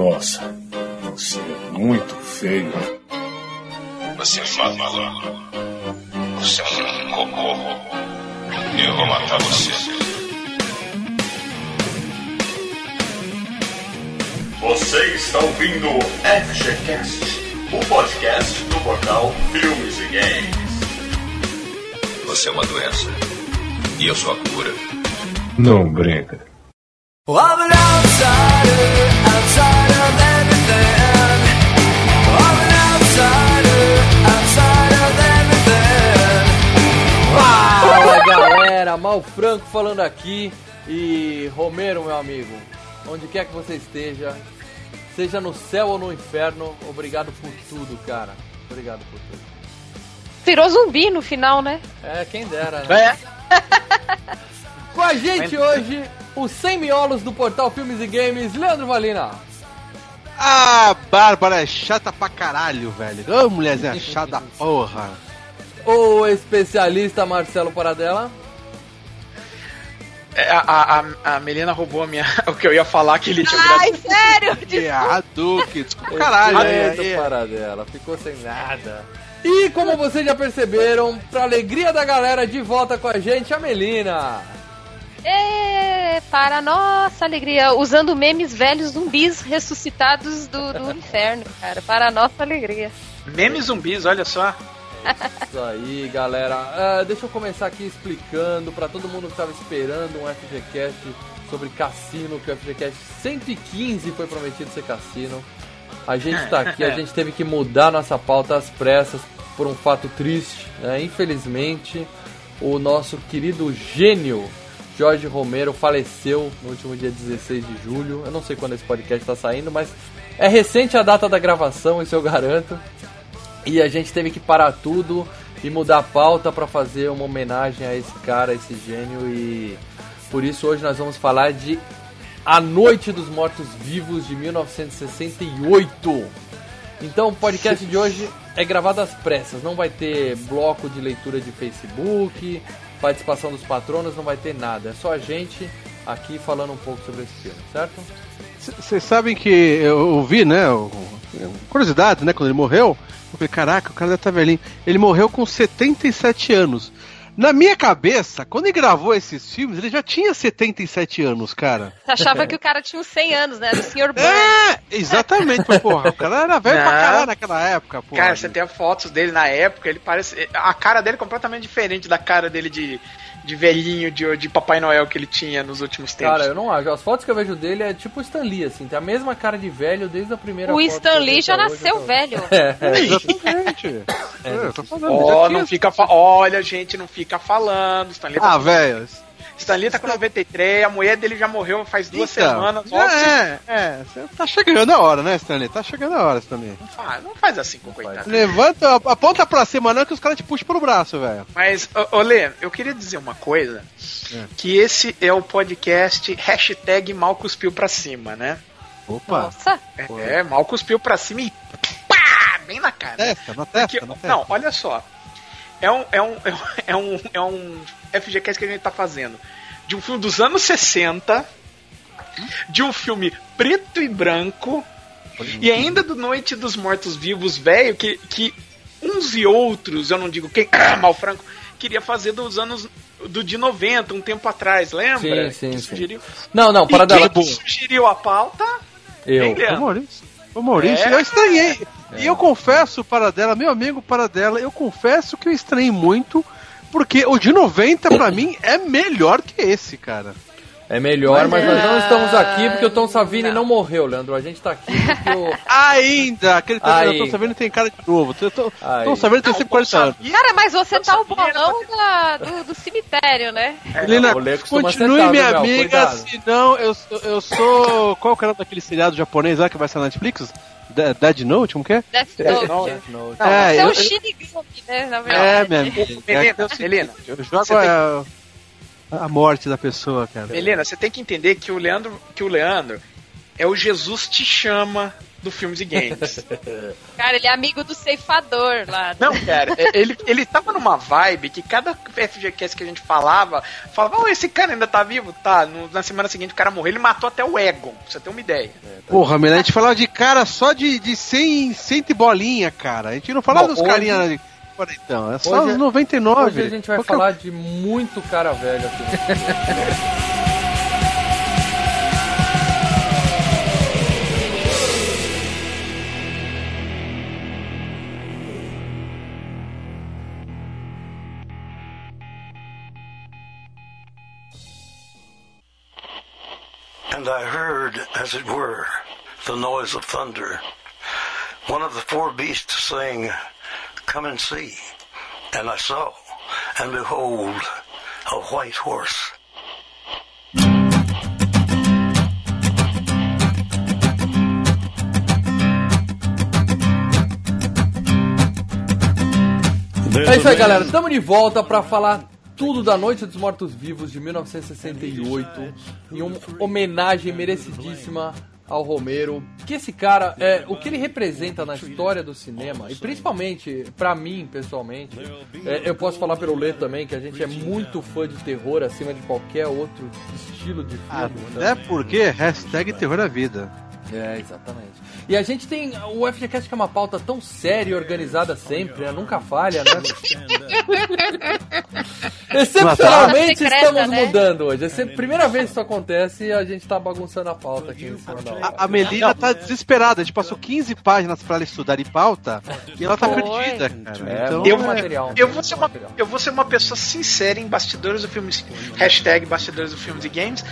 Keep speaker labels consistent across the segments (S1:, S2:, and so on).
S1: Nossa, você é muito feio.
S2: Você é maluco. Você é um cocô. Eu vou matar você.
S1: Você está ouvindo o FGCast, o podcast do portal Filmes e Games.
S2: Você é uma doença. E eu sou a cura.
S1: Não brinca.
S3: I'm an outsider,
S4: falando aqui e Romero, meu amigo, onde quer que você esteja, seja no céu ou no inferno, obrigado por tudo, cara. Obrigado por tudo.
S5: Virou zumbi no final, né?
S4: É, quem dera, né? Com a gente hoje, os 100 miolos do portal Filmes e Games, Leandro Valina.
S6: Ah, Bárbara é chata pra caralho, velho. Ô, mulherzinha chata porra.
S4: O especialista Marcelo Paradela.
S7: É, A, a, a, Melina roubou a minha, o que eu ia falar que ele tinha
S5: Ai, sério?
S6: Viado, que desculpa, caralho. É, é.
S4: Paradela, ficou sem nada. E como vocês já perceberam, pra alegria da galera, de volta com a gente, a Melina.
S5: É, para nossa alegria, usando memes velhos zumbis ressuscitados do, do inferno, cara, para a nossa alegria.
S7: Meme zumbis, olha só.
S4: Isso aí, galera. Ah, deixa eu começar aqui explicando pra todo mundo que estava esperando um FGCast sobre cassino, que o FGCast 115 foi prometido ser cassino. A gente tá aqui, a gente teve que mudar nossa pauta às pressas por um fato triste. né? Infelizmente, o nosso querido gênio Jorge Romero faleceu no último dia 16 de julho. Eu não sei quando esse podcast está saindo, mas é recente a data da gravação, isso eu garanto. E a gente teve que parar tudo e mudar a pauta para fazer uma homenagem a esse cara, a esse gênio. E por isso hoje nós vamos falar de A Noite dos Mortos Vivos de 1968. Então o podcast de hoje é gravado às pressas, não vai ter bloco de leitura de Facebook, participação dos patronos, não vai ter nada. É só a gente aqui falando um pouco sobre esse filme, certo?
S6: Vocês sabem que eu ouvi, né? Curiosidade, né? Quando ele morreu, eu falei, caraca, o cara deve estar velhinho. Ele morreu com 77 anos. Na minha cabeça, quando ele gravou esses filmes, ele já tinha 77 anos, cara.
S5: Achava que o cara tinha uns 100 anos, né? Do Sr. Burns.
S6: É, exatamente, mas, porra, o cara era velho pra
S7: Não.
S6: caralho naquela época, porra.
S7: Cara, você tem fotos dele na época, ele parece. A cara dele é completamente diferente da cara dele de, de velhinho, de, de Papai Noel que ele tinha nos últimos tempos.
S4: Cara, eu não acho. As fotos que eu vejo dele é tipo o Stan Lee, assim, tem a mesma cara de velho desde a primeira
S5: O Stan Lee já
S4: hoje,
S5: nasceu
S4: então-
S5: velho.
S4: É, é.
S6: Exatamente. É, eu tô falando,
S7: Ó,
S6: já
S7: não fica fa- Olha, gente, não fica falando. Stanley tá,
S6: Ah, velho.
S7: Stanley tá com 93, a mulher dele já morreu faz duas
S6: Então,
S7: semanas.
S6: já
S7: Ó, você-
S6: é, é, tá chegando a hora, né, Stanley? Tá chegando a hora, Stanley.
S7: Não faz, não faz assim com o coitado.
S6: Levanta, aponta pra cima não que os caras te puxam pro braço, velho.
S7: Mas, ô, ô Lê, eu queria dizer uma coisa.
S6: É.
S7: Que esse é o podcast hashtag mal cuspiu pra cima, né?
S6: Opa.
S5: Nossa,
S7: É, mal cuspiu pra cima e pá, bem na cara.
S6: Testa, na
S7: Porque-
S6: testa, na testa.
S7: não, olha só. É um, é um, é um, é um FGCast que a gente tá fazendo. De um filme dos anos 60, de um filme preto e branco, e ainda do Noite dos Mortos Vivos, velho, que, que uns e outros, eu não digo quem, mal franco, queria fazer dos anos do de 90, um tempo atrás, lembra?
S4: Sim, sim,
S7: Que
S4: sim.
S7: sugeriu.
S4: Não, não,
S7: E
S4: para dela.
S7: quem sugeriu a pauta?
S4: Eu.
S7: Leandro?
S6: Maurício, ô Maurício,
S7: É,
S6: eu estranhei. E eu confesso para dela, meu amigo para dela, eu confesso que eu estranhei muito, porque o de 90 pra mim é melhor que esse, cara.
S4: É melhor, mas nós não estamos aqui porque o Tom Savini
S5: Não.
S4: não morreu, Leandro. A gente tá aqui porque o.
S6: Ainda! Aquele tá,
S4: Aí.
S6: sabendo que tem cara de novo. Tô sabendo que tem sempre 40 anos.
S5: cara, mas você tá o
S7: era
S5: bolão da- do, do cemitério, né?
S6: Helena,
S4: o Lê costuma
S6: continue minha amiga,
S4: Cuidado.
S6: senão eu, eu sou. Qual que era daquele seriado japonês lá que vai ser na Netflix? Dead Note, como que é?
S5: Death
S7: Death
S5: Note.
S4: Death Note.
S7: Não,
S6: é,
S5: é
S6: eu,
S5: um Shinigami, né? Na
S6: é,
S5: verdade.
S6: minha amiga.
S7: Helena,
S6: É é
S7: Helena,
S6: Eu jogo
S7: você tem-
S6: a, a morte da pessoa, cara.
S7: Helena, você tem que entender que o Leandro, que o Leandro é o Jesus te chama do Filmes e Games.
S5: Cara, ele é amigo do ceifador lá.
S7: Não, cara, é- ele, ele tava numa vibe que cada FGCast que a gente falava, falava, oh, esse cara ainda tá vivo? Tá, No- na semana seguinte o cara morreu, ele matou até o Egon, pra você ter uma ideia.
S6: Porra, Melhor, a gente falava de cara só de, de 100, 100 e bolinha, cara. A gente não falava
S4: Bom,
S6: dos
S4: hoje-
S6: carinha de então, é só
S4: Hoje-
S6: os 99.
S4: Hoje a gente vai falar de muito cara velho aqui.
S8: And I heard, as it were, the noise of thunder. One of the four beasts saying, Come and see. And I saw, and behold, a white horse.
S4: É isso aí, galera. Estamos de volta para falar tudo da Noite dos Mortos Vivos de 1968 em uma homenagem merecidíssima ao Romero. Que esse cara, é, o que ele representa na história do cinema e principalmente pra mim pessoalmente, é, eu posso falar pelo Lê também que a gente é muito fã de terror acima de qualquer outro estilo de filme.
S6: Até porque hashtag terror da vida.
S4: É, exatamente. E a gente tem o FGCast que é uma pauta tão séria e organizada sempre, né? Nunca falha, né? Excepcionalmente
S5: Secreta,
S4: estamos
S5: né?
S4: mudando hoje. É a primeira vez que isso acontece e a gente tá bagunçando a pauta aqui em cima da hora.
S6: A, a Melina tá desesperada. A gente passou 15 páginas pra ela estudar em pauta e ela tá
S5: Foi.
S6: perdida, cara.
S4: É,
S6: então,
S7: Eu-
S4: material.
S7: Eu vou, ser uma, eu vou ser uma pessoa sincera em bastidores do filmes. Hashtag bastidores do filmes e games.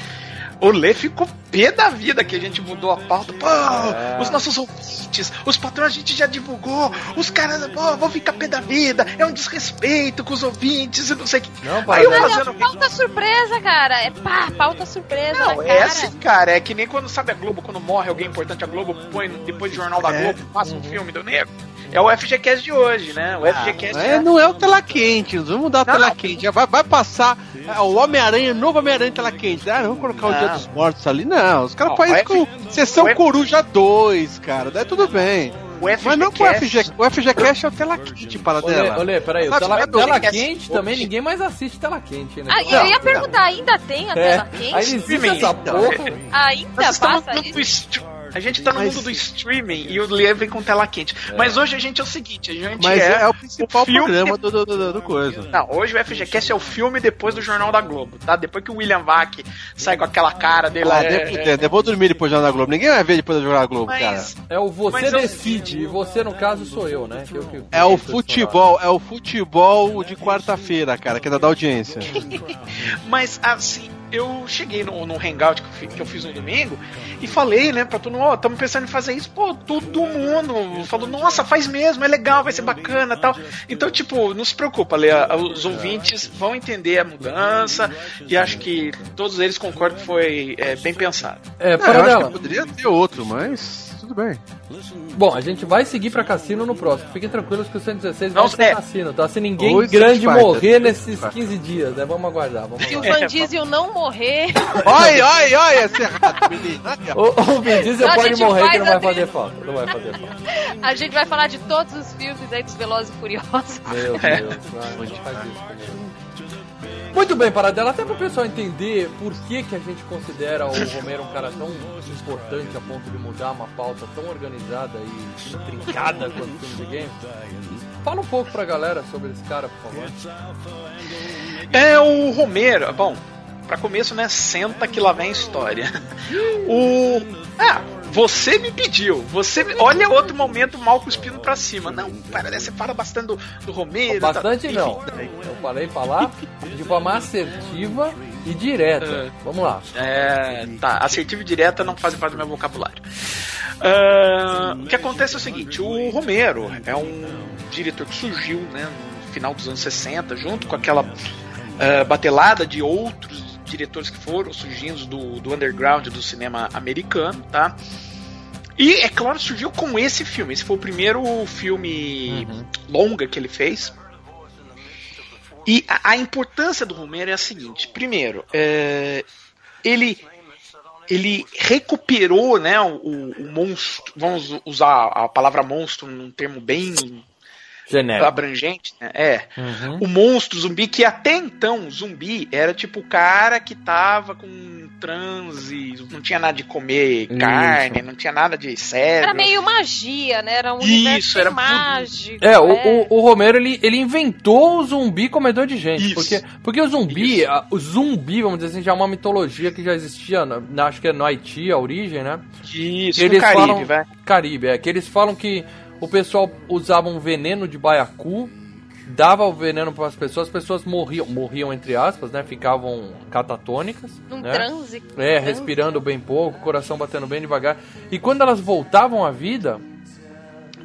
S7: O Lê ficou pé da vida que a gente mudou a pauta. Pô,
S4: É.
S7: os nossos ouvintes, os patrões a gente já divulgou. Os caras, pô, vão ficar pé da vida. É um desrespeito com os ouvintes e não sei o que.
S4: Não,
S7: Aí eu
S4: para,
S5: Mas é
S7: fazendo.
S5: pauta surpresa, cara. É pá, pauta surpresa
S7: Não,
S5: na
S7: é
S5: cara.
S7: assim, cara. É que nem quando sabe a Globo, quando morre alguém importante, a Globo põe depois do Jornal da
S6: É.
S7: Globo, passa um filme do negro. É o FGCast de hoje, né? O FGCast
S6: é, não é o tela quente, vamos mudar a
S7: Não,
S6: tela
S7: não.
S6: quente. Já vai, vai passar é, o Homem-Aranha, novo Homem-Aranha tela quente. Ah, não vamos colocar o
S7: Não.
S6: Dia dos Mortos ali. Não, os caras
S7: Não,
S6: fazem
S7: o F-
S6: com sessão
S7: o F-
S6: Coruja 2, cara. Daí tudo bem.
S7: O
S6: Mas não com o FG,
S7: FGCast.
S6: o FGCast é o tela quente para
S4: Olê,
S6: dela.
S4: olê, peraí, o tela, tela
S7: Olê, que
S4: quente também, ninguém mais assiste tela quente, né?
S5: Ah, eu ia perguntar, ainda tem a
S4: É,
S5: tela quente?
S4: aí existe essa porra.
S5: Ainda
S7: estamos
S5: passa isso?
S7: A gente tá no
S6: Mas-
S7: mundo do streaming e o Lê vem com tela quente. Mas hoje a gente é o seguinte, a gente
S6: Mas
S7: é...
S6: é, o principal
S7: filme-
S6: programa do, do, do, do coisa.
S7: Não, hoje o FGCast é o filme depois do Jornal da Globo, tá? Depois que o William Vac sai com aquela cara dele lá.
S6: Ah,
S7: é-
S6: depois, depois, vou dormir depois do Jornal da Globo. Ninguém vai ver depois do Jornal da Globo, cara.
S7: mas,
S4: É o você
S7: Mas eu-
S4: decide, e você no caso sou eu, né? Que eu- que-
S6: É o futebol, é o futebol de quarta-feira, cara, que é da audiência.
S7: mas assim, eu cheguei no, no hangout que eu, fi- que eu fiz no domingo e falei, né, pra todo mundo, ó, tamo pensando em fazer isso, pô, todo mundo falou, nossa, faz mesmo, é legal, vai ser bacana tal. Então, tipo, não se preocupa, Lê, os ouvintes vão entender a mudança e acho que todos eles concordam que foi é, bem pensado.
S4: É,
S6: Não,
S4: para
S6: eu acho
S4: dela.
S6: que poderia ter outro, mas tudo bem.
S4: Bom, a gente vai seguir pra cassino no próximo. Fiquem tranquilos que o 116
S7: Não,
S4: vai ser
S7: é.
S4: cassino, tá? Se ninguém
S6: Ou
S4: grande
S6: Street Fighter.
S4: morrer nesses 15 dias, né? Vamos aguardar, vamos
S5: Se o. Van Diesel não morrer,
S6: Ai, ai, ai, esse errado, menina.
S4: O, o Vin Diesel pode morrer que não vai fazer falta. Não vai fazer falta.
S5: a gente vai falar de todos os filmes aí dos Velozes e Furiosos.
S4: Meu
S7: É.
S4: Deus, vai, a gente faz isso comigo. Muito bem, Paradela, até para o pessoal entender por que, que a gente considera o Romero um cara tão importante a ponto de mudar uma pauta tão organizada e intrincada quanto o filme de game. Fala um pouco pra galera sobre esse cara, por favor.
S7: É o Romero. Bom, pra começo, né? Senta que lá vem a história. O. Ah, você me pediu. Você me... Olha outro momento mal cuspindo pra cima. Não, para, né, você fala bastante do, do Romero. tá-
S4: Bastante
S7: enfim.
S4: não. Eu falei falar de forma assertiva e direta.
S7: É.
S4: Vamos lá.
S7: É, tá, assertivo e direta não fazem parte do meu vocabulário. Ah, o que acontece é o seguinte: o Romero é um diretor que surgiu né, no final dos anos 60, junto com aquela ah, batelada de outros diretores que foram surgindo do, do underground do cinema americano, tá? E, é claro, surgiu com esse filme. Esse foi o primeiro filme longa que ele fez. E a, a importância do Romero é a seguinte: primeiro, é, ele ele recuperou, né, o, o monstro, vamos usar a palavra monstro num termo bem
S4: Genérico.
S7: abrangente, né? É.
S4: Uhum.
S7: O monstro zumbi, que até então zumbi era tipo o cara que tava com transe, não tinha nada de comer
S4: Isso.
S7: carne, não tinha nada de cérebro.
S5: Era meio magia, né? Era um
S7: Isso,
S5: universo
S7: era
S5: mágico.
S4: É, o, o, o Romero ele, ele inventou o zumbi comedor de gente.
S7: Isso.
S4: Porque, porque o zumbi, a- o zumbi, vamos dizer assim, já é uma mitologia que já existia, na, na- acho que é no Haiti, a origem, né?
S7: Isso,
S4: Eles
S7: no Caribe,
S4: falam-
S7: vai.
S4: Caribe, é que eles falam que o pessoal usava um veneno de baiacu, dava o veneno para as pessoas, as pessoas morriam, morriam entre aspas, né? Ficavam catatônicas,
S5: Num
S4: né?
S5: transe.
S4: É,
S5: transe.
S4: respirando bem pouco, coração batendo bem devagar. E quando elas voltavam à vida,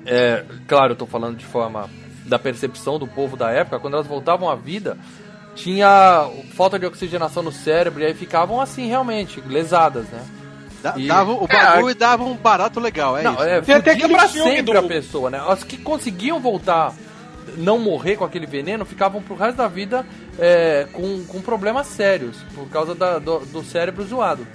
S4: é, claro, eu tô falando de forma da percepção do povo da época, quando elas voltavam à vida, tinha falta de oxigenação no cérebro e aí ficavam assim, realmente, lesadas, né?
S6: Da-
S4: E-
S6: dava, o bagulho dava um barato legal, é
S4: não,
S6: isso.
S4: é,
S7: Tem até aquele
S4: pra sempre
S7: do-
S4: a pessoa, né? As que conseguiam voltar, não morrer com aquele veneno, ficavam pro resto da vida é, com, com problemas sérios, por causa da- do, do cérebro zoado.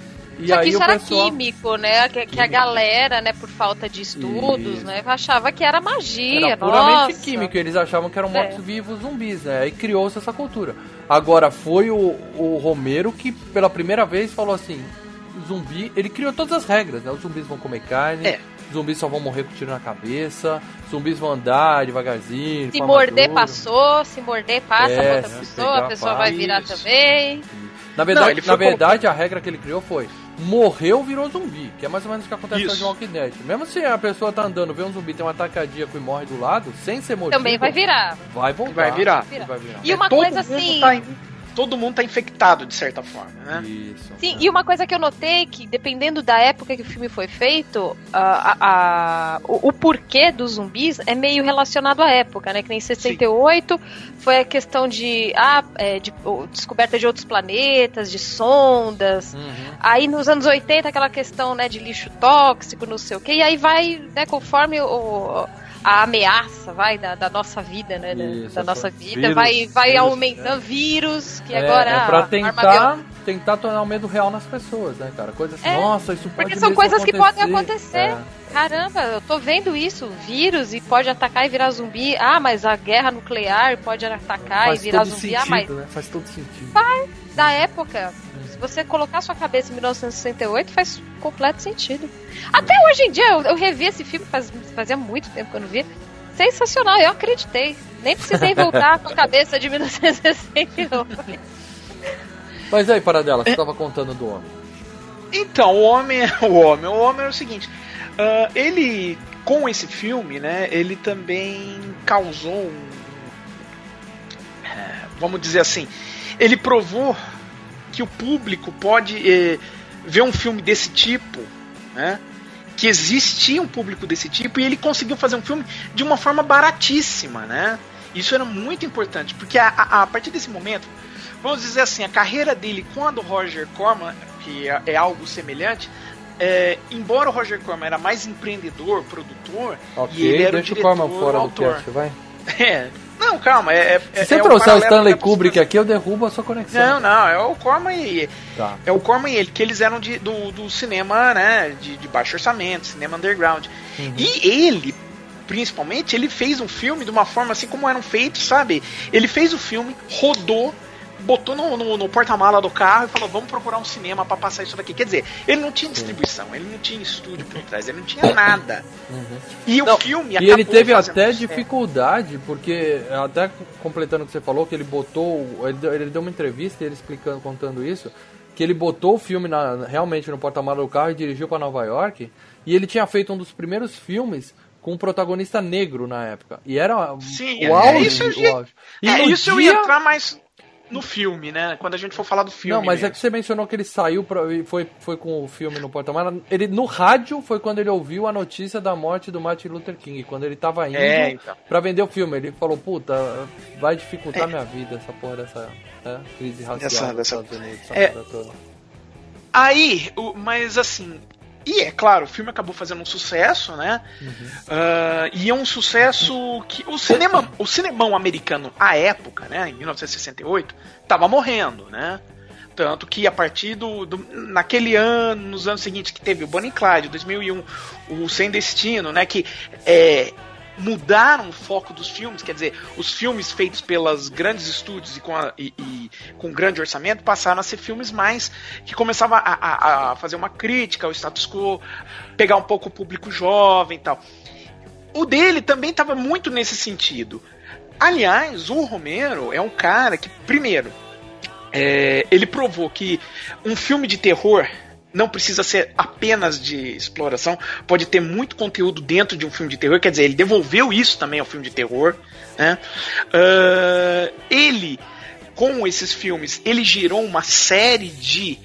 S4: E
S5: Só que isso
S4: o
S5: era
S4: pessoal...
S5: químico, né? Que, que a galera, né, por falta de estudos,
S4: Isso.
S5: né, achava que era magia.
S4: Era puramente
S5: nossa.
S4: químico, eles achavam que eram
S5: É.
S4: mortos-vivos zumbis, né? Aí criou-se essa cultura. Agora, foi o, o Romero que, pela primeira vez, falou assim: zumbi, ele criou todas as regras, né? Os zumbis vão comer carne,
S7: É.
S4: zumbis só vão morrer com tiro na cabeça, zumbis vão andar devagarzinho. de
S5: Se morder, passou. Se morder, passa
S4: É,
S5: pra outra pessoa.
S4: pegar,
S5: A pessoa vai virar
S7: Isso.
S5: também.
S4: Na verdade,
S7: Não,
S4: na verdade a regra que ele criou foi: morreu, virou zumbi. Que é mais ou menos o que acontece
S7: Isso.
S4: com o Walking Dead. Mesmo se a pessoa tá andando, vê um zumbi, tem um ataque cardíaco e morre do lado, sem ser mordido.
S5: Também vai virar.
S4: Vai voltar.
S7: Vai virar.
S4: Vai virar.
S5: E uma
S7: Todo
S5: coisa assim.
S7: tá todo mundo tá infectado, de certa forma, né?
S4: Isso.
S5: Sim, e uma coisa que eu notei que, dependendo da época que o filme foi feito, a, a- a- o, o porquê dos zumbis é meio relacionado à época, né? Que nem em 68 foi a questão de, ah, é, de o- descoberta de outros planetas, de sondas.
S4: Uhum.
S5: Aí nos anos 80 aquela questão, né, de lixo tóxico, não sei o quê. E aí vai, né, conforme o, a ameaça, vai, da, da nossa vida, né? da-
S4: Isso,
S5: da nossa
S4: essa-
S5: vida,
S4: vírus,
S5: vai, vai
S4: vírus,
S5: aumentando vírus, que
S4: É,
S5: agora...
S4: é pra
S5: ah,
S4: tentar, tentar tornar o medo real nas pessoas, né, cara? Coisa assim,
S5: É,
S4: nossa, isso pode
S5: Porque são coisas que podem
S4: acontecer.
S5: acontecer. Caramba, eu tô vendo isso, vírus e pode atacar e virar zumbi. Ah, mas a guerra nuclear pode
S4: É,
S5: atacar
S4: faz
S5: e virar zumbi.
S4: sentido,
S5: ah, mas
S4: né? Faz todo sentido.
S5: da época, se você colocar sua cabeça em 1968, faz completo sentido. Até hoje em dia, eu, eu revi esse filme, faz, fazia muito tempo que eu não vi. Sensacional, eu acreditei. Nem precisei voltar com a cabeça de 1968.
S4: Mas aí, Paradela, você tava contando do homem.
S7: Então, o homem é o homem. O homem é o seguinte: ah, ele, com esse filme, né, ele também causou um. eh, Vamos dizer assim, ele provou que o público pode eh, ver um filme desse tipo, né? Que existia um público desse tipo e ele conseguiu fazer um filme de uma forma baratíssima, né? Isso era muito importante, porque a, a- a partir desse momento, vamos dizer assim, a carreira dele com a do Roger Corman, que é, é algo semelhante, é, embora o Roger Corman era mais empreendedor, produtor, e ele era o
S4: deixa o
S7: diretor,
S4: Corman fora do
S7: autor.
S4: cast, vai.
S7: É, não, calma, é, é,
S4: Se você
S7: é
S4: trouxer o Stanley Kubrick aqui, eu derrubo a sua conexão.
S7: Não, não, é o Corman e
S4: Tá.
S7: é o Corman e ele, que eles eram de, do, do cinema, né, de, de baixo orçamento, cinema underground.
S4: Uhum.
S7: E ele, principalmente, ele fez um filme de uma forma assim como eram feitos, sabe? Ele fez o filme, rodou, botou no, no, no porta-mala do carro e falou, vamos procurar um cinema pra passar isso daqui. Quer dizer, ele não tinha distribuição, ele não tinha estúdio por trás, ele não tinha nada. E
S4: Não,
S7: o filme
S4: E ele teve até
S7: sucesso.
S4: dificuldade, porque, até completando o que você falou, que ele botou. Ele deu, ele deu uma entrevista ele explicando, contando isso, que ele botou o filme na- realmente no porta-malas do carro e dirigiu para Nova York. E ele tinha feito um dos primeiros filmes com um protagonista negro na época. E era
S7: Sim,
S4: o
S7: é
S4: auge.
S7: isso, eu
S4: auge. E
S7: é, isso eu
S4: dia-
S7: ia entrar mais no filme, né? Quando a gente for falar do filme.
S4: Não, mas é
S7: mesmo.
S4: que você mencionou que ele saiu pra, e foi, foi com o filme no porta-malas. Ele no rádio foi quando ele ouviu a notícia da morte do Martin Luther King, quando ele tava indo
S7: É, então.
S4: pra vender o filme. Ele falou, puta, vai dificultar minha vida essa porra dessa né, crise racial
S7: Dessa- dessa-
S4: Estados Unidos. essa
S7: É. Aí, o- mas assim. E é claro, o filme acabou fazendo um sucesso, né? Ah, e é um sucesso que o cinema, o cinemão americano à época, né, em 1968, tava morrendo, né? Tanto que a partir do, do- naquele ano, nos anos seguintes que teve o Bonnie Clyde, 2001, o Sem Destino, né, que é, mudaram o foco dos filmes, quer dizer, os filmes feitos pelas grandes estúdios e com, a- e- e com grande orçamento passaram a ser filmes mais que começavam a, a- a fazer uma crítica ao status quo, pegar um pouco o público jovem e tal. O dele também estava muito nesse sentido. Aliás, o Romero é um cara que, primeiro, é, ele provou que um filme de terror não precisa ser apenas de exploração, pode ter muito conteúdo dentro de um filme de terror. Quer dizer, ele devolveu isso também ao filme de terror. Né? Ah, ele, com esses filmes, ele gerou uma série de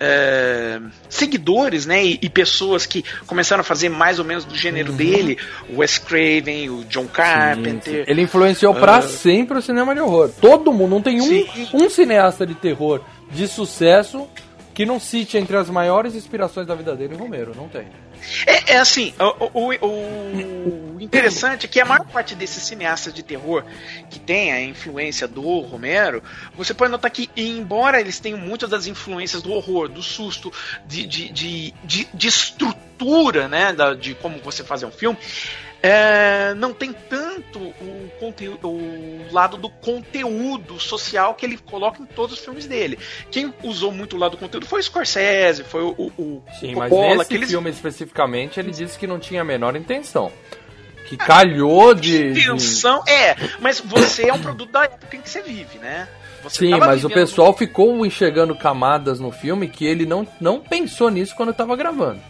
S7: eh, seguidores, né, e, e pessoas que começaram a fazer mais ou menos do gênero dele, o Wes Craven, o John Carpenter,
S4: Ele influenciou pra sempre o cinema de horror. Todo mundo, não tem um,
S7: Sim.
S4: um cineasta de terror de sucesso que não cite entre as maiores inspirações da vida dele Romero. Não tem.
S7: É, é assim, o, o- o- o interessante é que a maior parte desses cineastas de terror que tem a influência do Romero, você pode notar que, embora eles tenham muitas das influências do horror, do susto, de, de, de, de- de estrutura, né, da- de como você fazer um filme, é, não tem tanto o, conteúdo, o lado do conteúdo social que ele coloca em todos os filmes dele. Quem usou muito o lado do conteúdo foi o Scorsese, foi o, o, o
S4: Sim,
S7: o
S4: mas
S7: Coppola,
S4: nesse
S7: eles-
S4: filme especificamente ele disse que não tinha a menor intenção. Que calhou de.
S7: intenção. É, mas você é um produto da época em que você vive, né? Você
S4: Sim, mas o pessoal ficou enxergando camadas no filme que ele não, não pensou nisso quando estava gravando.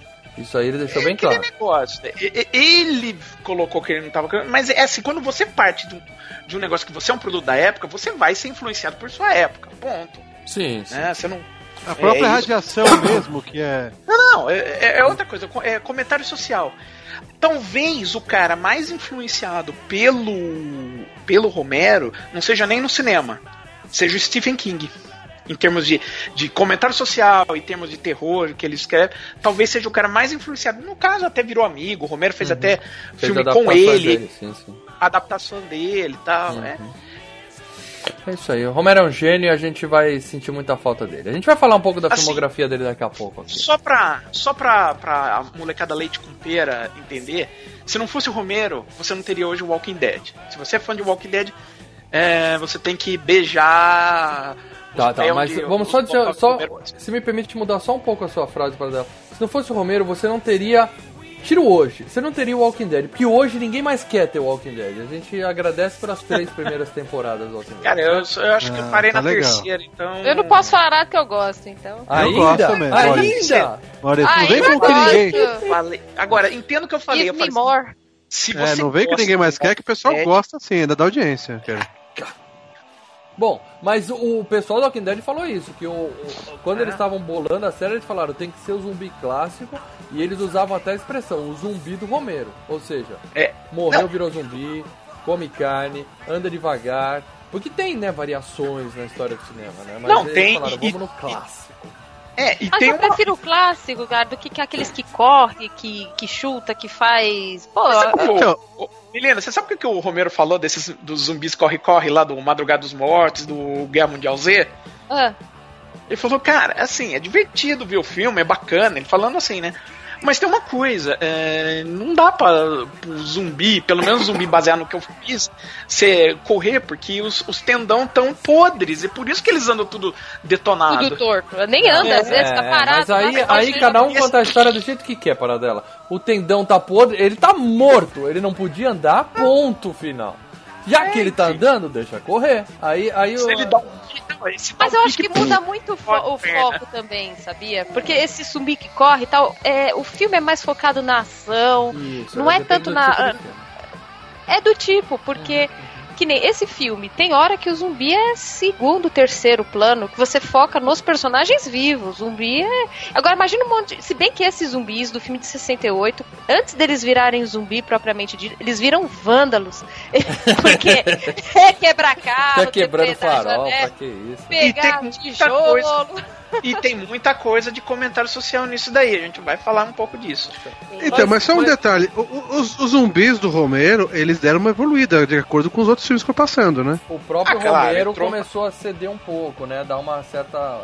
S4: Isso aí ele deixou bem
S7: Aquele
S4: claro.
S7: negócio, né? Ele colocou que ele não tava. Mas é assim, quando você parte de um, de um negócio que você é um produto da época, você vai ser influenciado por sua época. Ponto.
S4: Sim, sim.
S7: Né? Você não.
S6: A própria
S7: É isso.
S6: radiação mesmo, que é.
S7: Não, é, é- é outra coisa, é comentário social. Talvez o cara mais influenciado pelo, pelo Romero não seja nem no cinema, seja o Stephen King. Em termos de, de comentário social, em termos de terror que ele escreve, talvez seja o cara mais influenciado. No caso, até virou amigo. O Romero fez até
S4: Uhum. Fez
S7: filme com ele,
S4: dele, sim, sim.
S7: adaptação dele e tal.
S4: Uhum.
S7: né?
S4: É isso aí. O Romero é um gênio e a gente vai sentir muita falta dele. A gente vai falar um pouco da
S7: Assim,
S4: filmografia dele daqui a pouco aqui.
S7: Só pra, só pra, pra a molecada leite com pera entender, se não fosse o Romero, você não teria hoje o Walking Dead. Se você é fã de Walking Dead, é, você tem que beijar.
S4: Tá, tá,
S7: pés
S4: mas
S7: onde
S4: vamos só dizer, só, se me permite mudar só um pouco a sua frase para dela. Se não fosse o Romero, você não teria Tira o hoje, você não teria o Walking Dead, porque hoje ninguém mais quer ter o Walking Dead. A gente agradece pelas três primeiras temporadas do Walking Dead.
S7: Cara, eu, eu acho que eu
S6: Ah,
S7: parei
S6: tá
S7: na
S6: legal.
S7: terceira, então.
S5: Eu não posso falar que eu gosto, então.
S6: Eu gosto também,
S4: Ainda?
S6: Maurício, não vem
S5: Ainda
S6: com que ninguém.
S7: Falei- Agora, entendo o que eu falei.
S5: Give
S7: Eu
S5: me
S7: falei assim,
S5: more.
S7: se
S6: É,
S7: você
S6: não vem que ninguém mais
S7: de
S6: quer, que o pessoal
S7: Dead,
S6: gosta sim, ainda da audiência. cara.
S4: Bom, mas o, pessoal do Walking Dead falou isso, que o, o- quando
S7: É.
S4: eles estavam bolando a série, eles falaram, tem que ser o zumbi clássico, e eles usavam até a expressão, o zumbi do Romero. Ou seja,
S7: É.
S4: morreu,
S7: Não.
S4: virou zumbi, come carne, anda devagar. Porque tem, né, variações na história do cinema, né? Mas
S7: Não,
S4: eles
S7: tem,
S4: falaram,
S7: e-
S4: vamos no clássico.
S7: É, e
S5: Mas
S7: tem
S5: eu
S7: uma.
S5: prefiro o clássico, cara, do que, que aqueles que corre, que, que chuta, que faz. Pô,
S7: o-
S6: Então-
S7: o- Milena, você sabe o que, o Romero falou desses dos zumbis corre-corre lá do Madrugada dos Mortos, do Guerra Mundial Z?
S5: ah,
S7: Ele falou, cara, assim, é divertido ver o filme, é bacana, ele falando assim, né? Mas tem uma coisa, é, não dá pra pro zumbi, pelo menos zumbi baseado no que eu fiz, você correr, porque os, os tendão tão podres, e por isso que eles andam tudo detonado.
S5: tudo torto. Nem anda, às vezes, tá parado.
S4: mas aí, aí cada um conta a história do jeito que quer, para dela. O tendão tá podre, ele tá morto, ele não podia andar, ponto final. Já que ele tá andando, deixa correr. Aí, aí
S7: Se
S4: o-
S7: ele dá um
S5: Mas eu acho que muda muito o, fo- o foco também, sabia? Porque esse zumbi que corre e tal, é, o filme é mais focado na ação,
S4: Isso,
S5: não é tanto
S4: do
S5: na-
S4: tipo
S5: é do tipo, porque que nem esse filme, tem hora que o zumbi é segundo, terceiro plano, que você foca nos personagens vivos. Zumbi é. Agora imagina um monte. de- Se bem que esses zumbis do filme de 68, antes deles virarem zumbi propriamente dito, eles viram vândalos. Porque é quebrar carro,
S4: Tá quebrando farol,
S5: janela,
S4: pra que isso?
S5: pegar
S7: E tem
S5: um tijolo.
S7: coisa. E tem muita coisa de comentário social nisso daí. A gente vai falar um pouco disso.
S6: Então, mas só um detalhe: os, os zumbis do Romero, eles deram uma evoluída de acordo com os outros filmes que foi passando, né?
S4: O próprio
S7: Ah, claro,
S4: Romero
S7: entrou-
S4: começou a ceder um pouco, né? Dar uma certa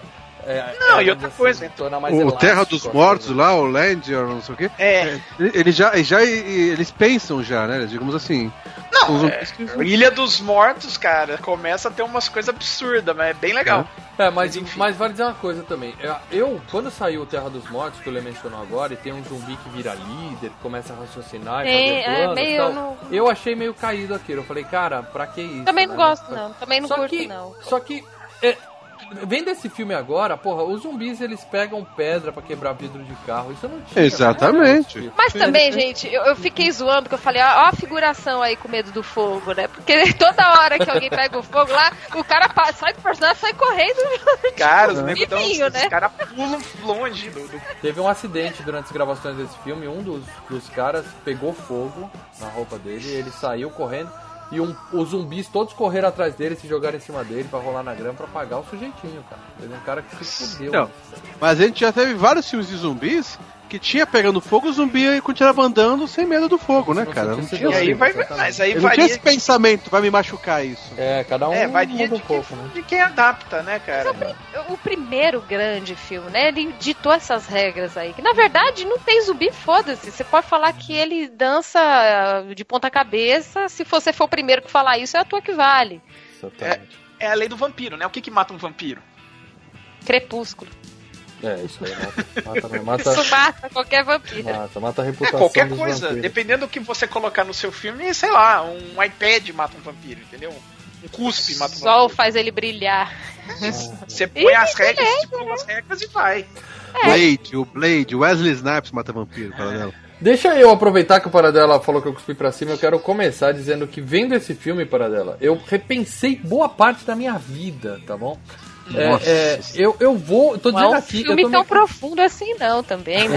S4: É,
S7: Não,
S4: é,
S7: e outra
S4: assim,
S7: coisa,
S4: torna mais
S6: O
S4: elástico
S6: Terra dos
S4: a
S6: Mortos
S4: coisa.
S6: lá, o Land, ou não sei o quê.
S7: É.
S6: Eles já, já eles pensam já, né? Digamos assim.
S7: Não, é, Ilha dos Mortos, cara, começa a ter umas coisas absurdas, mas é bem legal.
S4: É, mas,
S7: Mas enfim.
S4: mas vale dizer uma coisa também. Eu, eu, quando saiu o Terra dos Mortos, que o Lê mencionou agora, e tem um zumbi que vira líder, que começa a raciocinar e
S5: Tem,
S4: fazer
S5: é,
S4: planos tal,
S5: no-
S4: eu achei meio caído aquilo. Eu falei, cara, pra que isso?
S5: Também não
S4: né?
S5: gosto, não. Também não
S4: só
S5: curto,
S4: que,
S5: não.
S4: Só que, é, vendo esse filme agora, porra, os zumbis eles pegam pedra pra quebrar vidro de carro. Isso não tinha.
S6: Exatamente.
S4: né?
S5: Mas também, gente, eu, eu fiquei zoando, que eu falei, ó, ó a figuração aí com medo do fogo, né? Porque toda hora que alguém pega o fogo lá, o cara sai do personagem sai correndo.
S7: Cara, os
S5: Tipo,
S7: negros
S5: vivinho,
S7: os
S5: né?
S7: caras pulam longe do, do-
S4: Teve um acidente durante as gravações desse filme. Um dos, dos caras pegou fogo na roupa dele, ele saiu correndo e um- os zumbis todos correram atrás dele, se jogaram em cima dele pra rolar na grama pra pagar o sujeitinho, cara. Teve um cara que se fudeu.
S6: Não. Mas a gente já teve vários filmes de zumbis que tinha pegando fogo, o zumbi continuava andando sem medo do fogo, né, cara? Não tinha,
S7: E aí
S4: Sim,
S7: vai, mas aí
S6: não tinha
S7: varia,
S6: esse pensamento, vai me machucar isso.
S4: É, cada um
S7: é, varia
S4: muda um
S7: de,
S4: pouco, né?
S7: de quem adapta, né, cara?
S5: O primeiro grande filme, né? Ele ditou essas regras aí. Que na verdade não tem zumbi, foda-se. Você pode falar que ele dança ah, de ponta cabeça. Se você for o primeiro que falar isso, é a tua que vale.
S4: Exatamente.
S7: É a lei do vampiro, né? O que que mata um vampiro?
S5: Crepúsculo.
S4: É, isso aí, mata, mata, mata,
S5: Isso mata qualquer vampiro.
S4: mata, mata a
S7: É,
S4: reputação
S7: qualquer
S4: dos
S7: coisa.
S4: vampiros.
S7: Dependendo do que você colocar no seu filme, sei lá, um iPad mata um vampiro, entendeu? Um cuspe mata um
S5: O sol
S7: vampiro.
S5: faz ele brilhar.
S7: Você põe as regras, estipula as regras e vai.
S6: Blade, o Blade, o Wesley Snipes mata vampiro, para dela.
S4: Deixa eu aproveitar que o Paradela falou que eu cuspi pra cima, eu quero começar dizendo que vendo esse filme, Paradela, eu repensei boa parte da minha vida, tá bom? É,
S6: Nossa.
S4: é, eu, eu vou. Tô
S5: Não
S4: dizendo
S5: é um
S4: aqui. Eu
S5: filme
S4: tô
S5: tão
S4: me-
S5: profundo assim, não, também, né?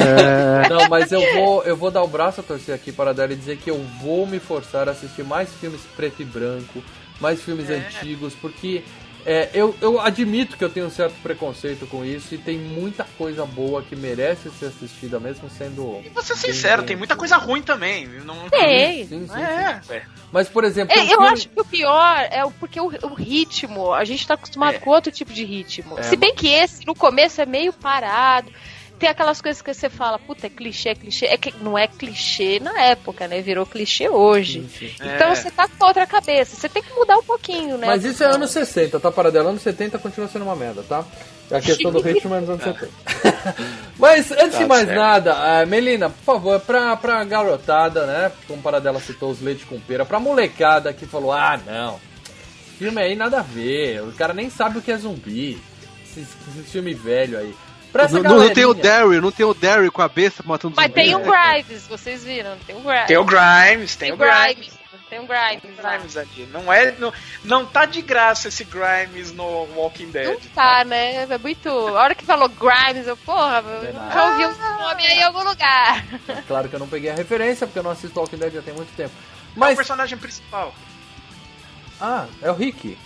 S6: É,
S4: Não, mas eu vou, eu vou dar o braço a torcer aqui para dela e dizer que eu vou me forçar a assistir mais filmes preto e branco, mais filmes antigos, porque é, eu, eu admito que eu tenho um certo preconceito com isso e tem muita coisa boa que merece ser assistida, mesmo sendo.
S7: E vou ser sincero, tem muita coisa ruim também. Não...
S5: Tem.
S4: Sim, sim, sim.
S7: É, é.
S4: Mas, por exemplo.
S5: É, eu
S4: filme-
S5: acho que o pior é o, porque o, o ritmo, a gente tá acostumado
S7: É.
S5: com outro tipo de ritmo.
S4: É,
S5: Se bem que esse, no começo, é meio parado. Tem aquelas coisas que você fala, puta, é clichê, é clichê. É que não é clichê na época, né? Virou clichê hoje.
S4: Sim, sim.
S5: Então
S7: É.
S5: você tá com outra cabeça. Você tem que mudar um pouquinho, né?
S4: Mas isso é anos 60, tá? Paradela, anos 70 continua sendo uma merda, tá? A questão do ritmo é nos anos 70. Mas antes de
S7: Tá
S4: mais
S7: certo.
S4: nada, ah, Melina, por favor, pra, pra garotada, né? Como Paradela citou os leite com pera, pra molecada que falou: ah, não, filme aí nada a ver, o cara nem sabe o que é zumbi. Esse, esse filme velho aí. Pra essa
S6: não, não tem o Daryl, não tem o Daryl com a besta matando
S5: Mas
S6: zumbi.
S5: tem o
S6: É.
S5: Grimes, vocês viram? Tem o Grimes.
S7: Tem o Grimes, tem,
S5: Tem
S7: o Grimes.
S5: Grimes. Tem o Grimes. lá.
S7: Grimes ali. Não, é, não, não tá de graça esse Grimes no Walking Dead.
S5: Não tá, né? É muito. A hora que falou Grimes, eu, porra, eu
S4: nada.
S5: já ouvi um nome aí em algum lugar.
S4: Claro que eu não peguei a referência, porque eu não assisto Walking Dead já tem muito tempo.
S7: É o
S4: Mas.
S7: personagem principal.
S4: Ah, é o Rick.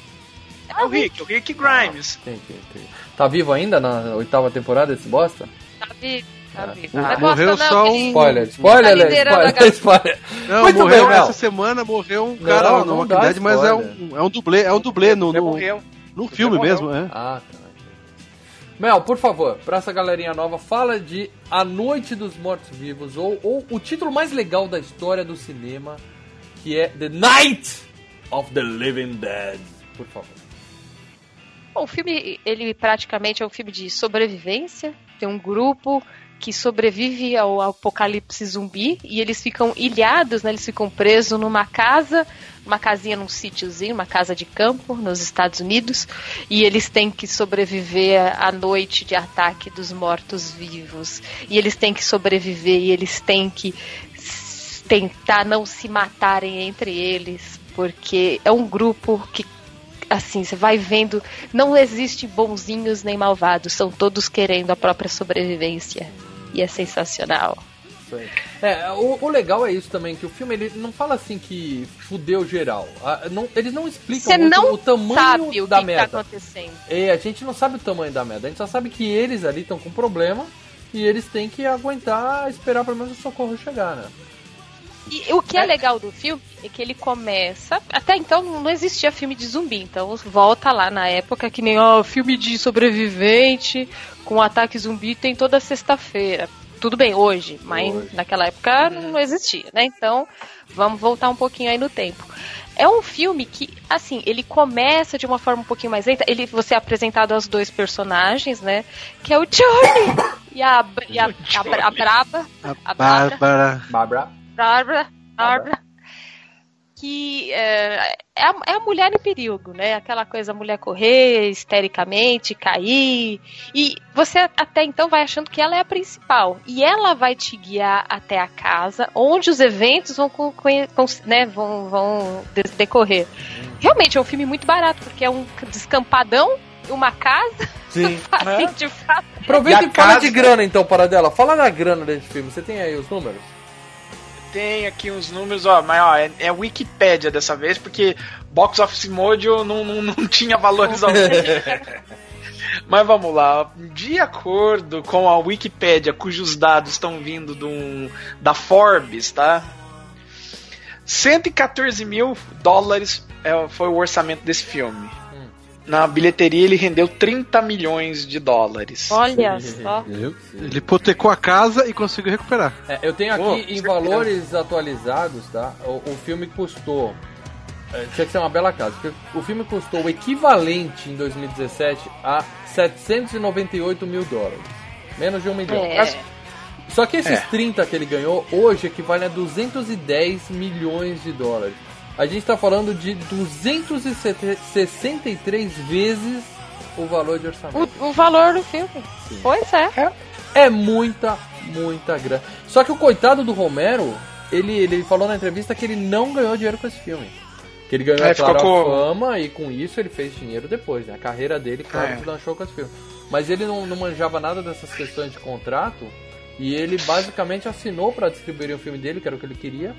S7: É o Rick, o Rick Grimes.
S4: Entendi, entendi. Tá vivo ainda na oitava temporada esse bosta?
S5: Tá vivo, tá vivo.
S6: Mo-
S5: Não é
S6: morreu
S5: bosta, não,
S6: só
S5: que
S6: um-
S4: Spoiler, spoiler,
S5: Tá
S4: spoiler, spoiler.
S6: Não,
S4: Muito
S6: morreu
S4: bem,
S6: essa semana, morreu um
S4: Não,
S6: cara lá
S4: não
S6: no Walking
S4: dá
S6: Dead, mas é um, é um dublê, é um dublê no, no,
S7: morreu.
S6: no filme mesmo, é.
S4: Ah, tá. Mel, por favor, pra essa galerinha nova, fala de A Noite dos Mortos-Vivos, ou, ou o título mais legal da história do cinema, que é The Night of the Living Dead. Por favor.
S5: Bom, o filme, ele praticamente é um filme de sobrevivência. Tem um grupo que sobrevive ao apocalipse zumbi e eles ficam ilhados, né? Eles ficam presos numa casa, uma casinha num sítiozinho, uma casa de campo nos Estados Unidos, e eles têm que sobreviver à noite de ataque dos mortos-vivos. E eles têm que sobreviver e eles têm que tentar não se matarem entre eles, porque é um grupo que assim, você vai vendo, não existe bonzinhos nem malvados, são todos querendo a própria sobrevivência. E é sensacional.
S4: É, o, o legal é isso também, que o filme ele não fala assim que fudeu geral. Ah, não- eles não explicam
S5: não
S4: o tamanho
S5: sabe o
S4: da
S5: que, que tá
S4: merda.
S5: acontecendo.
S4: É, a gente não sabe o tamanho da merda, a gente só sabe que eles ali estão com problema e eles têm que aguentar esperar pelo menos o socorro chegar, né?
S5: E o que é legal do filme é que ele começa. Até então não existia filme de zumbi, então volta lá na época que nem ó, filme de sobrevivente com ataque zumbi tem toda sexta-feira. Tudo bem, hoje, mas
S4: Hoje.
S5: naquela época não existia, né? Então vamos voltar um pouquinho aí no tempo. É um filme que, assim, ele começa de uma forma um pouquinho mais lenta. Ele, você é apresentado aos dois personagens, né? Que é o Johnny e a, e a, a, Bra- a Braba.
S6: A
S5: A Bárbara.
S6: Bárbara.
S5: Bárbara, Bárbara, que é, é, a, é a mulher em perigo, né? Aquela coisa, a mulher correr histericamente, cair. E você até então vai achando que ela é a principal. E ela vai te guiar até a casa, onde os eventos vão, né, vão, vão de- decorrer. Realmente é um filme muito barato, porque é um descampadão, uma casa,
S4: Sim.
S5: fato.
S4: Aproveita
S7: E
S4: e, fala
S7: casa-
S4: de grana então, para dela. Fala da grana desse filme. Você tem aí os números?
S7: Tem aqui uns números, ó, mas ó, é, é Wikipédia dessa vez, porque Box Office Mojo não, não, não tinha valores ao Mas vamos lá, de acordo com a Wikipédia, cujos dados estão vindo um- da Forbes, tá? 114 mil dólares é, foi o orçamento desse filme. Na bilheteria ele rendeu 30 milhões de dólares.
S5: Olha só.
S6: Ele hipotecou a casa e conseguiu recuperar.
S4: É, eu tenho aqui
S7: Pô,
S4: em
S7: certeza.
S4: valores atualizados, tá? O, o filme custou. é, tinha que ser uma bela casa. porque O filme custou o equivalente em 2017 a 798 mil dólares. Menos de um milhão.
S5: É.
S4: Só que esses
S7: É.
S4: 30 que ele ganhou hoje equivalem a 210 milhões de dólares. A gente tá falando de 263 vezes o valor de orçamento.
S5: O, o valor do filme. Pois é.
S4: É muita, muita grana. Só que o coitado do Romero, ele, ele falou na entrevista que ele não ganhou dinheiro com esse filme. Que ele ganhou,
S7: É,
S4: é, claro,
S7: com-
S4: fama e com isso ele fez dinheiro depois, né? A carreira dele, claro,
S7: É.
S4: deslanchou com esse filme. Mas ele não, não manjava nada dessas questões de contrato e ele basicamente assinou pra distribuir o filme dele, que era o que ele queria.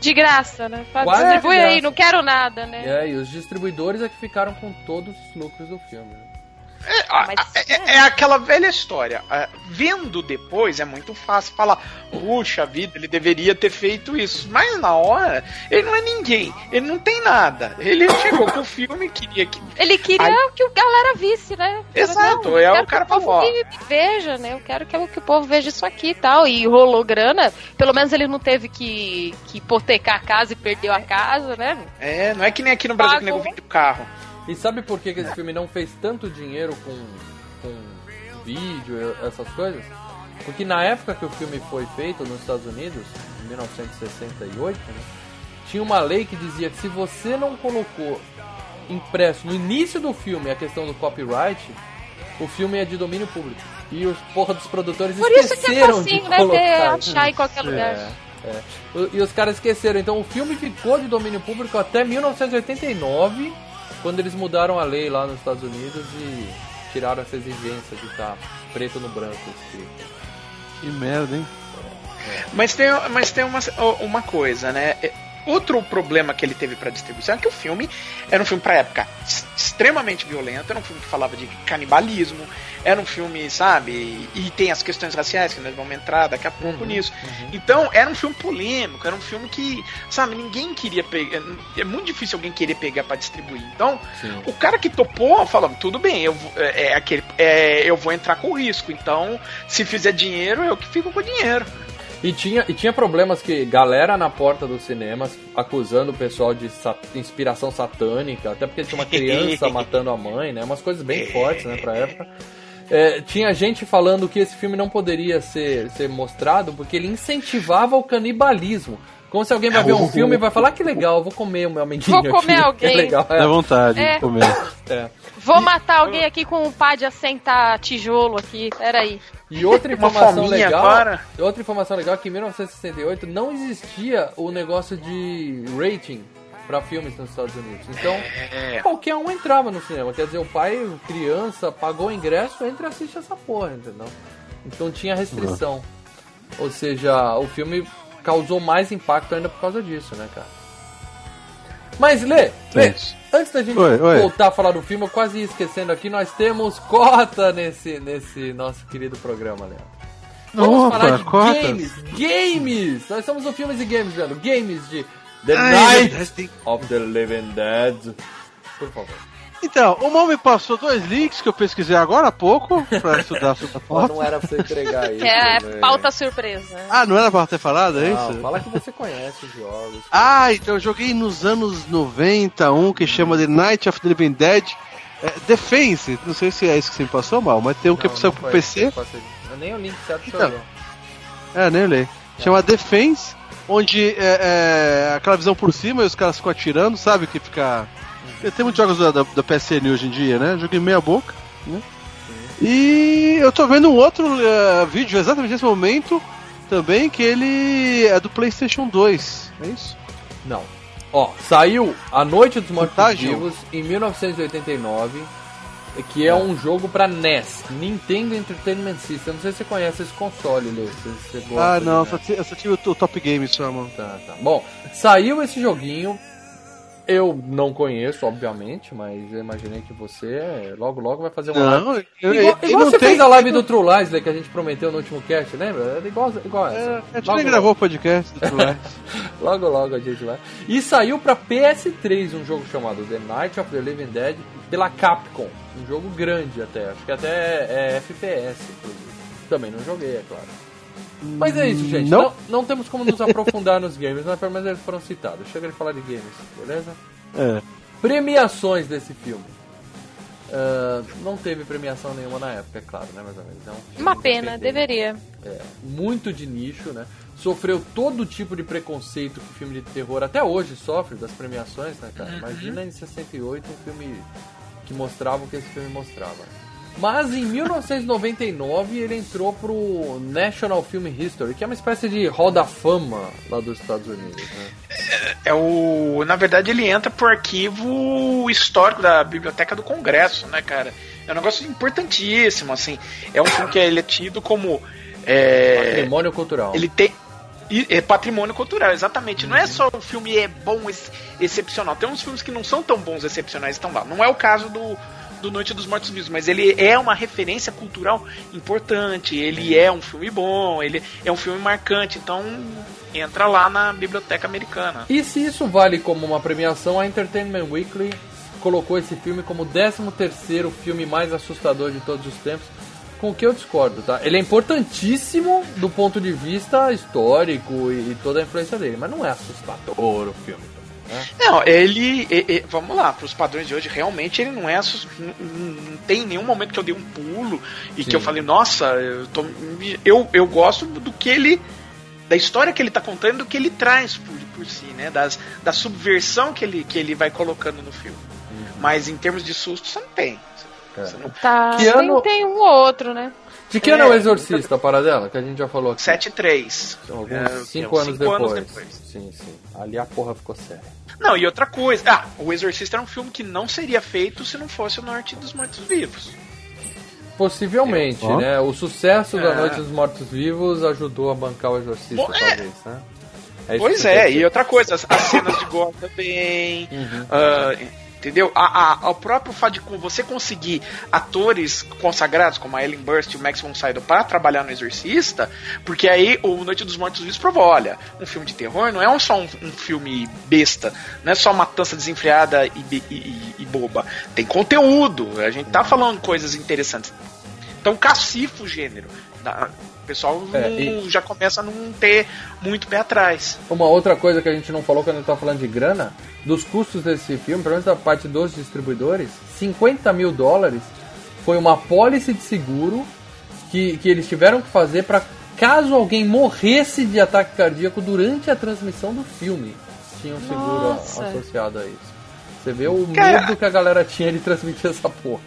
S5: De graça, né? Fala, Distribui aí, não quero nada, né?
S4: É, e os distribuidores é que ficaram com todos os lucros do filme. né?
S7: Ah,
S5: Mas-
S7: ah, é, é aquela velha história. Vendo depois é muito fácil falar, puxa vida, ele deveria ter feito isso. Mas na hora, ele não é ninguém, ele não tem nada. Ele chegou com o filme e queria que.
S5: Ele queria
S7: Aí-
S5: que o galera visse, né?
S7: Exato,
S5: Não,
S7: é,
S5: eu
S7: o
S5: quero
S7: cara
S5: que o povo me veja, né? Eu quero que, o- que o povo veja isso aqui e tal. E rolou grana. Pelo menos ele não teve que, que hipotecar a casa e perdeu a casa, né?
S7: É, não é que nem aqui no Brasil que o nego
S5: Pagou.
S7: vende o carro.
S4: E sabe por que, que esse filme não fez tanto dinheiro com, com vídeo essas coisas? Porque na época que o filme foi feito nos Estados Unidos, em 1968, né, tinha uma lei que dizia que se você não colocou impresso no início do filme a questão do copyright, o filme é de domínio público. E os porra dos produtores
S5: Por isso que é
S4: esqueceram de
S5: né?
S4: colocar.
S5: Ter, achar em qualquer lugar.
S4: É, é. E os caras esqueceram. Então o filme ficou de domínio público até 1989, quando eles mudaram a lei lá nos Estados Unidos e tiraram essa exigência de estar preto no branco escrito.
S6: Que merda, hein?
S7: Mas tem, mas tem uma, uma coisa, né? É, Outro problema que ele teve pra distribuição é que o filme era um filme pra época extremamente violento, era um filme que falava de canibalismo, era um filme, sabe? E tem as questões raciais que nós vamos entrar daqui a pouco nisso. Então, era um filme polêmico, era um filme que, sabe, ninguém queria pegar. É muito difícil alguém querer pegar pra distribuir. Então,
S4: Sim.
S7: o cara que topou falou: tudo bem, eu, é, é aquele, é, eu vou entrar com risco. Então, se fizer dinheiro, eu que fico com o dinheiro.
S4: E tinha, e tinha problemas que galera na porta dos cinemas acusando o pessoal de inspiração satânica, até porque tinha uma criança matando a mãe, né? Umas coisas bem fortes, né, pra época. É, tinha gente falando que esse filme não poderia ser, ser mostrado porque ele incentivava o canibalismo. Como se alguém vai ver um filme e vai falar "Ah, que legal, eu vou comer o meu amiguinho
S5: Vou comer
S4: aqui.
S5: alguém.
S4: É legal.
S6: Dá vontade
S5: É.
S6: de comer.
S4: É.
S5: Vou matar alguém aqui com um pá de assentar tijolo aqui. Peraí.
S4: E outra informação legal,
S7: agora.
S4: outra informação legal é que em 1968 não existia o negócio de rating para filmes nos Estados Unidos. Então,
S7: É.
S4: qualquer um entrava no cinema. Quer dizer, o pai, criança, pagou o ingresso, entra e assiste essa porra, entendeu? Então tinha restrição. Ou seja, o filme causou mais impacto ainda por causa disso, né, cara? Mas, Lê, Lê,
S6: É.
S4: antes da gente
S6: Oi, oi.
S4: voltar a falar do filme, eu quase ia esquecendo aqui, nós temos cota nesse, nesse nosso querido programa, Leandro. Vamos
S6: Opa,
S4: falar de
S6: cotas.
S4: games. Games! Nós somos o Filmes e Games, velho. Games de The
S6: Ai,
S4: Night of the Living Dead. Por favor.
S6: Então, o mal me passou dois links que eu pesquisei agora há pouco pra estudar sobre a foto.
S4: não era pra você entregar isso.
S5: Que é
S4: né?
S5: pauta surpresa.
S6: Ah, não era pra ter falado, é
S4: Não,
S6: isso?
S4: fala que você conhece os jogos.
S6: Ah, então eu joguei nos anos 90 um que chama The Night of the Living Dead. É, Defense, não sei se é isso que você me passou mal, mas tem um que
S4: Não,
S6: saiu
S4: não
S6: pro PC.
S4: foi, Nem o link certo
S6: Então.
S4: eu.
S6: É, nem lei. Chama Defense, onde é, é aquela visão por cima e os caras ficam atirando, sabe? Que fica. Tem muitos jogos da, da, da PSN hoje em dia, né? Joguei meia boca, né? E eu tô vendo um outro é, vídeo exatamente nesse momento também, que ele é do PlayStation 2, é isso?
S4: Não. Ó, saiu A Noite dos Mortos. Vivos em 1989, que é um jogo pra NES, Nintendo Entertainment System. Não sei se você conhece esse console, Lê. Se você gosta
S6: Ah, não, só, eu só tive o, o Top Game só, mano.
S4: Tá, tá. Bom, saiu esse joguinho. Eu não conheço, obviamente, mas eu imaginei que você logo logo vai fazer uma live.
S6: Não, eu,
S4: Igual,
S6: eu
S4: igual
S6: não
S4: você
S6: tem-
S4: fez a live do True Lies, né, que a gente prometeu no último cast, lembra? Era igual, igual essa.
S6: É, a gente
S4: Logo,
S6: nem gravou o podcast do True Lies.
S4: Logo, logo a gente vai. E saiu pra PS3 um jogo chamado The Night of the Living Dead pela Capcom. Um jogo grande até, acho que até é FPS, inclusive. Também não joguei, é claro. Mas é isso, gente.
S6: Não.
S4: Não, não temos como nos aprofundar nos games, mas pelo menos eles foram citados. Chega de falar de games, beleza?
S6: É.
S4: Premiações desse filme. Ah, não teve premiação nenhuma na época, é claro, né? Mais ou menos. É um
S5: Uma pena, deveria.
S4: É, muito de nicho, né? Sofreu todo tipo de preconceito que o filme de terror até hoje sofre das premiações, né, cara? Imagina em 68 um filme que mostrava o que esse filme mostrava. Mas em 1999 ele entrou pro National Film History, que é uma espécie de Hall da Fama lá dos Estados Unidos, né?
S7: É o. Na verdade, ele entra pro arquivo histórico da Biblioteca do Congresso, né, cara? É um negócio importantíssimo, assim. É um filme que ele é tido como. É,
S4: Patrimônio cultural.
S7: ele tem. É patrimônio cultural, exatamente. Não é só o filme é bom, ex- excepcional. Tem uns filmes que não são tão bons, excepcionais, estão lá. Não é o caso do, do Noite dos Mortos Vivos, mas ele é uma referência cultural importante. Ele é um filme bom, ele é um filme marcante. Então entra lá na biblioteca americana.
S4: E se isso vale como uma premiação, a Entertainment Weekly colocou esse filme como o 13º filme mais assustador de todos os tempos, com o que eu discordo, tá? Ele é importantíssimo do ponto de vista histórico e, e toda a influência dele, mas não é assustador o filme. Né?
S7: Não, ele. e- e- vamos lá, para os padrões de hoje, realmente ele não é. Não, não tem nenhum momento que eu dei um pulo e
S4: Sim.
S7: que eu falei, nossa, eu, tô, eu, eu gosto do que ele. Da história que ele tá contando, do que ele traz por, por si, né? Das, da subversão que ele, que ele vai colocando no filme. Mas em termos de susto, você não tem.
S4: É.
S7: Você não,
S5: Tá,
S4: Que ano-
S5: tem, tem um ou outro, né?
S4: De que ano é o
S7: É,
S4: Exorcista, a paradela? Que a gente já falou aqui.
S7: 7 e 3.
S4: Alguns
S7: É,
S4: cinco, anos,
S7: cinco anos
S4: depois.
S7: depois.
S4: Sim, sim. Ali a porra ficou séria.
S7: Não, e outra coisa. Ah, O Exorcista era um filme que não seria feito se não fosse o Norte dos Mortos Vivos.
S4: Possivelmente,
S6: Ó.
S4: né? O sucesso da
S7: É.
S4: Noite dos Mortos Vivos ajudou a bancar o Exorcista,
S7: Bom, é.
S4: talvez, né? É
S7: Pois é, e outra coisa, as, as cenas de gore também.
S4: Uhum.
S7: ah, entendeu? A, a, o próprio fato de você conseguir atores consagrados como a Ellen Burst e o Max von Sydow para trabalhar no Exorcista, porque aí o Noite dos Mortos Vivos provou, olha, um filme de terror não é só um, um filme besta, não é só matança desenfreada e, e- e- boba. Tem conteúdo, a gente tá falando coisas interessantes. Então cacifa o gênero. Pessoal
S4: É,
S7: não-
S4: e-
S7: já começa a não ter muito pé atrás.
S4: Uma outra coisa que a gente não falou quando a gente tá falando de grana, dos custos desse filme, pelo menos da parte dos distribuidores, 50 mil dólares foi uma pólice de seguro que, que eles tiveram que fazer para caso alguém morresse de ataque cardíaco durante a transmissão do filme. Tinha um seguro
S5: Nossa.
S4: associado a isso. Você vê o
S7: Cara-
S4: medo que a galera tinha de transmitir essa porra.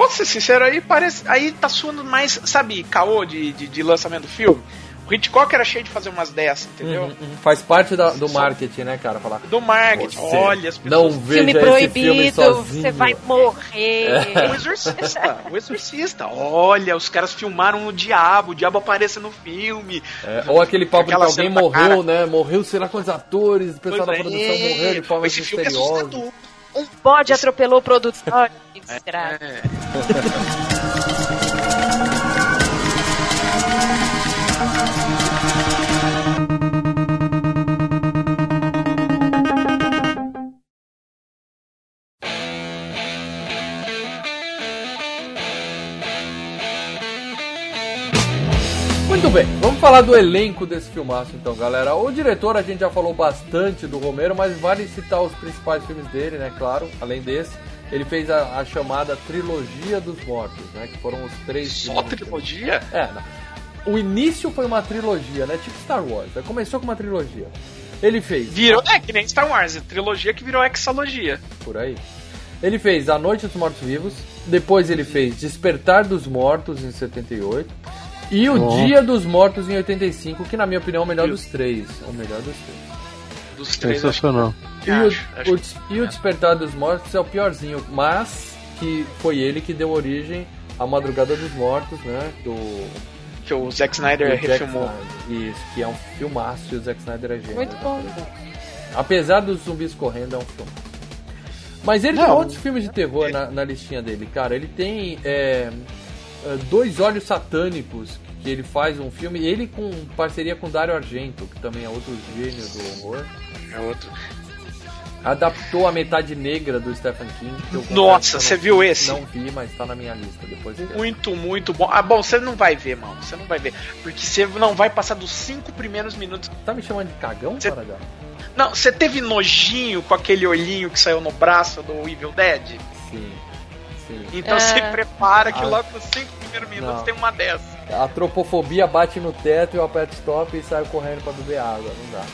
S7: Posso ser sincero, aí parece. Aí tá suando mais, sabe, caô de, de, de lançamento do filme. O Hitchcock era cheio de fazer umas dessas, entendeu?
S4: Uhum, uhum. Faz parte da- do marketing, né, cara? Falar.
S7: Do marketing.
S4: Você
S7: Olha, as
S4: não
S7: pessoas.
S4: veja
S5: filme
S4: esse
S5: proibido,
S4: filme
S5: você vai morrer.
S7: O exorcista, o exorcista. Olha, os caras filmaram o diabo, o diabo aparece no filme.
S4: É, ou aquele papo de que alguém
S7: da
S4: morreu,
S7: cara.
S4: né? Morreu sei lá quantos atores, o pessoal da
S7: Pois
S4: produção
S7: é,
S4: morreu de forma
S7: Esse filme é
S4: misteriosa.
S7: assustador.
S5: Um bode atropelou o produtor. Que desgraça.
S4: Muito bem, vamos falar do elenco desse filmaço então, galera. O diretor a gente já falou bastante do Romero, mas vale citar os principais filmes dele, né? Claro, além desse. Ele fez a, a chamada Trilogia dos Mortos, né? Que foram os três
S7: Só trilogia?
S4: É, não. o início foi uma trilogia, né? Tipo Star Wars. né? Começou com uma trilogia. Ele fez.
S7: Virou, é que nem Star Wars, é trilogia que virou hexalogia.
S4: por aí. Ele fez A Noite dos Mortos Vivos, depois ele fez Despertar dos Mortos em 78 e O
S6: Ó.
S4: Dia dos Mortos em 85, que na minha opinião é o melhor dos três. O melhor dos três.
S7: Dos três, acho
S6: Sensacional.
S4: E o,
S7: Acho,
S4: o e o Despertar dos Mortos é o piorzinho, mas que foi ele que deu origem à Madrugada dos Mortos, né? Do,
S7: que o Zack Snyder
S4: Zack
S7: refilmou.
S4: Snyder. Isso, que é um filmaço e o Zack Snyder é gênio.
S5: Muito bom.
S4: Apesar dos zumbis correndo, é um filme. Mas ele tem
S7: Não.
S4: outros filmes de terror na, na listinha dele, cara. Ele tem é, é, Dois Olhos Satânicos, que ele faz um filme, ele com parceria com Dario Argento, que também é outro gênio do horror.
S7: É outro.
S4: Adaptou a metade negra do Stephen King.
S7: Nossa, você viu esse?
S4: Não vi, mas tá na minha lista. Depois
S7: Muito, muito bom. Ah, bom, você não vai ver, mano. Você não vai ver. Porque você não vai passar dos cinco primeiros minutos.
S4: Tá me chamando de cagão, Paradão?
S7: Não, você teve nojinho com aquele olhinho que saiu no braço do Evil Dead?
S4: Sim. Sim.
S7: Então
S5: É.
S7: se prepara que
S4: Ah.
S7: logo nos cinco primeiros minutos
S4: Não.
S7: tem uma dessa.
S4: A tropofobia bate no teto e eu aperto stop e saio correndo pra beber água. Não dá.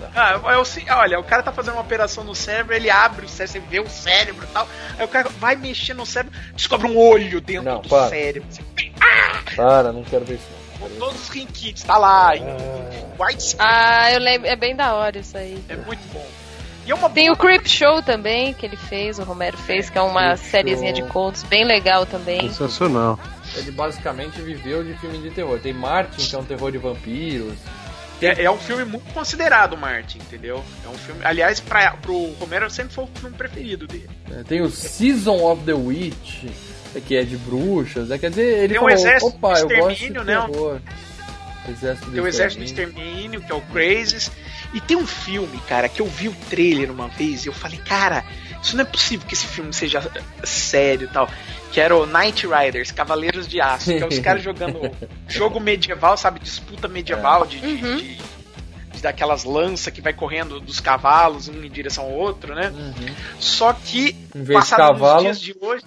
S4: Não dá.
S7: Ah, eu, sei- olha, o cara tá fazendo uma operação no cérebro, ele abre o cérebro, você vê o cérebro e tal. Aí o cara vai mexer no cérebro, descobre um olho dentro
S4: Não,
S7: do
S4: para.
S7: cérebro. Você,
S4: Para, não quero ver isso. não.
S7: com todos os rinquitos, tá lá, em,
S4: Ah.
S7: widescreen.
S5: Ah, eu lembro. É bem da hora isso aí.
S7: É muito bom. E é uma
S5: Tem o Creep Show também, que ele fez, o Romero fez, que é uma
S4: Creep
S5: sériezinha de contos bem legal também.
S6: Sensacional.
S4: Ele basicamente viveu de filme de terror. Tem Martin, que é um terror de vampiros.
S7: É, é um filme muito considerado, Martin, entendeu? É um filme. Aliás, pra, pro Romero sempre foi o filme preferido dele.
S4: né? Tem o Season of the Witch, que é de bruxas. né? Quer dizer, ele
S7: Tem o
S4: falou,
S7: Exército
S4: opa, eu gosto de
S7: Extermínio, né?
S4: terror. Exército
S7: Tem o Exército do
S4: Extermínio.
S7: Que é o Crazes. E tem um filme, cara, que eu vi o trailer uma vez e eu falei, cara, isso não é possível que esse filme seja sério e tal. Que era o Night Riders, Cavaleiros de Aço, que é os caras jogando jogo medieval, sabe? Disputa medieval de, de,
S5: Uhum.
S7: de- de daquelas lanças que vai correndo dos cavalos, um em direção ao outro, né?
S4: Uhum.
S7: Só que
S4: Em vez de
S7: passaram nos
S4: cavalo-
S7: dias de hoje,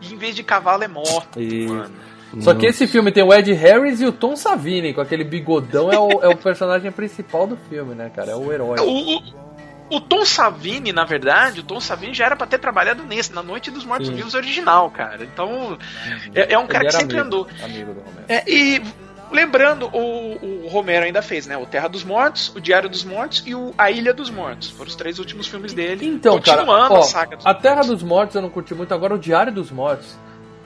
S7: e em vez de cavalo é moto.
S4: E-
S7: mano.
S4: Só que esse filme tem o Ed Harris e o Tom Savini, com aquele bigodão, é o, é o personagem principal do filme, né, cara? É o herói.
S7: O, o, Tom Savini, na verdade, o Tom Savini já era pra ter trabalhado nesse, na Noite dos Mortos
S4: Sim.
S7: Vivos original, cara. Então, é, é um cara que sempre
S4: amigo,
S7: andou.
S4: Amigo do Romero.
S7: É, e lembrando, o, o Romero ainda fez, né? O Terra dos Mortos, o Diário dos Mortos e o A Ilha dos Mortos. Foram os três últimos filmes dele.
S4: Então, cara,
S7: continuando
S4: ó,
S7: a saga dos
S4: A Terra dos Mortos eu não curti muito, agora o Diário dos Mortos,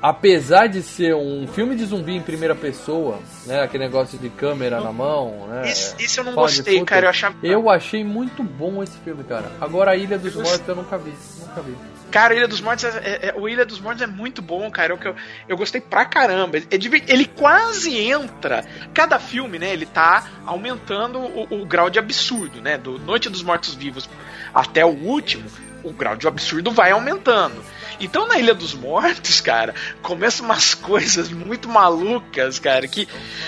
S4: apesar de ser um filme de zumbi em primeira pessoa, né, aquele negócio de câmera na mão, né,
S7: Esse, esse eu não gostei,
S4: footage,
S7: cara. Eu achava.
S4: Eu achei muito bom esse filme, cara. Agora a Ilha dos
S7: Eu
S4: Mortos eu nunca vi, nunca vi.
S7: Cara, Ilha dos Mortos é, é- é- o Ilha dos Mortos é muito bom, cara. Eu, eu, eu gostei pra caramba. É ele quase entra. Cada filme, né? Ele tá aumentando o, o grau de absurdo, né? Do Noite dos Mortos Vivos até o último, o grau de absurdo vai aumentando. Então na Ilha dos Mortos, cara, começam umas coisas muito malucas, cara, que,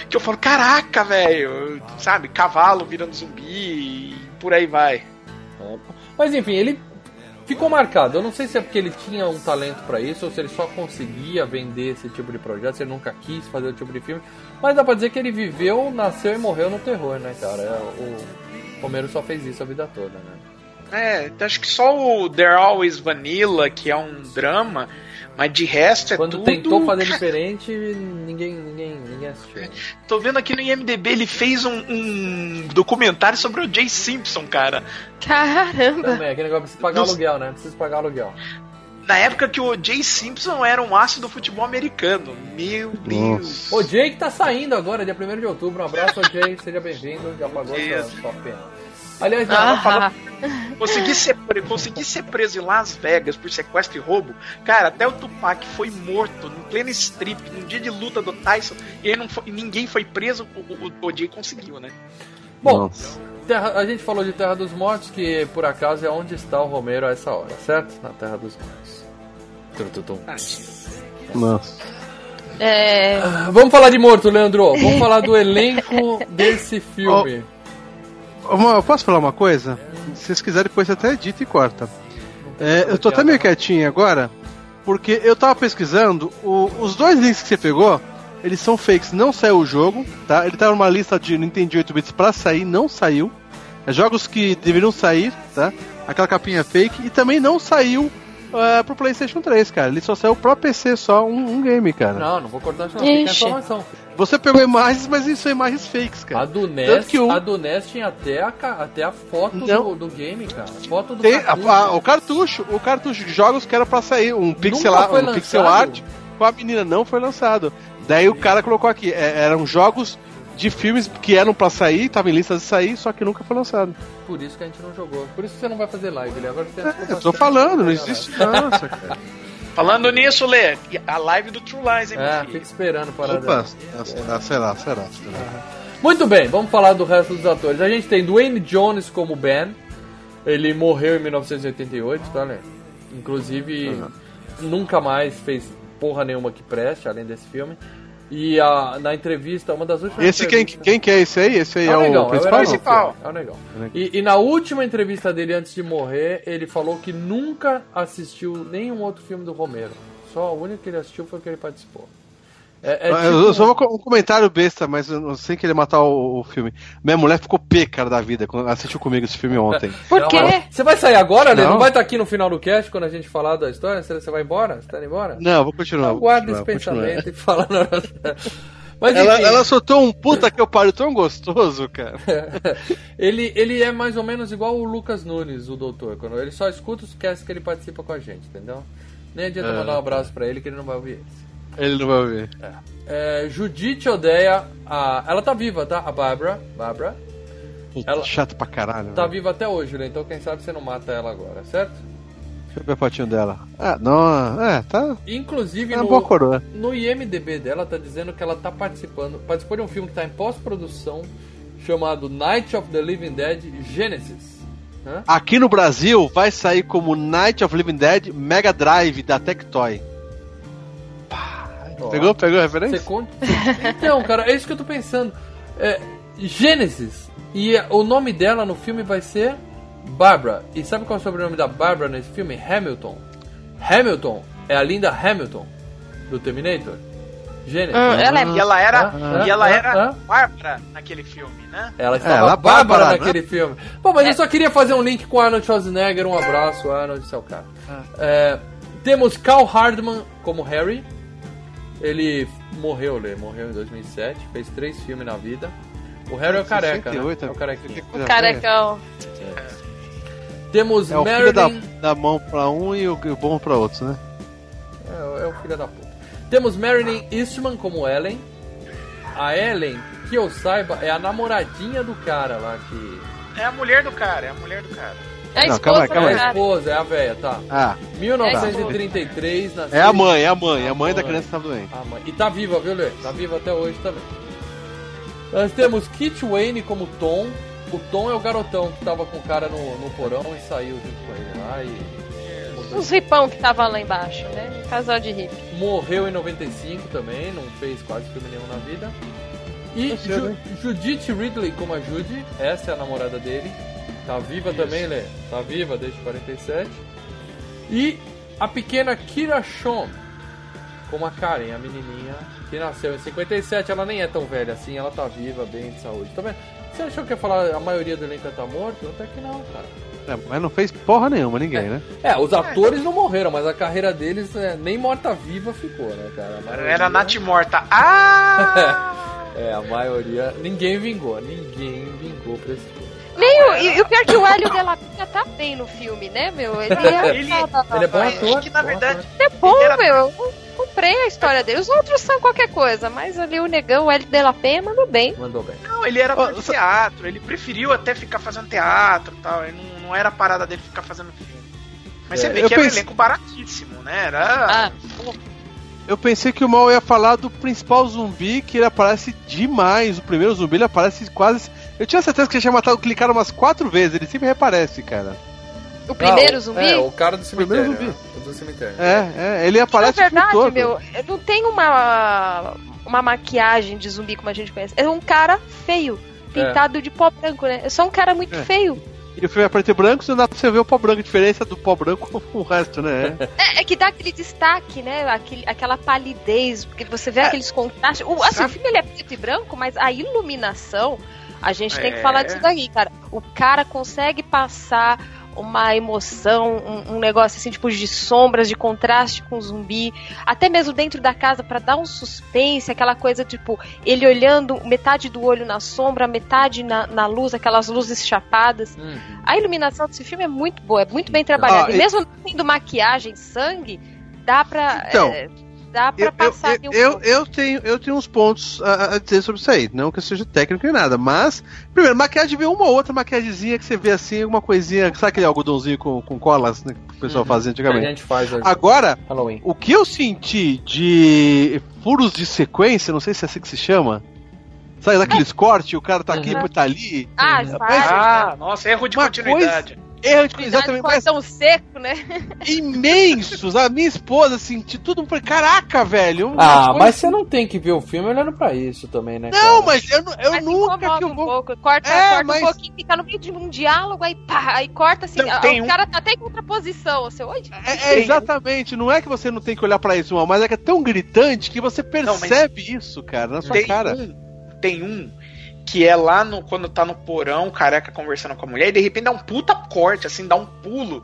S7: que eu falo, caraca, velho, sabe? Cavalo virando zumbi e por aí vai.
S4: Mas enfim, ele ficou marcado. Eu não sei se é porque ele tinha um talento pra isso ou se ele só conseguia vender esse tipo de projeto, se ele nunca quis fazer o tipo de filme. Mas dá pra dizer que ele viveu, nasceu e morreu no terror, né, cara? É, O Romero só fez isso a vida toda, né?
S7: É, acho que só o They're Always Vanilla, que é um drama, mas de resto é
S4: Quando
S7: tudo...
S4: tentou fazer diferente, ninguém, ninguém, ninguém assistiu.
S7: Tô vendo aqui no IMDB, ele fez um, um documentário sobre o Jay Simpson, cara.
S5: Caramba!
S4: Também, aquele negócio precisa pagar
S7: Nos-
S4: aluguel, né? Precisa pagar aluguel.
S7: Na época que o Jay Simpson era um aço do futebol americano. Meu Deus.
S4: O Jake tá saindo agora, dia 1 de outubro. Um abraço Jay, seja bem-vindo. Já pagou sua, sua pena. Aliás, não,
S5: Ah,
S7: Consegui ser, pre- consegui ser preso em Las Vegas por sequestro e roubo. Cara, até o Tupac foi morto no pleno strip, num dia de luta do Tyson, e foi- ninguém foi preso. O, o, o Jay conseguiu, né?
S4: Bom. Terra- a gente falou de Terra dos Mortos, que por acaso é onde está o Romero a essa hora, certo? Na Terra dos Mortos. Tum, tum, tum.
S7: Tadinho.
S6: Nossa.
S5: É,
S4: Ah, Vamos falar de morto, Leandro. Vamos falar do elenco desse filme.
S6: Eu posso falar uma coisa? Se vocês quiserem, depois você até edita e corta. É, eu tô até meio quietinho agora, porque eu tava pesquisando, o- os dois links que você pegou, eles são fakes, não saiu o jogo, tá? Ele tava numa lista de Nintendo 8 bits pra sair, não saiu. É jogos que deveriam sair, tá? Aquela capinha fake, e também não saiu é, pro PlayStation 3, cara. Ele só saiu pro PC, só um, um game, cara.
S4: Não, não vou cortar isso não. Fica a
S5: Ixi.
S4: informação.
S6: Você pegou imagens, mas isso são imagens fakes, cara.
S4: A do NES,
S6: que o-
S4: a do NES tinha até a, até a foto do, do game, cara. Foto do
S6: Tem a-
S4: cartucho.
S6: a- o cartucho, o cartucho de jogos que era pra sair, um pixel, um pixel art com a menina, não foi lançado. Daí o cara colocou aqui, é, eram jogos de filmes que eram pra sair, estavam em listas de sair, só que nunca foi lançado.
S4: Por isso que a gente não jogou. Por isso que você não vai fazer live, Lê. Agora você
S6: É, eu tô falando, não existe nossa, cara.
S7: Falando nisso, Lê, a live do True Lies, hein,
S4: É, fica esperando para
S6: Opa, ah, será, será, será.
S4: Muito bem, vamos falar do resto dos atores. A gente tem Dwayne Jones como Ben. Ele morreu em 1988, tá, né? Inclusive, nunca mais fez porra nenhuma que preste, além desse filme. E a- na entrevista, uma das últimas
S6: Esse quem, quem que é esse aí? Esse aí é,
S4: o
S6: o
S4: negão,
S6: principal?
S4: herói do
S7: Principal.
S4: É o negão. E, e na última entrevista dele antes de morrer, ele falou que nunca assistiu nenhum outro filme do Romero. Só o único que ele assistiu foi o que ele participou. É, é
S6: Eu-
S4: tipo-
S6: só um comentário besta, mas eu não- sem querer matar o, o filme. Minha mulher ficou pé, cara, da vida, quando assistiu comigo esse filme ontem.
S5: por quê?
S4: Não, Você vai sair agora, né?
S6: Não.
S4: Não vai estar aqui no final do cast quando a gente falar da história? Você você vai embora? Você tá indo embora?
S6: Não, vou continuar. vou
S4: Aguarda
S6: continuar,
S4: esse pensamento e fala na hora. Mas
S6: Ela,
S4: enfim,
S6: ela soltou um puta que eu pariu tão gostoso, cara.
S4: ele, ele é mais ou menos igual o Lucas Nunes, o doutor. Quando ele só escuta os casts que ele participa com a gente, entendeu? Nem adianta
S6: É.
S4: mandar um abraço pra ele que ele não vai ouvir esse.
S6: Ele não vai ouvir.
S4: É, Judite odeia a. Ela tá viva, tá? A Barbara. Barbara.
S6: Puta,
S4: Ela-
S6: chato pra caralho.
S4: Tá
S6: velho.
S4: viva até hoje, né? Então quem sabe você não mata ela agora, certo?
S6: Deixa eu ver a fotinho dela. Ah, não. É, tá.
S4: Inclusive
S6: É uma
S4: no,
S6: boa coroa.
S4: no IMDB dela tá dizendo que ela tá participando. Participou de um filme que tá em pós-produção chamado Night of the Living Dead Genesis. Hã?
S6: Aqui no Brasil vai sair como Night of Living Dead Mega Drive da Tectoy.
S4: Ó,
S6: Pegou? Pegou a
S4: Você
S6: referência?
S4: conta? Então, cara, é isso que eu tô pensando. É, Gênesis. E é, o nome dela no filme vai ser Barbara. E sabe qual é o sobrenome da Barbara nesse filme? Hamilton. Hamilton é a linda Hamilton do Terminator. Gênesis.
S5: Hum, ela é
S7: E ela era,
S4: Ah,
S7: e ela
S4: ah,
S7: era
S4: ah.
S7: Bárbara naquele filme, né?
S4: Ela estava
S6: ela é
S4: bárbara
S6: Bárbara, né?
S4: naquele filme. Bom, mas eu só queria fazer um link com Arnold Schwarzenegger. Um abraço, Arnold, seu cara. É, temos Carl Hardman como Harry. Ele morreu, Lê, morreu em 2007. Fez três filmes na vida. O Harry é o careca, né?
S6: 68,
S4: É o carequinha.
S5: O carecão.
S4: Temos
S6: É o filho da,
S4: Marilyn...
S6: da mão pra um e o, o bom pra outros, né?
S4: É, é o filho da puta. Temos Marilyn Eastman como Ellen. A Ellen, que eu saiba, é a namoradinha do cara lá que...
S7: É a mulher do cara, é a mulher do cara.
S5: É a
S6: Não,
S5: esposa
S6: calma
S4: É a esposa, é a véia, tá.
S6: Ah,
S4: 1933, nasceu...
S6: é a mãe, é a mãe. É a mãe da
S4: mãe.
S6: criança que tava doente.
S4: A mãe. E tá viva, viu, Lê? Tá viva até hoje também. Nós temos Kit Wayne como Tom. O Tom é o garotão que tava com o cara no, no porão e saiu junto com ele lá e.
S5: Os ripão que tava lá embaixo, né? Um casal de hippie.
S4: Morreu em 95 também, não fez quase filme nenhum na vida. E
S6: Tá
S4: Ju? Judith Ridley como a Judy, essa é a namorada dele. Tá viva também, Lê? Tá viva desde 47. E a pequena Kira Shawn como a Karen, a menininha que nasceu em 57. Ela nem é tão velha assim, ela tá viva, bem de saúde. Tá vendo? Você achou que ia falar a maioria do elenco tá morto? Até que não, cara.
S6: É, mas não fez porra nenhuma, ninguém, né?
S4: É, os atores não morreram, mas a carreira deles é, nem morta-viva ficou, né, cara? Maioria-
S7: Era a Nath morta. Ah!
S4: É, a maioria. Ninguém vingou, ninguém vingou pra esse filme.
S5: Nem o, e, e o pior é que o Hélio de la Penha tá bem no filme, né, meu? Ele é,
S7: Ele-
S4: Ele é bom
S7: Acho
S4: ator.
S7: que, na verdade,
S5: é bom,
S7: era-
S5: meu. Eu comprei a história dele. Os outros são qualquer coisa, mas ali o negão, o Hélio de la Penha, mandou bem.
S4: Mandou bem.
S7: Não, ele era
S6: só-
S7: teatro. Ele preferiu até ficar fazendo teatro e tal. Ele não, não era a parada dele ficar fazendo filme. Mas
S4: É,
S7: você vê que era um
S6: pense-
S7: elenco baratíssimo, né? Era.
S5: Ah.
S6: Eu pensei que o Mal ia falar do principal zumbi, que ele aparece demais. O primeiro zumbi ele aparece quase. Eu tinha certeza que ele tinha matado, clicaram umas quatro vezes, ele sempre reaparece, cara.
S5: O primeiro
S4: Ah, o-
S5: zumbi?
S4: É, o cara do cemitério.
S6: primeiro
S4: né? O do cemitério.
S6: É, é, ele
S5: Na
S6: aparece o filme
S5: verdade,
S6: todo.
S5: meu, não tem uma, uma maquiagem de zumbi como a gente conhece. É um cara feio, pintado de pó branco, né? É só um cara muito
S6: É.
S5: feio.
S6: E o filme é preto e branco, pra você ver o pó branco, a diferença do pó branco com o resto, né?
S5: É, é que dá aquele destaque, né? Aquele, aquela palidez, porque você vê aqueles contrastes. O, assim, o filme ele é preto e branco, mas a iluminação, a gente tem que
S7: É.
S5: falar disso daí, cara. O cara consegue passar uma emoção, um, um negócio assim, tipo, de sombras, de contraste com o zumbi, até mesmo dentro da casa pra dar um suspense, aquela coisa, tipo, ele olhando metade do olho na sombra, metade na, na luz, aquelas luzes chapadas.
S4: Uhum.
S5: A iluminação desse filme é muito boa, é muito bem trabalhada.
S6: Ah,
S5: e
S6: e-
S5: mesmo não tendo maquiagem, sangue, dá pra.
S6: Então,
S5: é, dá pra
S6: Eu, eu,
S5: passar ali um
S6: eu, eu tenho, eu tenho uns pontos a, a dizer sobre isso aí. Não que eu seja técnico nem nada, mas. Primeiro, maquiagem vê uma ou outra maquiagemzinha que você vê assim, alguma coisinha. Sabe aquele algodãozinho com, com colas né, que o pessoal
S4: Uhum.
S6: fazia
S4: Que a
S6: antigamente?
S4: gente faz hoje.
S6: Agora,
S4: Halloween.
S6: o que eu senti de furos de sequência, não sei se é assim que se chama. Sabe daqueles cortes, o cara tá aqui,
S5: Uhum.
S6: tá ali.
S5: Ah,
S6: Mas-
S5: vários,
S7: Ah, nossa, erro de
S6: Uma
S7: continuidade.
S6: Erro de exatamente, mas
S5: tão seco, né?
S6: imensos. A minha esposa senti tudo. Falei, caraca, velho.
S4: Ah,
S6: coisa
S4: mas você não tem que ver o filme olhando pra isso também, né?
S6: Não,
S4: cara?
S6: mas eu, eu
S5: mas
S6: nunca que eu
S5: um
S6: vou.
S5: pouco. Corta,
S6: É,
S5: corta
S6: mas-
S5: um pouquinho, fica no meio de um diálogo, aí pá, aí corta assim.
S7: Não, tem
S5: o
S7: um-
S5: cara tá até em contraposição. Você, oi?
S6: É, é, exatamente, não é que você não tem que olhar pra isso, mas é que é tão gritante que você
S7: Não, mas-
S6: percebe isso, cara, na sua
S7: Tem
S6: cara.
S7: um, tem um que é lá no, quando tá no porão, o careca conversando com a mulher, e de repente dá um puta corte, assim, dá um pulo.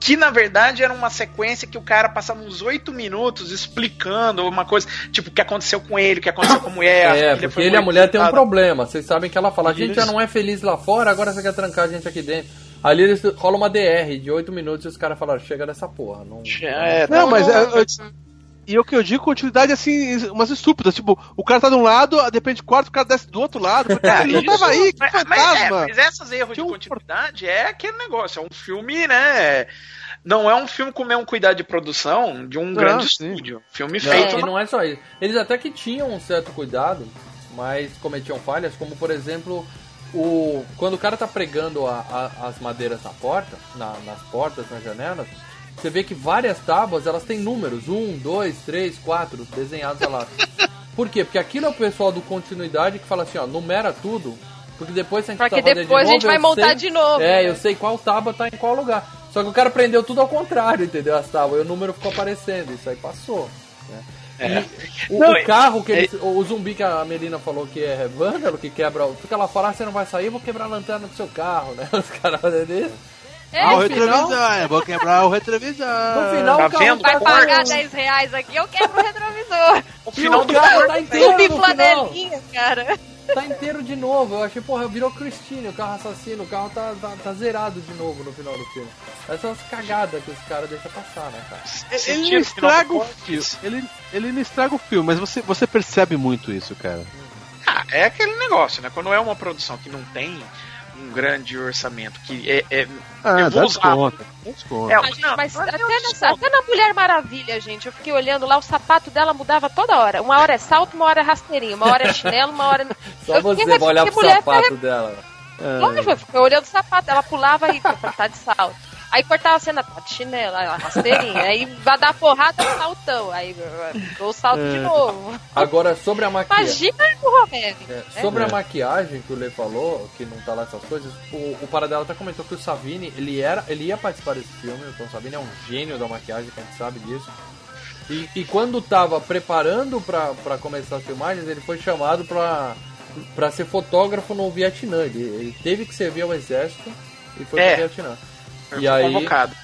S7: Que na verdade era uma sequência que o cara passava uns oito minutos explicando uma coisa, tipo, o que aconteceu com ele, o que aconteceu com a mulher. a
S4: É,
S7: filha
S4: porque ele e a mulher tem um problema. Vocês sabem que ela fala, a gente já não é feliz lá fora, agora você quer trancar a gente aqui dentro. Ali eles rola uma DR de 8 minutos e os caras falaram, chega dessa porra. Não,
S7: É,
S6: Não, mas é, eu- e o que eu digo, continuidade assim, umas estúpidas, tipo, o cara tá de um lado, de repente corta, o cara desce do outro lado. Cara, ele não tava aí, que
S7: Mas, mas, é,
S6: fantasma.
S7: mas esses erros de
S6: Tinha um-
S7: continuidade é aquele negócio, é um filme, né? Não é um filme com o mesmo cuidado de produção de um grande
S6: sim.
S7: estúdio. Filme
S4: Não,
S7: feito
S4: e não é só isso. Eles até que tinham um certo cuidado, mas cometiam falhas, como por exemplo, o quando o cara tá pregando a- a- as madeiras na porta, na- nas portas, nas janelas, você vê que várias tábuas elas têm números, um, dois, três, quatro, desenhados lá. Por quê? Porque aquilo é o pessoal do continuidade que fala assim, ó, numera tudo, porque depois se a gente
S5: Porque
S4: tá
S5: depois
S4: de
S5: a gente
S4: novo,
S5: vai montar
S4: sei-
S5: de novo.
S4: É,
S5: né?
S4: eu sei qual tábua tá em qual lugar. Só que o cara prendeu tudo ao contrário, entendeu? As tábuas, e o número ficou aparecendo, isso aí passou. Né?
S7: É.
S4: O,
S7: Não,
S4: o carro que
S7: é-
S4: eles, o zumbi que a Melina falou que é vândalo, que quebra. Fica lá fora, "Ah, você não vai sair, eu vou quebrar a lanterna do seu carro, né? Os caras fazendo isso.
S5: É,
S6: Ah, o retrovisor, eu vou quebrar o retrovisor.
S4: No final,
S7: Tá
S4: o carro
S7: vendo?
S5: Vai pagar
S7: Corte.
S5: 10 reais aqui, eu quebro o retrovisor.
S7: O final do
S4: carro
S7: filme
S4: tá inteiro
S5: em
S4: no
S5: cara.
S4: Tá inteiro de novo. Eu achei, porra, virou Christine, o carro assassino, o carro tá, tá, tá zerado de novo no final do filme. Essas cagadas que os caras deixam passar, né, cara?
S6: Ele não
S7: o
S6: estraga o filme. Ele, ele não estraga o filme, mas você, você percebe muito isso, cara.
S7: Ah, é aquele negócio, né? Quando é uma produção que não tem um grande orçamento, que é. é
S6: Ah,
S7: Eu vou
S6: dá
S7: usar.
S6: desconto. Dá desconto.
S7: é
S5: Ah, gente,
S7: não,
S5: mas
S7: não é
S5: até, nessa- até na Mulher Maravilha, gente, eu fiquei olhando lá, o sapato dela mudava toda hora. Uma hora é salto, uma hora é rasteirinho, uma hora é chinelo, uma hora.
S4: Só
S5: Eu
S4: você vai olhar pro
S5: que mulher
S4: sapato dela.
S6: É.
S5: Lógico, eu fiquei olhando o sapato, ela pulava e tá de salto. Aí cortava a cena, tá de chinelo, aí rasteirinha, aí vai dar porrada, saltão, aí o salto de
S6: É.
S5: novo.
S4: Agora, sobre a maquiagem.
S5: Imagina o Romero.
S4: É, sobre
S6: É.
S4: a maquiagem que o Lê falou, que não tá lá essas coisas, o, o Paradela até comentou que o Savini, ele, era, ele ia participar desse filme, então o Savini é um gênio da maquiagem, que a gente sabe disso. E, e quando tava preparando pra, pra começar as filmagens, ele foi chamado pra, pra ser fotógrafo no Vietnã. Ele, ele teve que servir ao exército e foi
S7: É.
S4: pro Vietnã.
S7: Eu
S4: E aí,
S7: convocado.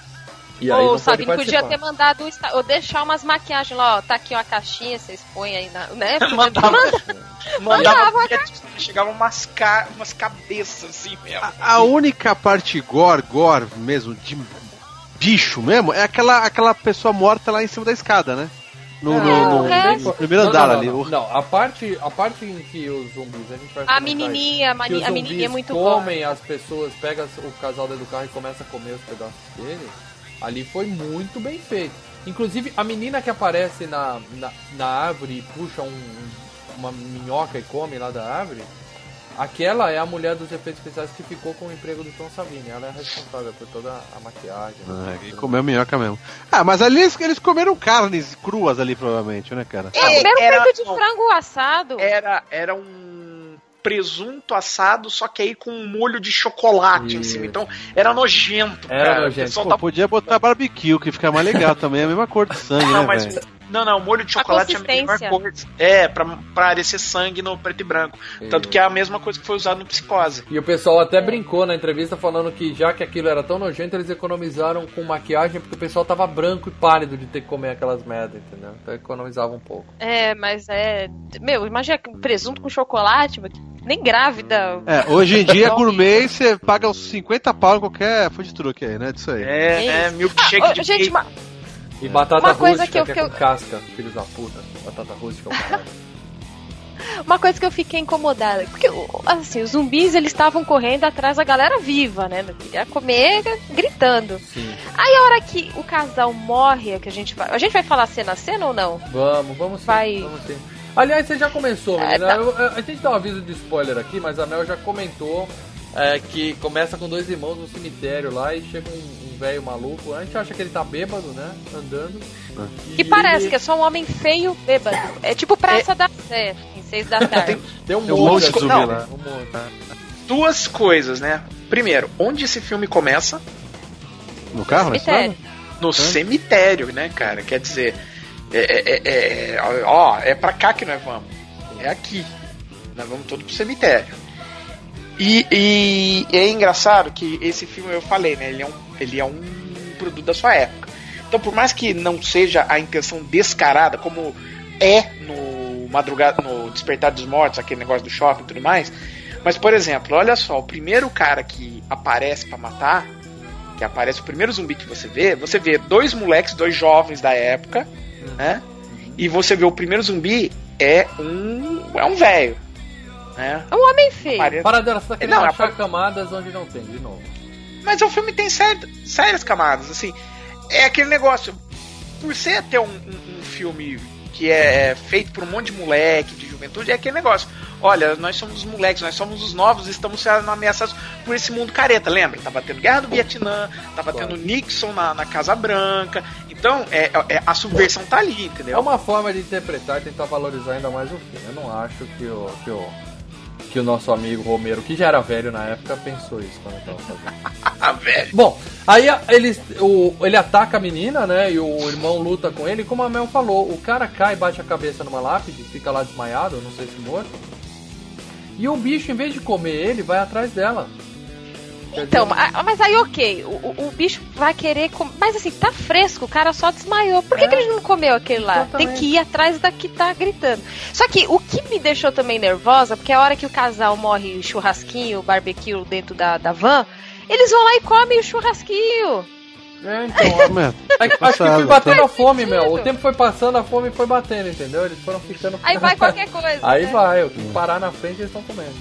S4: e aí
S5: o Sabino
S4: participar.
S5: podia ter mandado ou deixar umas maquiagens lá, ó. Tá aqui uma caixinha, vocês põem aí na. Né?
S7: Mandava.
S5: Manda-
S7: Mandava
S5: Mandava,
S7: bilhete, chegava umas, ca... umas cabeças assim mesmo.
S6: A única parte gore, gore mesmo, de bicho mesmo, é aquela, aquela pessoa morta lá em cima da escada, né? No, no- no- no primeiro
S4: Não,
S6: andar
S4: não,
S6: ali.
S4: não,
S6: o-
S4: não, a parte, a parte em que os zumbis, a gente vai
S5: A menininha, a, mani- a menininha é muito boa.
S4: comem as pessoas, pega o casal dentro do carro e começa a comer os pedaços dele, ali foi muito bem feito. Inclusive, a menina que aparece na, na, na árvore e puxa um- uma minhoca e come lá da árvore, aquela é a mulher dos efeitos especiais que ficou com o emprego do Tom Savini. Ela é responsável por toda a maquiagem.
S6: Ah, e comeu minhoca mesmo. Ah, mas ali eles, eles comeram carnes cruas ali, provavelmente, né, cara?
S5: Ah, comeram
S7: era-
S5: peito de
S7: não.
S5: frango assado.
S7: Era, era um presunto assado, só que aí com um molho de chocolate em
S4: Isso.
S7: cima. Então era nojento.
S4: Era
S7: cara.
S4: nojento.
S6: Pô,
S7: tá-
S6: podia botar barbecue, que fica mais legal também. É a mesma cor de sangue,
S7: Não,
S6: né,
S7: mas.
S6: velho?
S7: Não, não, o molho de chocolate é a melhor cor. É, pra, pra parecer sangue no preto e branco. Tanto
S4: Isso.
S7: que é a mesma coisa que foi usado no Psicose.
S4: E o pessoal até brincou na entrevista falando que já que aquilo era tão nojento, eles economizaram com maquiagem porque o pessoal tava branco e pálido de ter que comer aquelas merda, entendeu? Então economizava um pouco.
S5: É, mas é. Meu, imagina que um presunto com chocolate, mas nem grávida.
S6: É, hoje em dia, gourmet, você paga uns 50 pau em qualquer food truck aí, né? Disso aí.
S7: É,
S5: É
S7: é, milkshake
S5: Ô,
S7: de
S5: gente, uma,
S4: E batata
S5: Uma coisa
S4: rústica,
S5: que eu-
S4: que, é
S5: que eu-
S4: com casca, filhos da puta. Batata rústica, é o caralho.
S5: uma coisa que eu fiquei incomodada. Porque, assim, os zumbis eles estavam correndo atrás da galera viva, né? Não queria comer gritando.
S4: Sim.
S5: Aí a hora que o casal morre, é que a gente vai. A gente vai falar cena a cena ou não?
S4: Vamos, vamos sim.
S5: Vai.
S4: Vamos sim. Aliás, você já começou,
S5: É,
S4: menina.
S5: tá.
S4: Eu- eu- a gente dá um aviso de spoiler aqui, mas a Mel já comentou é, que começa com dois irmãos no cemitério lá e chega um um velho maluco. A gente acha que ele tá bêbado, né? Andando.
S5: Que parece que é só um homem feio bêbado. É tipo Praça da Sé, em seis da tarde.
S4: Tem um
S6: Tem um
S4: monte de
S6: zumbi lá.
S4: Um monte.
S7: Duas coisas, né? Primeiro, onde esse filme começa?
S6: No carro? na
S5: Cemitério.
S7: No cemitério, né, cara? Quer dizer, é, é, é- é- ó, é pra cá que nós vamos. É aqui. Nós vamos todo pro cemitério. E, e é engraçado que esse filme, eu falei, né? Ele é, um, ele é um produto da sua época. Então, por mais que não seja a intenção descarada, como é no madrugada, no Despertar dos Mortos, aquele negócio do shopping e tudo mais. Mas, por exemplo, olha só, o primeiro cara que aparece pra matar, que aparece o primeiro zumbi que você vê, você vê dois moleques, dois jovens da época, né? E você vê o primeiro zumbi é um é um velho, né?
S5: É um homem feio.
S4: Para dela, você tá querendo
S7: Não, é
S4: achar
S7: pra-
S4: camadas onde não tem, de novo.
S7: Mas o filme tem sério- sérias camadas, assim. É aquele negócio. Por ser até um, um- um filme que é feito por um monte de moleque, de juventude, é aquele negócio. Olha, nós somos os moleques, nós somos os novos, estamos sendo ameaçados por esse mundo careta. Lembra? Tava tendo guerra do Vietnã, tava
S4: Claro.
S7: tendo Nixon na, na Casa Branca. Então, é, é- a subversão tá ali,
S4: É
S7: entendeu?
S4: uma forma de interpretar e tentar valorizar ainda mais o filme. Eu não acho que o, que o, que o nosso amigo Romero, que já era velho na época, pensou isso quando tava fazendo.
S7: Velho.
S4: Bom, aí eles, o, ele ataca a menina, né? E o irmão luta com ele. Como a Mel falou, o cara cai, bate a cabeça numa lápide, fica lá desmaiado, não sei se morto. E o bicho, em vez de comer ele, vai atrás dela.
S5: Então, mas aí ok, o, o- o bicho vai querer comer. Mas assim, tá fresco, o cara só desmaiou. Por que,
S4: É.
S5: que ele não comeu aquele lá?
S4: Exatamente.
S5: Tem que ir atrás da que tá gritando. Só que o que me deixou também nervosa, porque a hora que o casal morre o churrasquinho, o barbecue dentro da, da van, eles vão lá e comem o churrasquinho.
S4: É, então,
S6: É,
S4: Acho que foi
S6: Passado.
S4: batendo a fome. Mel. O tempo foi passando, a fome foi batendo, entendeu? Eles foram ficando.
S5: Aí vai qualquer coisa.
S4: Aí
S5: né?
S4: vai, o que parar na frente eles estão comendo.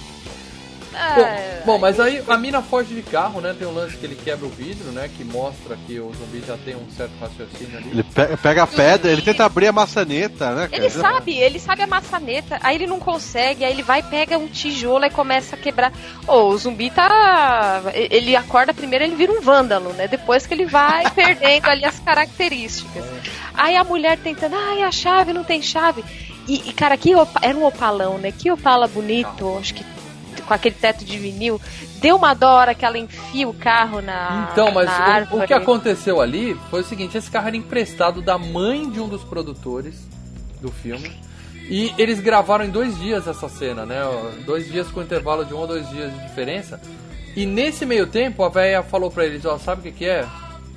S4: Bom, bom, mas aí a mina foge de carro, né? Tem um lance que ele quebra o vidro, né? Que mostra que o zumbi já tem um certo raciocínio ali.
S6: Ele pe- pega a pedra, ele tenta abrir a maçaneta, né, cara?
S5: Ele sabe, ele sabe a maçaneta, aí ele não consegue, aí ele vai, pega um tijolo e começa a quebrar. Ô, o zumbi tá. Ele acorda primeiro, ele vira um vândalo, né? Depois que ele vai perdendo ali as características. Aí a mulher tentando, ai, a chave não tem chave. E, e, cara, que opa- era um opalão, né? Que opala bonito, acho que com aquele teto de vinil. Deu uma dó hora que ela enfia o carro na.
S4: Então, mas
S5: na
S4: o- o, que aconteceu ali foi o seguinte: esse carro era emprestado da mãe de um dos produtores do filme. E eles gravaram em dois dias essa cena, né? Dois dias com intervalo de um ou dois dias de diferença. E nesse meio tempo, a velha falou pra eles: Ó, sabe o que, que é?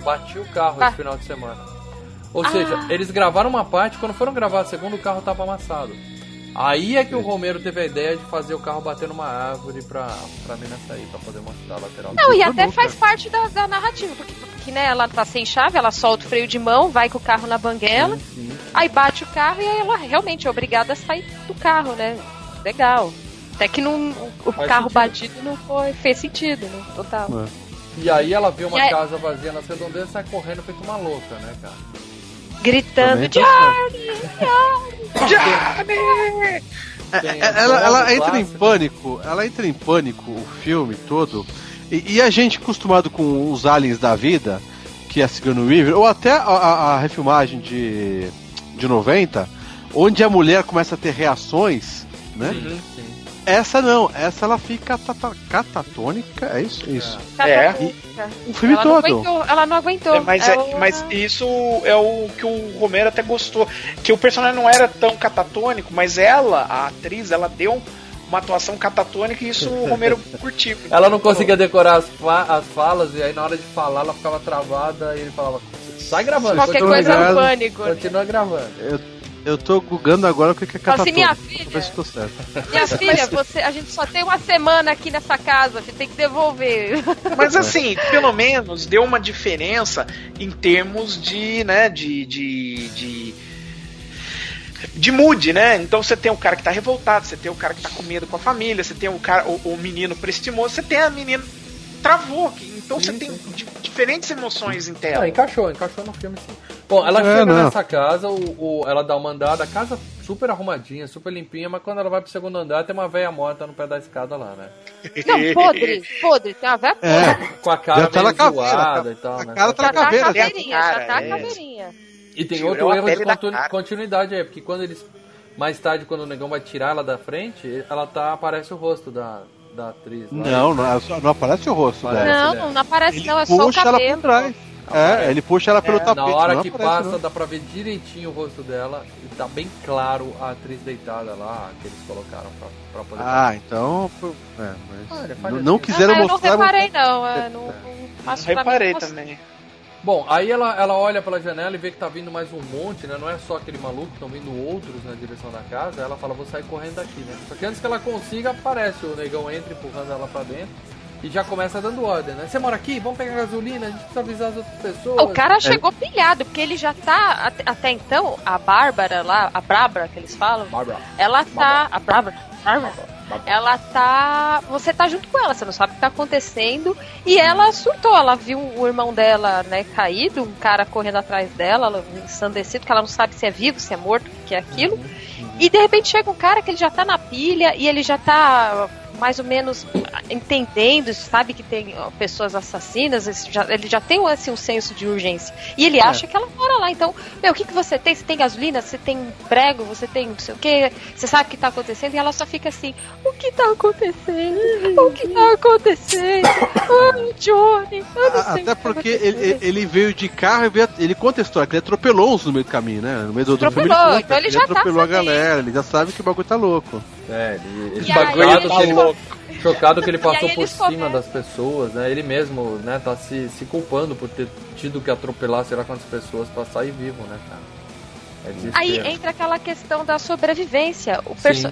S4: Bati o carro
S5: Ah.
S4: esse final de semana. Ou
S5: Ah.
S4: seja, eles gravaram uma parte, quando foram gravar a segunda, o carro tava amassado. Aí é que o Romero teve a ideia de fazer o carro bater numa árvore pra, pra mina sair, pra poder mostrar a lateral.
S5: Não, e até faz parte da, da narrativa, porque, porque né, ela tá sem chave, ela solta o freio de mão, vai com o carro na banguela,
S4: Sim.
S5: aí bate o carro e aí ela realmente é obrigada a sair do carro, né? Legal. Até que não, o
S4: Faz
S5: carro
S4: sentido.
S5: batido não foi, fez sentido, né? Total.
S4: E aí ela vê uma
S5: E
S4: casa vazia nas redondezas e sai correndo feito uma louca, né, cara?
S5: Gritando,
S6: tá
S5: Johnny!
S7: Johnny!
S4: Tem
S6: É, ela, ela entra em pânico, ela entra em pânico o filme todo. E, e a gente acostumado com os aliens da vida, que é a Sigourney Weaver, ou até a, a- a refilmagem de, de 90, onde a mulher começa a ter reações, né?
S4: Sim.
S6: Essa não, essa ela fica catatônica, é isso? Isso.
S7: É.
S6: O filme
S5: ela Não
S6: todo.
S5: aguentou, ela não aguentou.
S7: É, mas, é-
S5: Ela-
S7: mas isso é o que o Romero até gostou. Que o personagem não era tão catatônico, mas ela, a atriz, ela deu uma atuação catatônica e isso o Romero curtiu.
S4: Ela não conseguia decorar as, fa- as falas e aí na hora de falar ela ficava travada e ele falava, sai gravando,
S5: Qualquer
S4: continua,
S5: coisa é um pânico. né?
S4: continua gravando.
S6: Eu, eu tô gugando agora o que que é
S5: Fala assim,
S6: catatônico.
S5: minha filha.
S6: Ver se tô certo.
S5: Minha filha, você, a gente só tem uma semana aqui nessa casa, você tem que devolver.
S7: Mas assim, pelo menos deu uma diferença em termos de, né, de, de, de, de mood, né? Então você tem o cara que tá revoltado, você tem o cara que tá com medo com a família, você tem o cara, o, o menino prestimoso, você tem a menina travou, que- então você tem di- diferentes emoções em
S4: Não,
S7: tela.
S4: encaixou, encaixou no filme sim. Bom, ela
S6: É,
S4: chega
S6: não.
S4: nessa casa, o, o- ela dá uma andada, a casa super arrumadinha, super limpinha, mas quando ela vai pro segundo andar tem uma velha morta no pé da escada lá, né?
S5: Não, podre, podre, tem uma velha
S6: É,
S4: Com a cara
S6: Já tá
S4: meio
S6: caveira,
S4: zoada
S6: tá-
S4: e tal,
S6: a
S4: né?
S6: cara tá
S5: Já
S6: na
S5: tá a
S6: caveira.
S5: caveirinha, já tá a
S7: É.
S5: caveirinha.
S4: E tem
S7: Tirou
S4: outro
S7: a
S4: erro de continu- continuidade aí, porque quando eles. Mais tarde, quando o negão vai tirar ela da frente, ela tá. aparece o rosto da, da atriz.
S6: Não, não, não aparece o rosto
S4: Aparece.
S6: dela.
S5: Não,
S4: né?
S5: não, não aparece
S6: Ele
S5: não, é só o
S6: puxa ela
S5: cabelo.
S6: por trás. É, ele puxa ela pelo
S7: É,
S6: tapete.
S4: Na hora que
S6: aparece,
S4: passa,
S6: não.
S4: dá pra ver direitinho o rosto dela e tá bem claro a atriz deitada lá, que eles colocaram pra, pra poder.
S6: Ah, então. É,
S4: Ah,
S6: mas.
S4: ele
S6: não, não quiseram
S5: Ah, eu não
S6: mostrar.
S5: reparei não, é, não, não
S7: Não reparei
S5: não
S7: também.
S4: Bom, aí ela, ela olha pela janela e vê que tá vindo mais um monte, né? Não é só aquele maluco, estão vindo outros na direção da casa. Ela fala, vou sair correndo daqui, né? Só que antes que ela consiga, aparece o negão entra empurrando ela pra dentro e já começa dando ordem, né? Você mora aqui? Vamos pegar gasolina, a gente precisa avisar as outras pessoas.
S5: O cara chegou pilhado, porque ele já tá, até, até então, a Bárbara lá, a Bárbara que eles falam,
S4: Barbara.
S5: ela tá. A Bárbara? Bárbara? Ela tá. Você tá junto com ela, você não sabe o que tá acontecendo. E ela surtou, ela viu o irmão dela, né, caído, um cara correndo atrás dela, ela ensandecido, que ela não sabe se é vivo, se é morto, o que é aquilo. E de repente chega um cara que ele já tá na pilha e ele já tá mais ou menos entendendo, sabe que tem ó, pessoas assassinas, esse já- ele já tem assim, um senso de urgência. E ele acha que ela mora lá. Então, meu, o que, que você tem? Você tem gasolina? Você tem prego? Você tem não sei o que? Você sabe o que tá acontecendo? E ela só fica assim: o que tá acontecendo? O que tá acontecendo? Ah, Johnny, eu não
S6: A-
S5: sei o
S6: Até
S5: que
S6: porque
S5: tá
S6: ele, ele- ele veio de carro e ele conta a história, que ele atropelou uns no meio do caminho, né? No meio do, do filme ele conta
S5: então ele
S6: que
S5: já tá
S6: atropelou a
S5: sabendo.
S6: galera, ele já sabe que o bagulho tá louco.
S4: É, ele, ele
S5: E aí ele
S4: ele, chocado que ele passou por cima
S5: começam-
S4: das pessoas, né? Ele mesmo, né, tá se, se culpando por ter tido que atropelar sei lá quantas pessoas pra sair vivo, né, cara? É.
S5: Aí entra aquela questão da sobrevivência. O perso-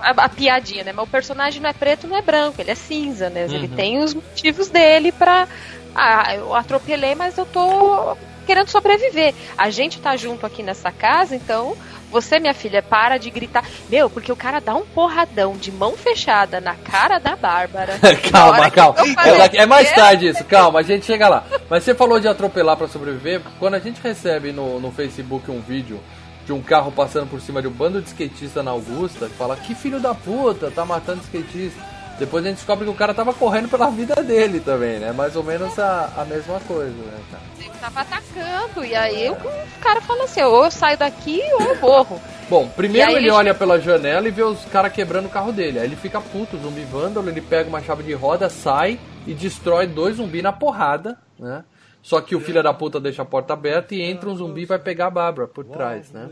S5: a, a piadinha, né? Mas o personagem não é preto, não é branco, ele é cinza, né? Ele
S4: Uhum.
S5: tem os motivos dele pra. Ah, eu atropelei, mas eu tô querendo sobreviver. A gente tá junto aqui nessa casa, então. Você, minha filha, para de gritar. Meu, porque o cara dá um porradão de mão fechada na cara da Bárbara.
S4: Calma, calma. É, é mais tarde isso, calma, a gente chega lá. Mas você falou de atropelar pra sobreviver, quando a gente recebe no, no Facebook um vídeo de um carro passando por cima de um bando de skatista na Augusta, que fala, que filho da puta, tá matando skatista. Depois a gente descobre que o cara tava correndo pela vida dele também, né? Mais ou menos a, a mesma coisa, né, cara?
S5: Ele tava atacando. E aí o cara fala assim: ou eu saio daqui ou eu morro.
S4: Bom, primeiro ele
S5: ele-
S4: olha pela janela e vê os caras quebrando o carro dele. Aí ele fica puto, zumbi vândalo, ele pega uma chave de roda, sai e destrói dois zumbis na porrada, né? Só que o filho da puta deixa a porta aberta e entra um zumbi e vai pegar a Bárbara por trás, né?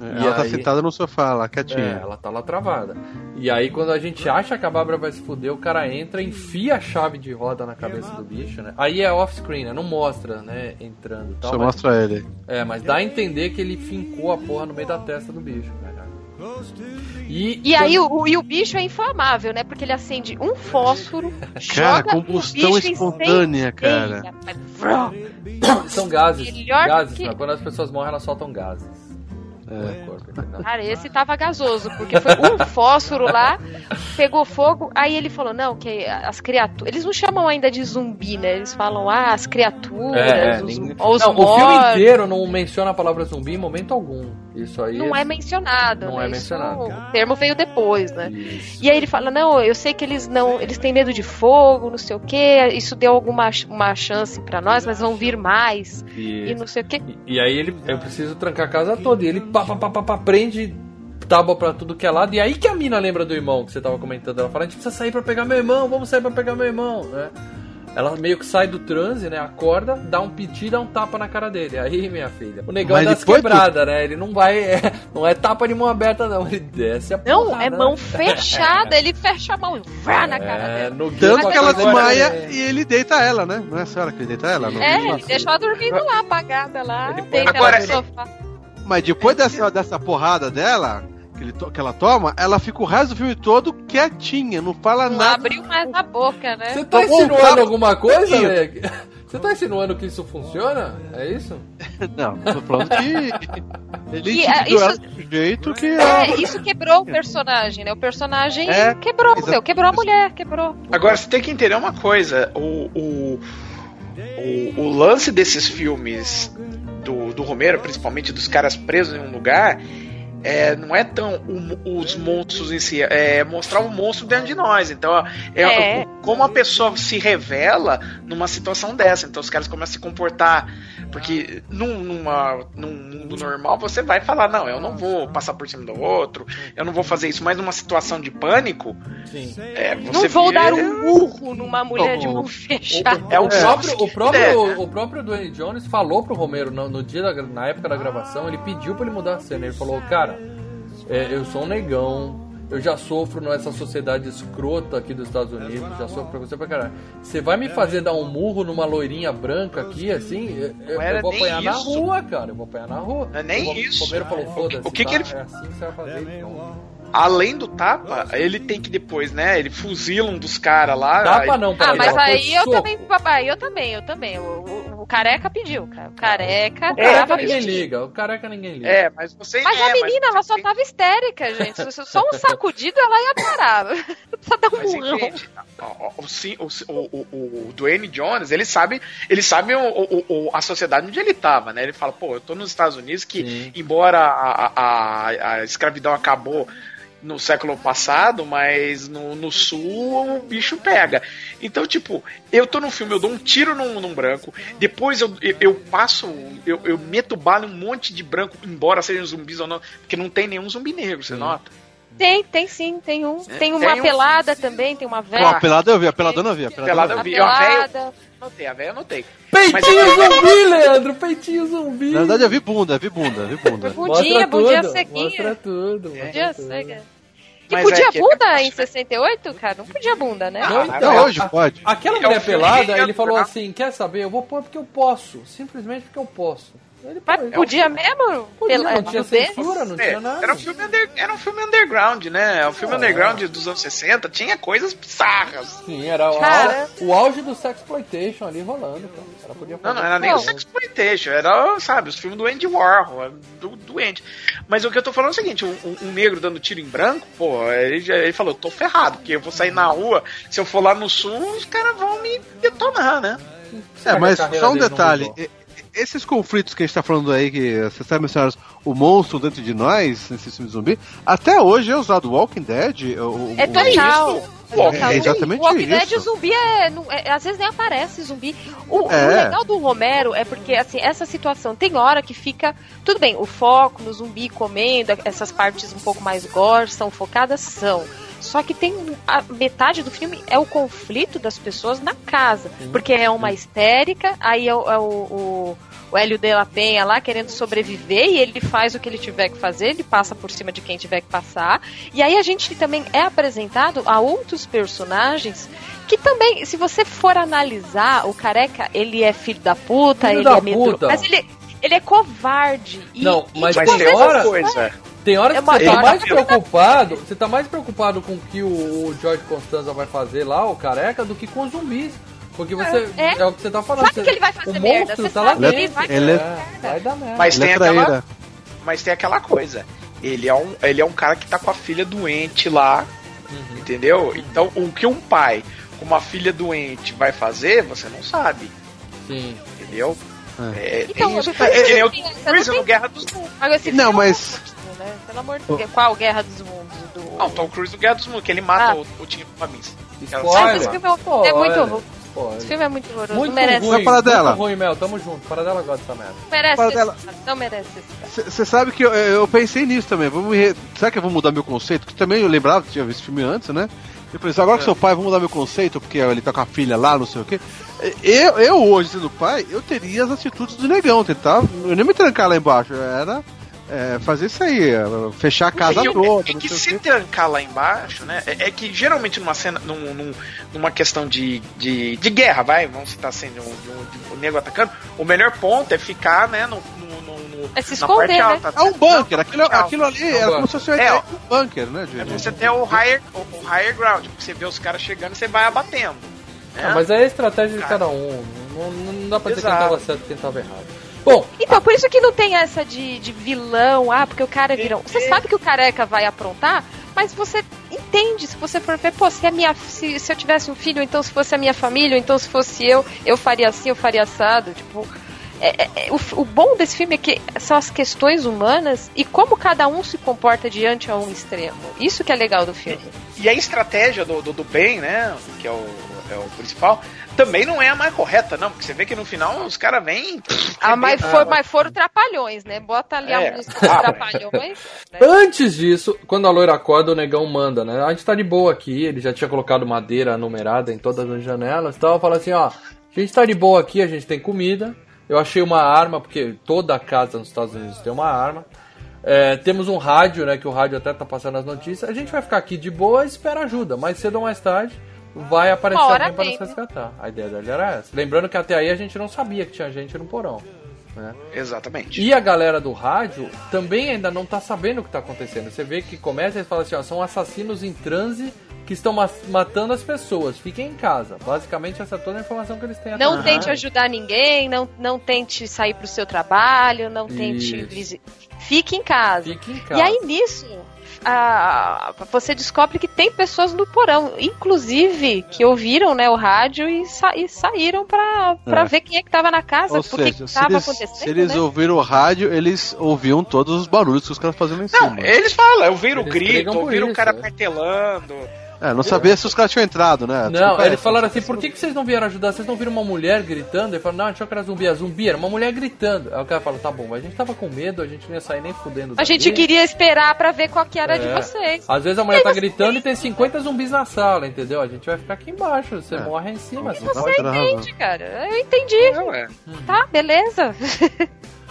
S6: É,
S4: E
S6: ela tá
S4: aí-
S6: sentada no sofá lá,
S4: É,
S6: quietinha.
S4: ela tá lá travada. E aí quando a gente acha que a Bárbara vai se fuder, o cara entra, enfia a chave de roda na cabeça do bicho, né? Aí é off-screen, né? Não mostra, né? Entrando e tal.
S6: Só
S4: mas-
S6: mostra ele.
S4: É, mas dá a entender que ele fincou a porra no meio da testa do bicho, cara. E,
S5: E aí o, e o bicho é inflamável, né? Porque ele acende um fósforo,
S6: Cara,
S5: joga
S6: combustão
S5: o bicho
S6: espontânea, cara.
S4: São gases.
S5: Melhor
S4: gases,
S5: que-
S4: né? Quando as pessoas morrem, elas soltam gases. É.
S5: Cara, esse tava gasoso, porque foi um fósforo lá, pegou fogo, aí ele falou, não, que as criaturas. Eles não chamam ainda de zumbi, né? Eles falam, ah, as criaturas,
S4: É,
S5: os,
S4: ninguém-
S5: os
S4: não, o filme
S5: mortos.
S4: inteiro não menciona a palavra zumbi em momento algum. Isso aí
S5: Não é mencionado,
S4: Não
S5: né?
S4: é
S5: Isso-
S4: mencionado.
S5: o termo veio depois, né?
S4: Isso.
S5: E aí ele fala, não, eu sei que eles não, eles têm medo de fogo, não sei o quê, isso deu alguma uma chance pra nós, mas vão vir mais, e
S4: E,
S5: não sei o quê.
S4: e aí ele, eu preciso trancar a casa toda. E ele pá, pá, pá, pá, pá, prende tábua pra tudo que é lado. E aí que a mina lembra do irmão que você tava comentando. Ela fala, a gente precisa sair pra pegar meu irmão, vamos sair pra pegar meu irmão, né? Ela meio que sai do transe, né? Acorda, dá um piti, dá um tapa na cara dele. Aí, minha filha. O negão
S6: Mas
S4: das
S6: depois
S4: quebradas, né? Ele não vai. é, não é tapa de mão aberta, não. Ele desce a
S5: Não,
S4: porrada,
S5: é
S4: né?
S5: mão fechada, ele fecha a mão e vrá na cara
S4: É,
S5: dela.
S4: no
S6: Tanto que ela desmaia
S4: é-
S6: e ele deita ela, né? Não é a senhora que ele deita ela? Não.
S5: É, ele deixou ela dormindo lá, apagada lá,
S4: Ele
S5: deita ela
S7: agora-
S5: no sofá.
S6: Mas depois dessa, dessa porrada dela, que, ele to- que ela toma, ela fica o resto do filme todo quietinha, não fala
S5: Não
S6: nada.
S5: abriu mais a boca, né?
S4: Você tá
S6: Tomou um
S4: insinuando
S6: tapa-
S4: alguma coisa. Leg? Você tá insinuando que isso funciona? É isso?
S6: Não, tô falando que ele
S5: E, é, isso-
S6: do jeito que ela...
S5: É, isso quebrou o personagem, né? O personagem
S6: É,
S5: quebrou, meu, quebrou a mulher, quebrou.
S7: Agora você tem que entender uma coisa: o, o, o, o lance desses filmes do, Romero, principalmente dos caras presos em um lugar, é, não é tão o- os monstros em si, é mostrar o monstro dentro de nós. Então, ó, é,
S5: É.
S7: como a pessoa se revela numa situação dessa. Então, os caras começam a se comportar. Porque num, numa, num mundo normal você vai falar: não, eu não vou passar por cima do outro, eu não vou fazer isso. Mas numa situação de pânico,
S4: Sim.
S7: é, você
S5: Não vou
S7: vira-
S5: dar um murro numa mulher de
S6: O-
S5: mão fechada.
S7: É o
S4: o, próprio, o,
S7: É.
S4: próprio, o próprio Dwayne Jones falou pro Romero no, no dia da, na época da gravação, ele pediu pra ele mudar a cena. Ele falou, cara, é, eu sou um negão, eu já sofro nessa sociedade escrota aqui dos Estados Unidos, já sofro pra você pra caralho. Você vai me fazer dar um murro numa loirinha branca aqui, assim? Eu, eu-
S7: Não era
S4: eu vou
S7: nem
S4: apanhar na rua, cara. Eu vou apanhar na rua.
S7: Não é nem
S4: o,
S7: isso.
S4: O Romero falou, foda-se.
S7: O que
S4: tá?
S7: que ele-
S4: É assim que você vai fazer, então.
S7: além do tapa, ele tem que depois, né? Ele fuzila um dos caras lá.
S4: Tapa não,
S5: Ah,
S4: peraí,
S5: mas aí eu
S4: soco.
S5: também, papai, eu também, eu também. O, o- o careca pediu, cara. O careca
S4: O careca
S5: tava
S4: ninguém
S5: pedindo.
S4: liga, o careca ninguém liga.
S7: É, mas você.
S5: Mas
S7: é,
S5: a menina, ela só
S7: você-
S5: tava histérica, gente. Só um sacudido ela ia parar. Só dar um
S7: Mas
S5: murrão.
S7: entende, o, o, o, o, o Dwayne Jones, ele sabe, ele sabe o, o- o- a sociedade onde ele tava, né? Ele fala, pô, eu tô nos Estados Unidos que,
S4: Sim.
S7: embora a, a, a escravidão acabou no século passado, mas no, no sul o bicho pega. Então, tipo, eu tô no filme, eu dou um tiro num, num branco, depois eu, eu, eu passo, eu, eu meto bala em um monte de branco, embora sejam zumbis ou não, porque não tem nenhum zumbi negro, você
S4: Sim.
S7: nota?
S5: Tem, tem sim, tem um. Tem uma
S7: tem um-
S5: pelada também, tem uma velha.
S6: a pelada eu vi, a peladona eu vi. A
S7: Pelada eu
S5: A
S7: vi. velho.
S5: pelada.
S7: Anotei, a velha eu anotei.
S4: Peitinho zumbi, Leandro! Peitinho zumbi!
S6: Na verdade eu vi bunda, vi bunda, vi bunda.
S5: Bundinha,
S4: Mostra
S5: bundinha
S4: tudo,
S5: sequinha.
S4: Mostra tudo. mostra tudo.
S5: ser, cara. E
S7: Mas
S5: podia
S7: é que-
S5: bunda em 68, cara? Não podia bunda, né?
S4: Não,
S7: Ah,
S4: então,
S6: Até hoje
S4: a-
S6: pode.
S4: Aquela
S7: É
S4: mulher pelada, ele falou assim: quer saber? Eu vou pôr porque eu posso. Simplesmente porque eu posso. Ele
S5: Mas podia mesmo?
S4: Podia,
S5: Pela-
S4: não tinha censura, não
S7: É,
S4: tinha nada.
S7: era, um filme under- era um filme underground, né? O filme
S4: É.
S7: underground dos anos 60 tinha coisas bizarras.
S4: Sim, era o,
S5: Cara.
S4: o auge do sexploitation ali rolando. Então. Cara podia
S7: Não, não era nem
S5: Não.
S7: o Sexploitation, era, sabe, os filmes do Andy Warhol, do, do Andy. Mas o que eu tô falando é o seguinte, um, um- um negro dando tiro em branco, pô, ele, já- ele falou, tô ferrado, porque eu vou sair na rua, se eu for lá no sul, os caras vão me detonar, né?
S6: É, mas só um detalhe. Esses conflitos que a gente tá falando aí, que você sabe mencionar o monstro dentro de nós, nesse filme zumbi, até hoje é usado. Walking Dead. O, o-
S5: É
S6: o-
S5: total.
S6: É exatamente
S5: o Walking Dead,
S6: isso.
S5: o zumbi é, não- é- Às vezes nem aparece zumbi. O, o
S6: É.
S5: legal do Romero é porque, assim, essa situação tem hora que fica. Tudo bem, o foco no zumbi comendo, essas partes um pouco mais gore são focadas, são. Só que tem a metade do filme é o conflito das pessoas na casa. Porque é uma histérica, aí é o, é o, o, o Hélio de la Penha lá querendo sobreviver e ele faz o que ele tiver que fazer, ele passa por cima de quem tiver que passar. E aí a gente também é apresentado a outros personagens que também, se você for analisar, o careca, ele é filho da puta,
S4: Filho
S5: ele
S4: da
S5: é medroso, mas ele, ele é covarde. E,
S4: Não,
S5: e,
S4: mas
S5: tipo,
S7: Mas
S4: tem hora-
S7: coisa.
S4: Tem horas
S5: É
S4: que você tá mais preocupado, você tá mais preocupado com o que o, George Constanza vai fazer lá, o careca, do que com os zumbis. Porque você. É,
S5: É.
S4: o que você tá falando.
S5: Sabe
S4: você-
S5: que ele vai fazer
S4: o
S5: merda,
S4: monstro
S5: você
S4: tá lá
S5: que ele
S4: dentro.
S5: vai
S6: Ele é-
S4: É, vai dar merda.
S7: Mas tem
S6: é
S7: aquela, mas tem aquela coisa. Ele é um, ele é um cara que tá com a filha doente lá,
S4: Uhum.
S7: entendeu? Então, o que um pai com uma filha doente vai fazer, você não sabe,
S4: Sim.
S7: entendeu? É,
S5: Então,
S7: tem isso. É nem o
S5: você
S7: Tom
S5: não
S7: Cruise
S5: tem-
S7: no Guerra dos.
S5: Agora, esse
S6: Não,
S5: é
S6: mas-
S5: né? Pelo amor de Deus. Qual Guerra dos Mundos? Do...
S7: Não, Tom Cruise no Guerra dos Mundos, que ele mata
S5: Ah.
S7: o, o Tim Robbins.
S5: Esse filme é, é muito horroroso.
S4: Spoiler.
S5: Esse filme é muito horroroso.
S4: Muito
S5: não merece,
S4: ruim,
S6: Para dela.
S4: muito ruim, Mel. Tamo junto. Para dela gosta dessa merda.
S5: merece
S6: Para
S5: esse
S6: dela.
S5: Não merece esse.
S6: Você sabe que eu, eu pensei nisso também. Vamos re... Será que eu vou mudar meu conceito? Que também eu lembrava, tinha visto filme antes, né? Eu pensei, agora que sou pai, vou mudar meu conceito, porque ele tá com a filha lá, não sei o quê. Eu, eu hoje, sendo pai, eu teria as atitudes do negão, tentar. Eu nem me trancar lá embaixo, era é, fazer isso aí, é, fechar a casa
S7: o-
S6: toda.
S7: é
S6: não
S7: que se trancar lá embaixo, né? É, é que geralmente numa cena, num, num- numa questão de, de, de guerra, vai, vamos citar assim, de um, de um- de um nego atacando, o melhor ponto é ficar, né, no, no, no, no-
S5: É se
S7: na
S5: esconder,
S7: parte
S5: né?
S7: alta.
S6: É um bunker,
S7: Não,
S6: aquilo,
S7: alta.
S6: aquilo ali
S4: É um
S6: era como se fosse uma
S7: É,
S6: de um bunker, né,
S7: É
S6: gente?
S7: você ter o higher, o, o higher ground, tipo, você vê os caras chegando e você vai abatendo. né?
S4: Ah, mas é a estratégia de cada um. Não, não- não dá pra dizer
S7: Exato.
S4: quem tava certo e quem tava errado. Bom,
S5: Então, por isso que não tem essa de, de vilão, ah, porque o cara é vilão. Você sabe que o careca vai aprontar, mas você entende, se você for ver, pô, se, é minha, se, se eu tivesse um filho, então se fosse a minha família, ou então se fosse eu, eu faria assim, eu faria assado, tipo... é- é- é- o, o bom desse filme é que são as questões humanas e como cada um se comporta diante a um extremo. Isso que é legal do filme.
S7: E a estratégia do, do, do bem, né, que é o, é o principal, também não é a mais correta, não, porque você vê que no final os caras vêm...
S5: Ah, mas, foi, mas foram trapalhões, né? Bota ali
S7: É.
S5: a música dos
S7: Ah,
S5: trapalhões. né?
S4: Antes disso, quando a loira acorda, o negão manda, né? A gente tá de boa aqui, ele já tinha colocado madeira numerada em todas as janelas e tal. Fala assim, ó, a gente tá de boa aqui, a gente tem comida. Eu achei uma arma, porque toda casa nos Estados Unidos tem uma arma. É, temos um rádio, né? Que o rádio até tá passando as notícias. A gente vai ficar aqui de boa e espera ajuda. Mais cedo ou mais tarde vai aparecer alguém para nos resgatar. A ideia dele era essa. Lembrando que até aí a gente não sabia que tinha gente no porão. Né?
S7: Exatamente.
S4: E a galera do rádio também ainda não tá sabendo o que tá acontecendo. Você vê que começa e fala assim, ó, são assassinos em transe que estão ma- matando as pessoas. Fiquem em casa. Basicamente essa é toda a informação que eles têm
S5: Não tente ajudar ninguém, não, não tente sair pro seu trabalho, não tente.
S4: Isso.
S5: Fique em casa.
S4: Fique em casa.
S5: E aí nisso, a- você descobre que tem pessoas no porão, inclusive que ouviram né, o rádio e, sa- e saíram pra, pra
S6: É.
S5: ver quem é que tava na casa,
S6: Ou
S5: o que
S6: seja,
S5: que
S6: se
S5: tava
S6: eles,
S5: acontecendo.
S6: se eles
S5: né?
S6: ouviram o rádio, eles ouviam todos os barulhos que os caras faziam lá em
S7: Não,
S6: cima.
S7: eles falam, ouviram o
S4: Eles
S7: grito,
S4: brigam por
S7: ouviram o
S4: isso,
S7: cara
S4: né?
S7: martelando.
S6: É, não sabia se os caras tinham entrado, né?
S4: Não,
S6: Desculpa,
S4: eles falaram assim, por que, que vocês não vieram ajudar? Vocês não viram uma mulher gritando? Ele falou, não, achou que era zumbi. A zumbi era uma mulher gritando. Aí o cara falou, tá bom, mas a gente tava com medo, a gente não ia sair nem fudendo
S5: A gente queria esperar pra ver qual que era de
S4: É.
S5: vocês.
S4: Às vezes a mulher tá gritando e tem 50 zumbis na sala, entendeu? A gente vai ficar aqui embaixo, você
S6: É.
S4: morre em cima. Você
S6: não, não.
S5: Entende, cara? Eu entendi.
S7: Não, é.
S5: Tá, beleza.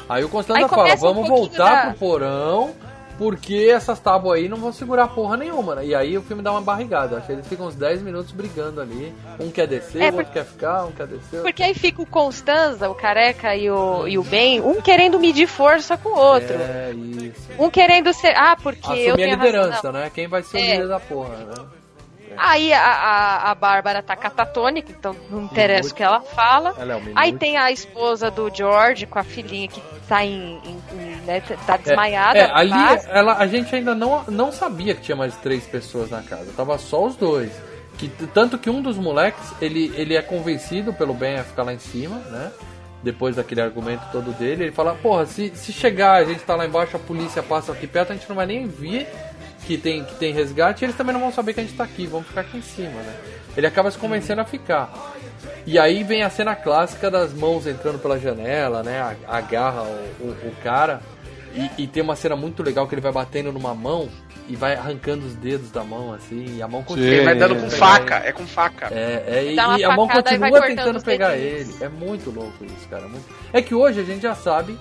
S4: Aí o Constanza
S5: Aí
S4: fala,
S5: um
S4: vamos voltar
S5: da-
S4: pro porão, porque essas tábuas aí não vão segurar porra nenhuma, né? E aí o filme dá uma barrigada. Acho que eles ficam uns 10 minutos brigando ali. Um quer descer,
S5: É,
S4: o outro quer ficar, um quer descer.
S5: Porque aí fica o Constanza, o careca e o, e o Ben, um querendo medir força com o outro.
S4: É, isso.
S5: Um querendo ser. Ah, porque eu
S4: Assumir a
S5: tenho razão.
S4: liderança, né? Quem vai ser o
S5: É.
S4: líder da porra, né?
S5: Aí a, a, a Bárbara tá catatônica, então não interessa o que ela fala.
S4: Ela é minuto.
S5: Aí tem a esposa do George com a filhinha que tá em. em- em, né, tá desmaiada.
S4: É, ali
S5: mas-
S4: ela, a gente ainda não, não sabia que tinha mais três pessoas na casa. Tava só os dois. Que, tanto que um dos moleques, ele, ele é convencido pelo Ben a ficar lá em cima, né? Depois daquele argumento todo dele, ele fala, porra, se, se chegar, a gente tá lá embaixo, a polícia passa aqui perto, a gente não vai nem ver que tem, que tem resgate, e eles também não vão saber que a gente tá aqui, vamos ficar aqui em cima, né? Ele acaba se convencendo a ficar. E aí vem a cena clássica das mãos entrando pela janela, né? A- Agarra o, o, o cara. E, e tem uma cena muito legal que ele vai batendo numa mão e vai arrancando os dedos da mão, assim, e a mão continua.
S7: Ele vai dando com faca, é com faca.
S4: É, é, e, e a mão continua tentando pegar
S5: dedinhos.
S4: ele. É muito louco isso, cara. muito- É que hoje a gente já sabe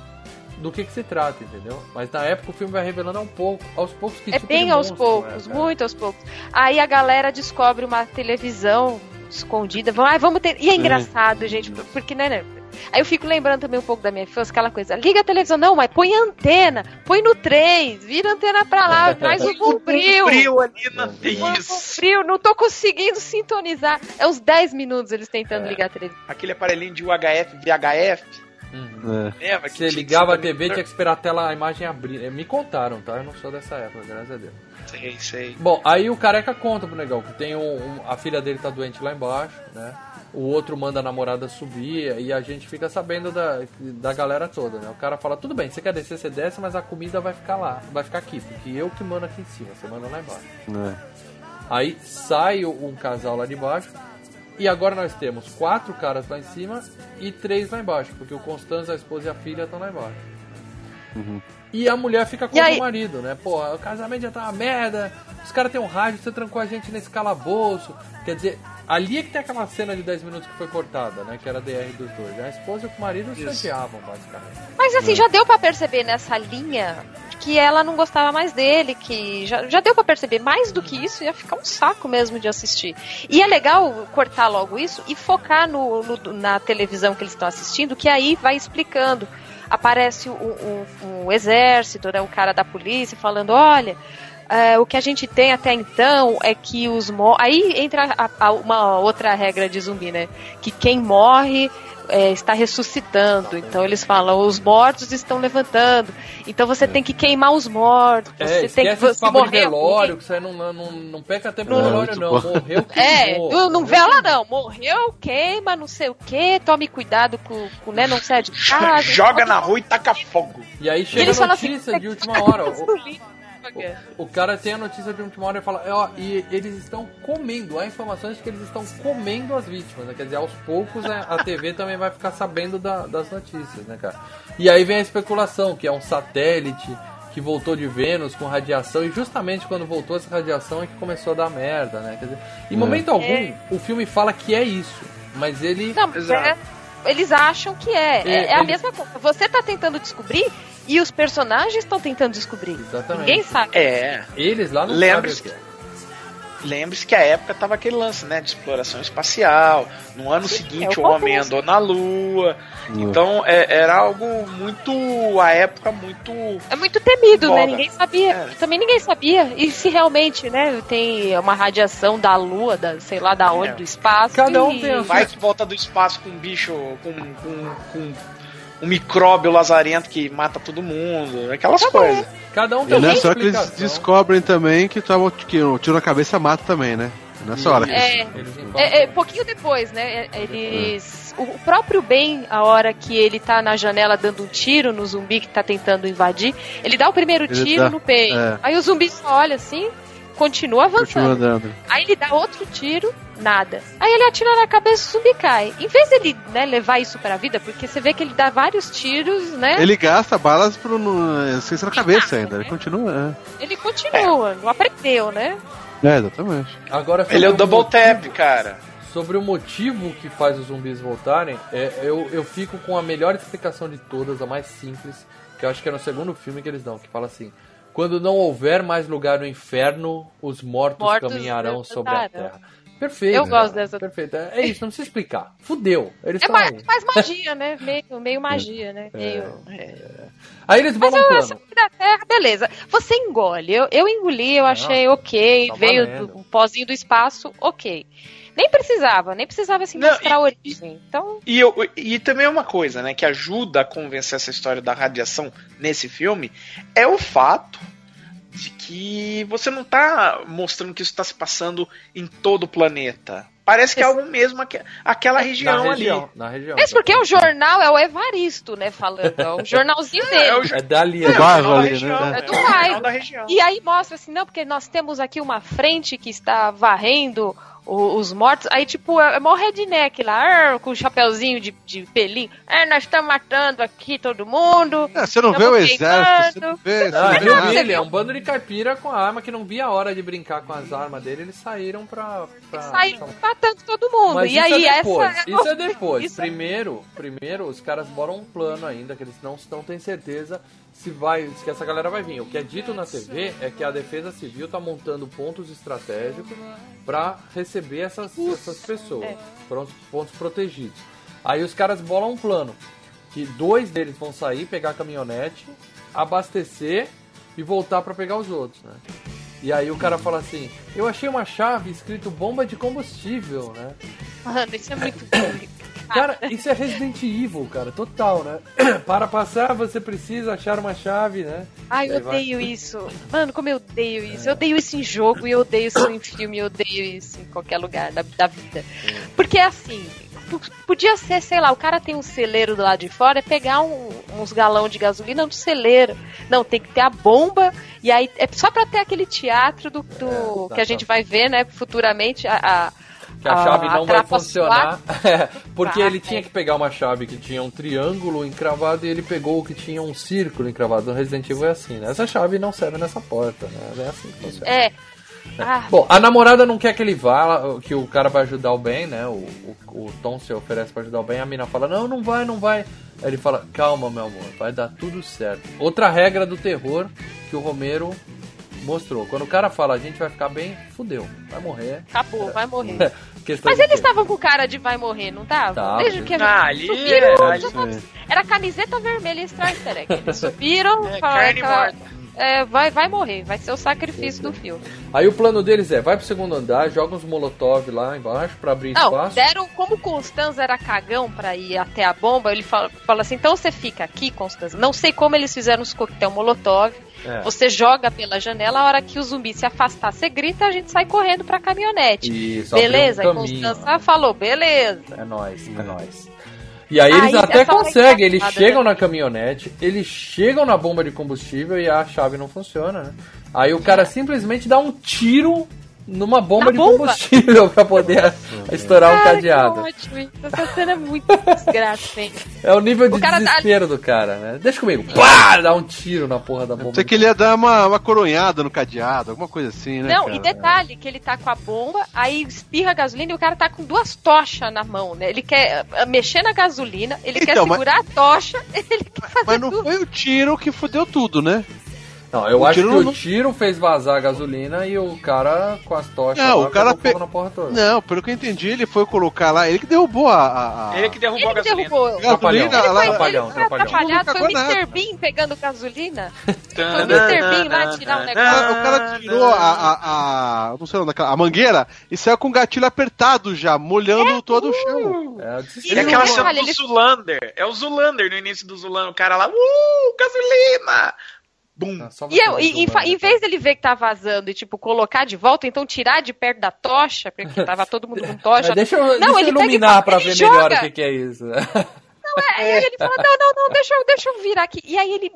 S4: do que, que se trata, entendeu? Mas na época o filme vai revelando um pouco, aos poucos que
S5: É
S4: tipo
S5: bem aos
S4: monstro
S5: poucos,
S4: é,
S5: muito aos poucos. Aí a galera descobre uma televisão escondida. Vão, ah, vamos ter. E é engraçado, gente, porque, né, né? Aí eu fico lembrando também um pouco da minha infância, aquela coisa, liga a televisão, não, mas põe a antena, põe no 3, vira a antena pra lá, traz o bombril.
S7: Frio ali na
S5: Põe o
S7: isso.
S5: bombril, não tô conseguindo sintonizar. É uns 10 minutos eles tentando
S7: É.
S5: ligar a televisão.
S7: Aquele aparelhinho de UHF, VHF.
S6: É.
S7: Lembra que
S4: Você
S7: tinha
S4: ligava a TV, tinha que esperar a tela, a imagem abrir. Me contaram, tá? Eu não sou dessa época, graças a Deus.
S7: Sei, sei.
S4: Bom, aí o careca conta pro negão que tem um, um- a filha dele tá doente lá embaixo, né? O outro manda a namorada subir e a gente fica sabendo da, da galera toda, né? O cara fala, tudo bem, você quer descer, você desce, mas a comida vai ficar lá, vai ficar aqui, porque eu que mando aqui em cima, você manda lá embaixo.
S6: É.
S4: Aí sai um casal lá de baixo. E agora nós temos quatro caras lá em cima e três lá embaixo, porque o Constanzo, a esposa e a filha estão lá embaixo. E a mulher fica contra
S5: aí-
S4: o marido, né? Pô, o casamento já tá uma merda, os caras têm um rádio, você trancou a gente nesse calabouço. Quer dizer, ali é que tem aquela cena de 10 minutos que foi cortada, né? Que era a DR dos dois. A esposa e o marido se odiavam, basicamente.
S5: Mas assim, já deu pra perceber nessa linha que ela não gostava mais dele, que já, já deu pra perceber mais do que isso, ia ficar um saco mesmo de assistir. E é legal cortar logo isso e focar no, no- na televisão que eles estão assistindo, que aí vai explicando. Aparece o, o- o exército, né, o cara da polícia falando, olha. É, o que a gente tem até então é que os mo aí entra a- a- uma outra regra de zumbi, né? Que quem morre é, está ressuscitando. Então eles falam, os mortos estão levantando. Então você tem que queimar os mortos.
S4: É,
S5: Você tem que se
S4: papo de
S5: morrer.
S4: velório, que aí não, não, não, peca tempo no
S6: Não,
S4: velório,
S6: muito
S4: não. Morreu,
S5: É,
S4: queimou.
S5: não, não vela não. Morreu, queima, não sei o que. Tome cuidado com, com né, não sai de casa.
S7: Joga na rua e taca fogo.
S4: E aí
S5: E
S4: chega
S5: eles
S4: a
S5: assim,
S4: notícia de última hora. O,
S5: É.
S4: o cara tem a notícia de última hora e fala, ó, e eles estão comendo, há informações de que eles estão comendo as vítimas, né? Quer dizer, aos poucos a, a TV também vai ficar sabendo da- das notícias, né, cara? E aí vem a especulação, que é um satélite que voltou de Vênus com radiação, e justamente quando voltou essa radiação é que começou a dar merda, né? Quer dizer, em momento algum,
S5: É.
S4: o filme fala que é isso, mas ele...
S5: Não, mas é- eles acham que é. É,
S4: É,
S5: é a mesma coisa. Você tá tentando descobrir e os personagens estão tentando descobrir.
S4: Exatamente.
S5: Ninguém sabe.
S7: É.
S4: Eles lá não
S7: Lembre-se
S4: sabem que.
S7: Lembre-se que a época tava aquele lance, né? De exploração espacial. No ano seguinte,
S5: é
S7: o
S5: o
S7: homem andou na Lua. Então é- era algo muito. A época muito.
S5: É muito temido, né?
S7: Voga.
S5: Ninguém sabia.
S7: É.
S5: Também ninguém sabia. E se realmente, né, tem uma radiação da lua, da, sei lá da onde,
S7: É.
S5: do espaço.
S4: Cada um
S5: e...
S4: tem
S7: Vai que volta do espaço com um bicho. com, com, com um micróbio lazarento que mata todo mundo. Aquelas coisas.
S4: Cada um tem uma
S6: nessa hora que eles
S4: explicação.
S6: descobrem também que, tava, que o tiro na cabeça mata também, né? Nessa hora. que-
S5: É,
S4: Eles informam.
S5: é, é, pouquinho depois, né? Eles. O próprio Ben, a hora que ele tá na janela dando um tiro no zumbi que tá tentando invadir, ele dá o primeiro
S6: Ele
S5: tiro
S6: dá-
S5: no peito.
S6: é.
S5: Aí o zumbi só olha assim, continua avançando.
S6: Continua andando.
S5: Aí ele dá outro tiro, nada. Aí ele atira na cabeça e o zumbi cai. Em vez dele né, levar isso pra vida, porque você vê que ele dá vários tiros, né?
S6: Ele gasta balas pro, no, sem ser na cabeça ainda. Ele continua.
S5: Ele continua, não aprendeu, né?
S6: É, é exatamente.
S4: Agora,
S7: Ele é o double tap, cara.
S4: Sobre o motivo que faz os zumbis voltarem, é, eu, eu fico com a melhor explicação de todas, a mais simples, que eu acho que é no segundo filme que eles dão, que fala assim: quando não houver mais lugar no inferno, os mortos,
S5: Mortos
S4: caminharão sobre a terra. Perfeito.
S5: Eu gosto dessa-
S4: Perfeito. É é isso, não precisa explicar. Fudeu. Eles
S5: É mais, mais magia, né? Meio, meio magia, né? Meio.
S4: Aí eles
S5: Mas
S4: bolam um
S5: eu
S4: plano.
S5: da terra, beleza. Você engole. Eu, eu engoli, eu achei ok.
S4: tá
S5: veio do um pozinho do espaço, ok. Nem precisava, nem precisava assim
S7: Não,
S5: mostrar a origem. Então,
S7: E, eu, e também uma coisa, né, que ajuda a convencer essa história da radiação nesse filme é o fato de que você não tá mostrando que isso está se passando em todo o planeta. Parece que é algo mesmo aque- aquela região,
S4: na
S7: ali.
S4: região, na região.
S5: mas porque o jornal é o Evaristo, né, falando. É o jornalzinho dele.
S7: É o
S4: É dali.
S7: É,
S6: Do
S7: o
S6: bairro ali,
S7: região,
S6: né?
S5: É do bairro.
S7: da região.
S5: E aí mostra assim, não, porque nós temos aqui uma frente que está varrendo os mortos. Aí, tipo, é, é mó redneck lá, "Arr", com o chapeuzinho de, de pelinho. É, nós estamos matando aqui todo mundo.
S6: É, você não vê o exército, você não vê.
S4: Não,
S6: você
S4: é é um bando de caipira com a arma que não via a hora de brincar com as armas dele, eles saíram pra. pra
S5: Sai matando todo mundo.
S4: Mas
S5: e
S4: isso
S5: aí,
S4: é depois.
S5: essa.
S4: Isso é depois.
S5: Isso é-
S4: Primeiro, primeiro, os caras bolam um plano ainda, que eles não, não têm certeza se vai. se essa galera vai vir. O que é dito na TV é que a defesa civil tá montando pontos estratégicos pra receber essas, essas pessoas.
S5: É.
S4: Pontos, pontos protegidos. Aí os caras bolam um plano. Que dois deles vão sair, pegar a caminhonete, abastecer e voltar pra pegar os outros, né? E aí o cara fala assim, eu achei uma chave escrito bomba de combustível, né?
S5: Mano, isso é muito.
S4: Cara, isso é Resident Evil, cara, total, né? Para passar, você precisa achar uma chave, né?
S5: Ai, eu
S4: Aí vai.
S5: odeio isso. Mano, como eu odeio isso. Eu odeio isso em jogo e eu odeio isso em filme, eu odeio isso em qualquer lugar da, da vida. Porque assim, p- podia ser, sei lá, o cara tem um celeiro do lado de fora, é pegar um- uns galão de gasolina no celeiro. Não, tem que ter a bomba, e aí é só pra ter aquele teatro do, do-
S4: É,
S5: que a gente vai ver, né, futuramente, a. a
S4: Que a chave não vai funcionar. É, porque
S5: Ah,
S4: ele tinha que pegar uma chave que tinha um triângulo encravado e ele pegou o que tinha um círculo encravado. No Resident Evil é assim, né? Essa chave não serve nessa porta, né? É assim que funciona.
S5: É. Ah,
S4: Bom, a namorada não quer que ele vá, que o cara vai ajudar o Ben, né? O, o, o Tom se oferece pra ajudar o Ben, a mina fala, não, não vai, não vai. Aí ele fala, calma, meu amor, vai dar tudo certo. Outra regra do terror que o Romero mostrou. Quando o cara fala, a gente vai ficar bem, fudeu, vai morrer.
S5: acabou, vai morrer.
S4: Questão
S5: Mas eles estavam com cara de vai morrer, não tava?
S4: Tava.
S5: Desde que
S7: Ah, ali-
S5: subiram,
S7: ali-
S5: já tava- era camiseta vermelha e Star Trek. Eles subiram,
S7: É,
S5: falaram é, vai, vai morrer, vai ser o sacrifício do filme.
S4: Aí o plano deles é, vai pro segundo andar, joga uns molotov lá embaixo pra abrir
S5: Não,
S4: espaço.
S5: deram como Constanza era cagão pra ir até a bomba, ele fala, fala assim: então você fica aqui, Constanza. Não sei como eles fizeram os coquetel molotov.
S4: É.
S5: Você joga pela janela, a hora que o zumbi se afastar, você grita, a gente sai correndo pra caminhonete.
S4: Isso,
S5: beleza?
S4: um
S5: e
S4: caminho.
S5: Constanza falou, beleza.
S4: É nóis, é nóis. E aí eles
S5: Aí,
S4: até conseguem, eles
S5: engraçada,
S4: chegam
S5: né?
S4: na caminhonete, eles chegam na bomba de combustível e a chave não funciona, né? Aí o cara simplesmente dá um tiro numa bomba
S5: Na
S4: de
S5: bomba?
S4: combustível pra poder estourar um
S5: Cara,
S4: cadeado.
S5: que ótimo. isso. Essa cena é muito desgraça, hein?
S4: É o nível de
S5: O cara tá-
S4: desespero do cara, né? Deixa comigo. Pá! Dá um tiro na porra da bomba.
S6: Sei que ele ia dar uma, uma coronhada no cadeado, alguma coisa assim, né?
S5: Não,
S6: cara?
S5: e detalhe, que ele tá com a bomba, aí espirra a gasolina e o cara tá com duas tochas na mão, né? Ele quer eh, mexer na gasolina, ele quer
S6: Então, mas-
S5: segurar a tocha, ele quer fazer
S6: Mas não
S5: tudo.
S6: foi o tiro que fudeu tudo, né?
S4: Não, eu
S6: O
S4: acho que
S6: tiro
S4: o
S6: não-
S4: tiro fez vazar a gasolina e o cara com as tochas
S6: Não,
S4: lá
S6: o cara pe-
S4: na porra toda.
S6: Não, pelo que eu entendi, ele foi colocar lá, ele que derrubou a. a,
S7: Ele que derrubou
S5: Ele
S7: a
S5: que
S7: gasolina.
S5: derrubou.
S6: a
S4: Trapalhão.
S6: gasolina
S5: Ele
S6: lá.
S5: foi,
S4: Trapalhão,
S5: ele foi
S4: trapalhão.
S5: atrapalhado, foi o
S6: Não
S5: Mr. Bean pegando gasolina. Foi o Mr. Bean lá tirar um
S6: O
S5: negócio.
S6: cara, o cara tirou a, a, a- não sei o nome daquela, a mangueira e saiu com o gatilho apertado já, molhando todo o chão.
S4: É, o
S7: É.
S5: Ele
S7: aquela
S5: não-
S7: cena
S5: Olha,
S7: do
S5: ele-
S7: Zulander. É o Zulander no início do Zulander. O cara lá, uh, gasolina! Bum.
S4: Só
S5: E, eu, e- em,
S4: não
S5: em vez dele ver que tá vazando e, tipo, colocar de volta, então tirar de perto da tocha, porque tava todo mundo com tocha.
S4: É, deixa eu,
S5: Não,
S4: deixa
S5: ele
S4: iluminar
S5: ele
S4: ver
S5: joga.
S4: melhor o que, que é isso.
S5: É, e aí ele fala, não, não, não, deixa eu, deixa eu virar aqui. E aí ele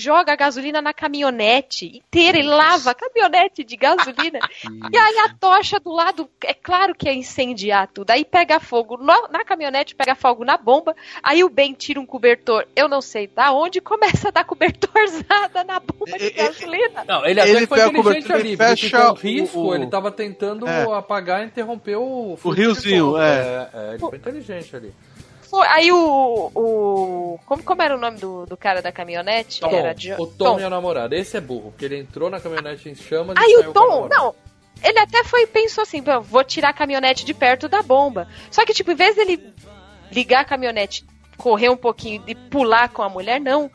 S5: joga a gasolina na caminhonete inteira, ele lava a caminhonete de gasolina. e aí a tocha do lado, é claro que é incendiar tudo. Aí pega fogo no- na caminhonete, pega fogo na bomba. Aí o Ben tira um cobertor, eu não sei da onde, e começa a dar cobertorzada na bomba de
S6: E- e-
S5: gasolina.
S4: Não, ele até
S6: Ele
S4: foi
S6: o
S4: inteligente
S6: cobertor,
S4: ali,
S6: fecha
S4: um
S6: o-
S4: risco,
S6: o-
S4: ele tava tentando
S6: É.
S4: apagar e interromper o fluxo
S6: riozinho,
S4: fogo.
S6: é.
S4: é. Ele foi inteligente ali.
S5: Aí o. o como, como era o nome do, do cara da caminhonete?
S4: Tom,
S5: era Jo-
S4: o Tom, e a namorada. Esse é burro, porque ele entrou na caminhonete em chamas
S5: Aí
S4: e
S5: o
S4: saiu a
S5: Tom, não. Ele até foi pensou assim, "Pô, vou tirar a caminhonete de perto da bomba. Só que, tipo, em vez dele ligar a caminhonete, correr um pouquinho e pular com a mulher, não.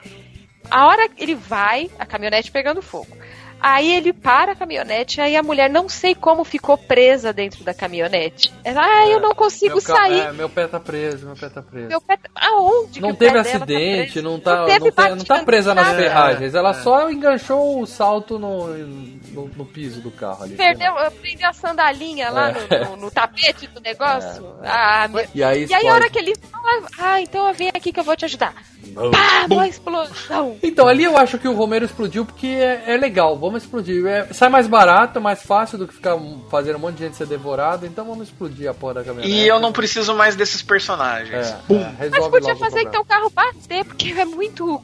S5: A hora ele vai, a caminhonete pegando fogo. Aí ele para a caminhonete, aí a mulher não sei como ficou presa dentro da caminhonete. Ela, ah, eu não consigo
S4: meu ca-
S5: sair.
S4: é, meu pé tá preso, meu pé tá preso.
S5: Meu pé, aonde
S4: não
S5: que o
S4: teve
S5: tá
S4: acidente,
S5: preso?
S4: não, tá, não,
S5: teve
S4: tá, não tá presa nas ferragens. Ela só enganchou o salto no, no, no piso do carro ali.
S5: Perdeu, prendeu a sandalinha lá
S4: É.
S5: no, no- no tapete do negócio. Ah, meu...
S4: E aí,
S5: E aí a hora que ele fala, ah, então vem aqui que eu vou te ajudar. Pá, uma explosão.
S4: Então, ali eu acho que o Romero explodiu porque é, é legal, vamos explodir. É- sai mais barato, mais fácil do que ficar fazendo um monte de gente ser devorado, então vamos explodir a porra da caminhonete.
S7: E eu não preciso mais desses personagens.
S4: É, é,
S5: Mas podia fazer então o carro bater, porque é muito,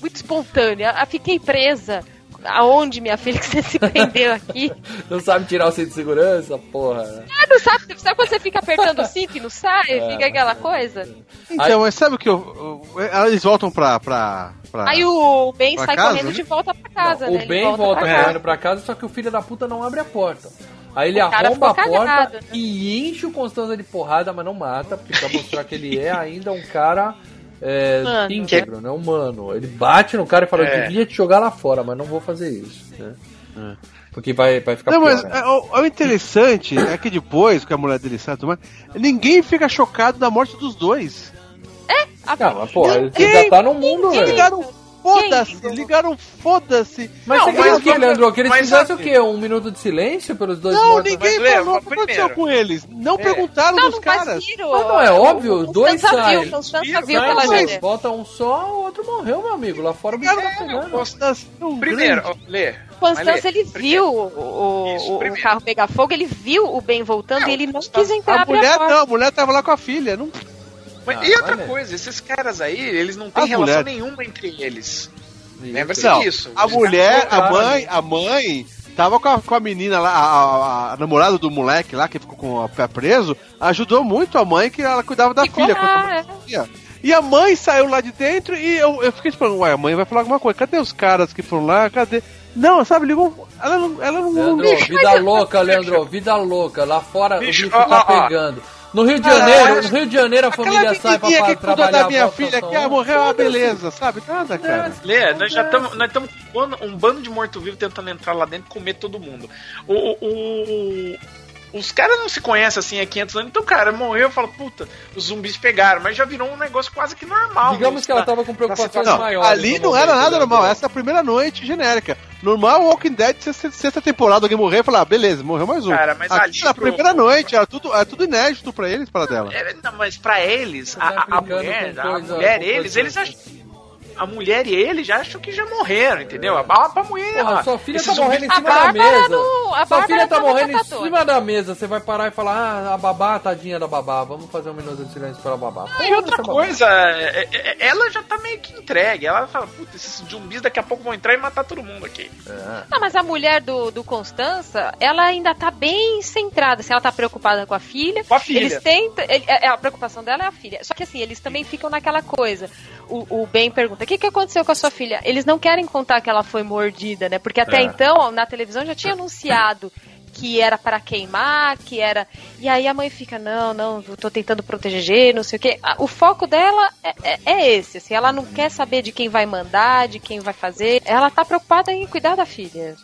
S5: muito espontâneo. Eu fiquei presa. Aonde, minha filha, que você se prendeu aqui?
S4: Não sabe tirar o cinto de segurança, porra. né?
S5: Ah, não sabe, sabe quando você fica apertando o cinto e não sai?
S4: É,
S5: fica aquela coisa?
S6: Então, mas sabe o que eu. eu- Eles voltam pra. pra, pra...
S5: Aí o Ben
S6: Pra
S5: sai
S6: casa,
S5: correndo
S6: né?
S5: de volta pra casa,
S4: Não,
S5: né?
S4: o
S5: Ele
S4: Ben volta,
S5: pra casa.
S4: correndo pra casa, só que o filho da puta não abre a porta. Aí ele arromba a porta
S5: cagado, né?
S4: e enche o Constanza de porrada, mas não mata, porque pra mostrar que ele é ainda um cara é,
S5: Mano.
S4: íntegro, né? Humano. Ele bate no cara e fala, eu
S7: É.
S4: devia te jogar lá fora, mas não vou fazer isso. Né? Porque vai, vai ficar
S6: Não,
S4: pior.
S6: mas
S4: né?
S6: é, o, o interessante é que depois que a mulher dele sai tomar, ninguém fica chocado da morte dos dois.
S5: A-
S4: Não, mas pô, ele já tá no mundo, velho.
S6: Ligaram foda-se, ligaram foda-se.
S4: Mas
S7: Não,
S4: você queria
S7: mas
S4: o quê,
S7: vamos-
S4: Leandro? Que eles
S7: mas
S4: fizessem o quê? Um minuto de silêncio pelos dois
S6: Não,
S4: mortos?
S6: ninguém
S7: Lê,
S6: falou o que
S7: primeiro.
S6: aconteceu com eles. Não
S7: É.
S6: perguntaram
S5: Não,
S6: dos
S5: não
S6: caras.
S5: tiro.
S4: Mas não é óbvio, os dois saem.
S5: Constança
S7: Viram,
S5: viu pela
S6: mas-
S5: janela.
S4: Bota um só, o outro morreu, meu amigo. Lá fora o bicho tá pegando.
S6: Constância
S7: Primeiro, Lê.
S5: Constança,
S7: mas Lê,
S5: ele
S7: primeiro,
S5: viu o, o-
S7: Isso,
S5: o carro pegar fogo, ele viu o Ben voltando
S7: Não,
S5: e ele não quis entrar
S6: A mulher
S5: porta.
S6: não, a mulher tava lá com a filha. Não...
S7: Mas,
S4: Ah,
S7: e outra
S4: né?
S7: coisa, esses caras aí, eles não têm
S6: As
S7: relação
S6: mulheres-
S7: nenhuma entre eles. Lembra-se disso.
S6: a
S7: Eles
S6: mulher, a mãe,
S4: né?
S6: a mãe tava com a, com a menina lá, a, a- a namorada do moleque lá, que ficou com o pé preso, ajudou muito a mãe que ela cuidava da
S5: Ficou
S6: filha.
S5: lá, é.
S6: E a mãe saiu lá de dentro e eu, eu fiquei esperando, ué, a mãe vai falar alguma coisa. Cadê os caras que foram lá? Cadê? Não, sabe, ligou. Ela não. Ela não.
S4: Leandro, vida louca, Leandro, vida louca. Lá fora
S7: Bicho,
S4: o bicho
S7: ó,
S4: tá
S7: ó, ó.
S4: No Rio de
S6: Ah,
S4: Janeiro,
S6: é.
S4: no Rio de Janeiro a família sai pra,
S6: que
S4: trabalhar.
S6: da minha filha que ah, morreu, ah, beleza, sabe? Nada, cara.
S7: Lê, nós já estamos nós estamos com um bando- um bando de morto-vivo tentando entrar lá dentro e comer todo mundo. O, o- o- os caras não se conhecem assim há 500 anos, então, cara, morreu e fala, puta, os zumbis pegaram, mas já virou um negócio quase que normal.
S4: Digamos
S7: né?
S4: que ela
S7: Na-
S4: tava com preocupações
S6: Não,
S4: maiores.
S6: ali não era
S4: momento,
S6: nada normal. Essa é a primeira noite genérica. Normal, Walking Dead, sexta, sexta temporada, alguém morrer e falar, ah, beleza, morreu mais um.
S7: Cara, mas
S6: Aqui,
S7: ali
S6: na
S7: pro-
S6: primeira noite, era tudo, era tudo inédito pra eles, para dela.
S7: É, não, mas pra eles,
S4: tá
S7: a, a- mulher, a mulher, eles, eles acham. A mulher e ele já acham que já morreram, entendeu? A bala pra mulher.
S4: Porra, sua filha tá morrendo em
S5: A
S4: cima da mesa.
S5: a
S4: Sua filha tá
S5: tava
S4: morrendo em cima da mesa. Você vai parar e falar, ah, a babá, tadinha da babá. Vamos fazer um minuto de silêncio para a babá.
S7: E outra
S4: Porra,
S7: coisa, é- é- ela já tá meio que entregue. Ela fala, puta, esses zumbis daqui a pouco vão entrar e matar todo mundo aqui.
S4: É.
S5: Não, mas a mulher do, do Constança, ela ainda tá bem centrada. Assim, ela tá preocupada com a filha.
S7: Com a filha.
S5: Eles tentam. ele- é- a preocupação dela é a filha. Só que assim, eles também ficam naquela coisa. O, o Ben pergunta: o que, que aconteceu com a sua filha? Eles não querem contar que ela foi mordida, né? Porque até
S4: É.
S5: então, na televisão já tinha anunciado que era para queimar, que era. E aí a mãe fica, não, não, eu tô tentando proteger, não sei o quê. O foco dela é, é- é esse, assim, ela não quer saber de quem vai mandar, de quem vai fazer. Ela tá preocupada em cuidar da filha.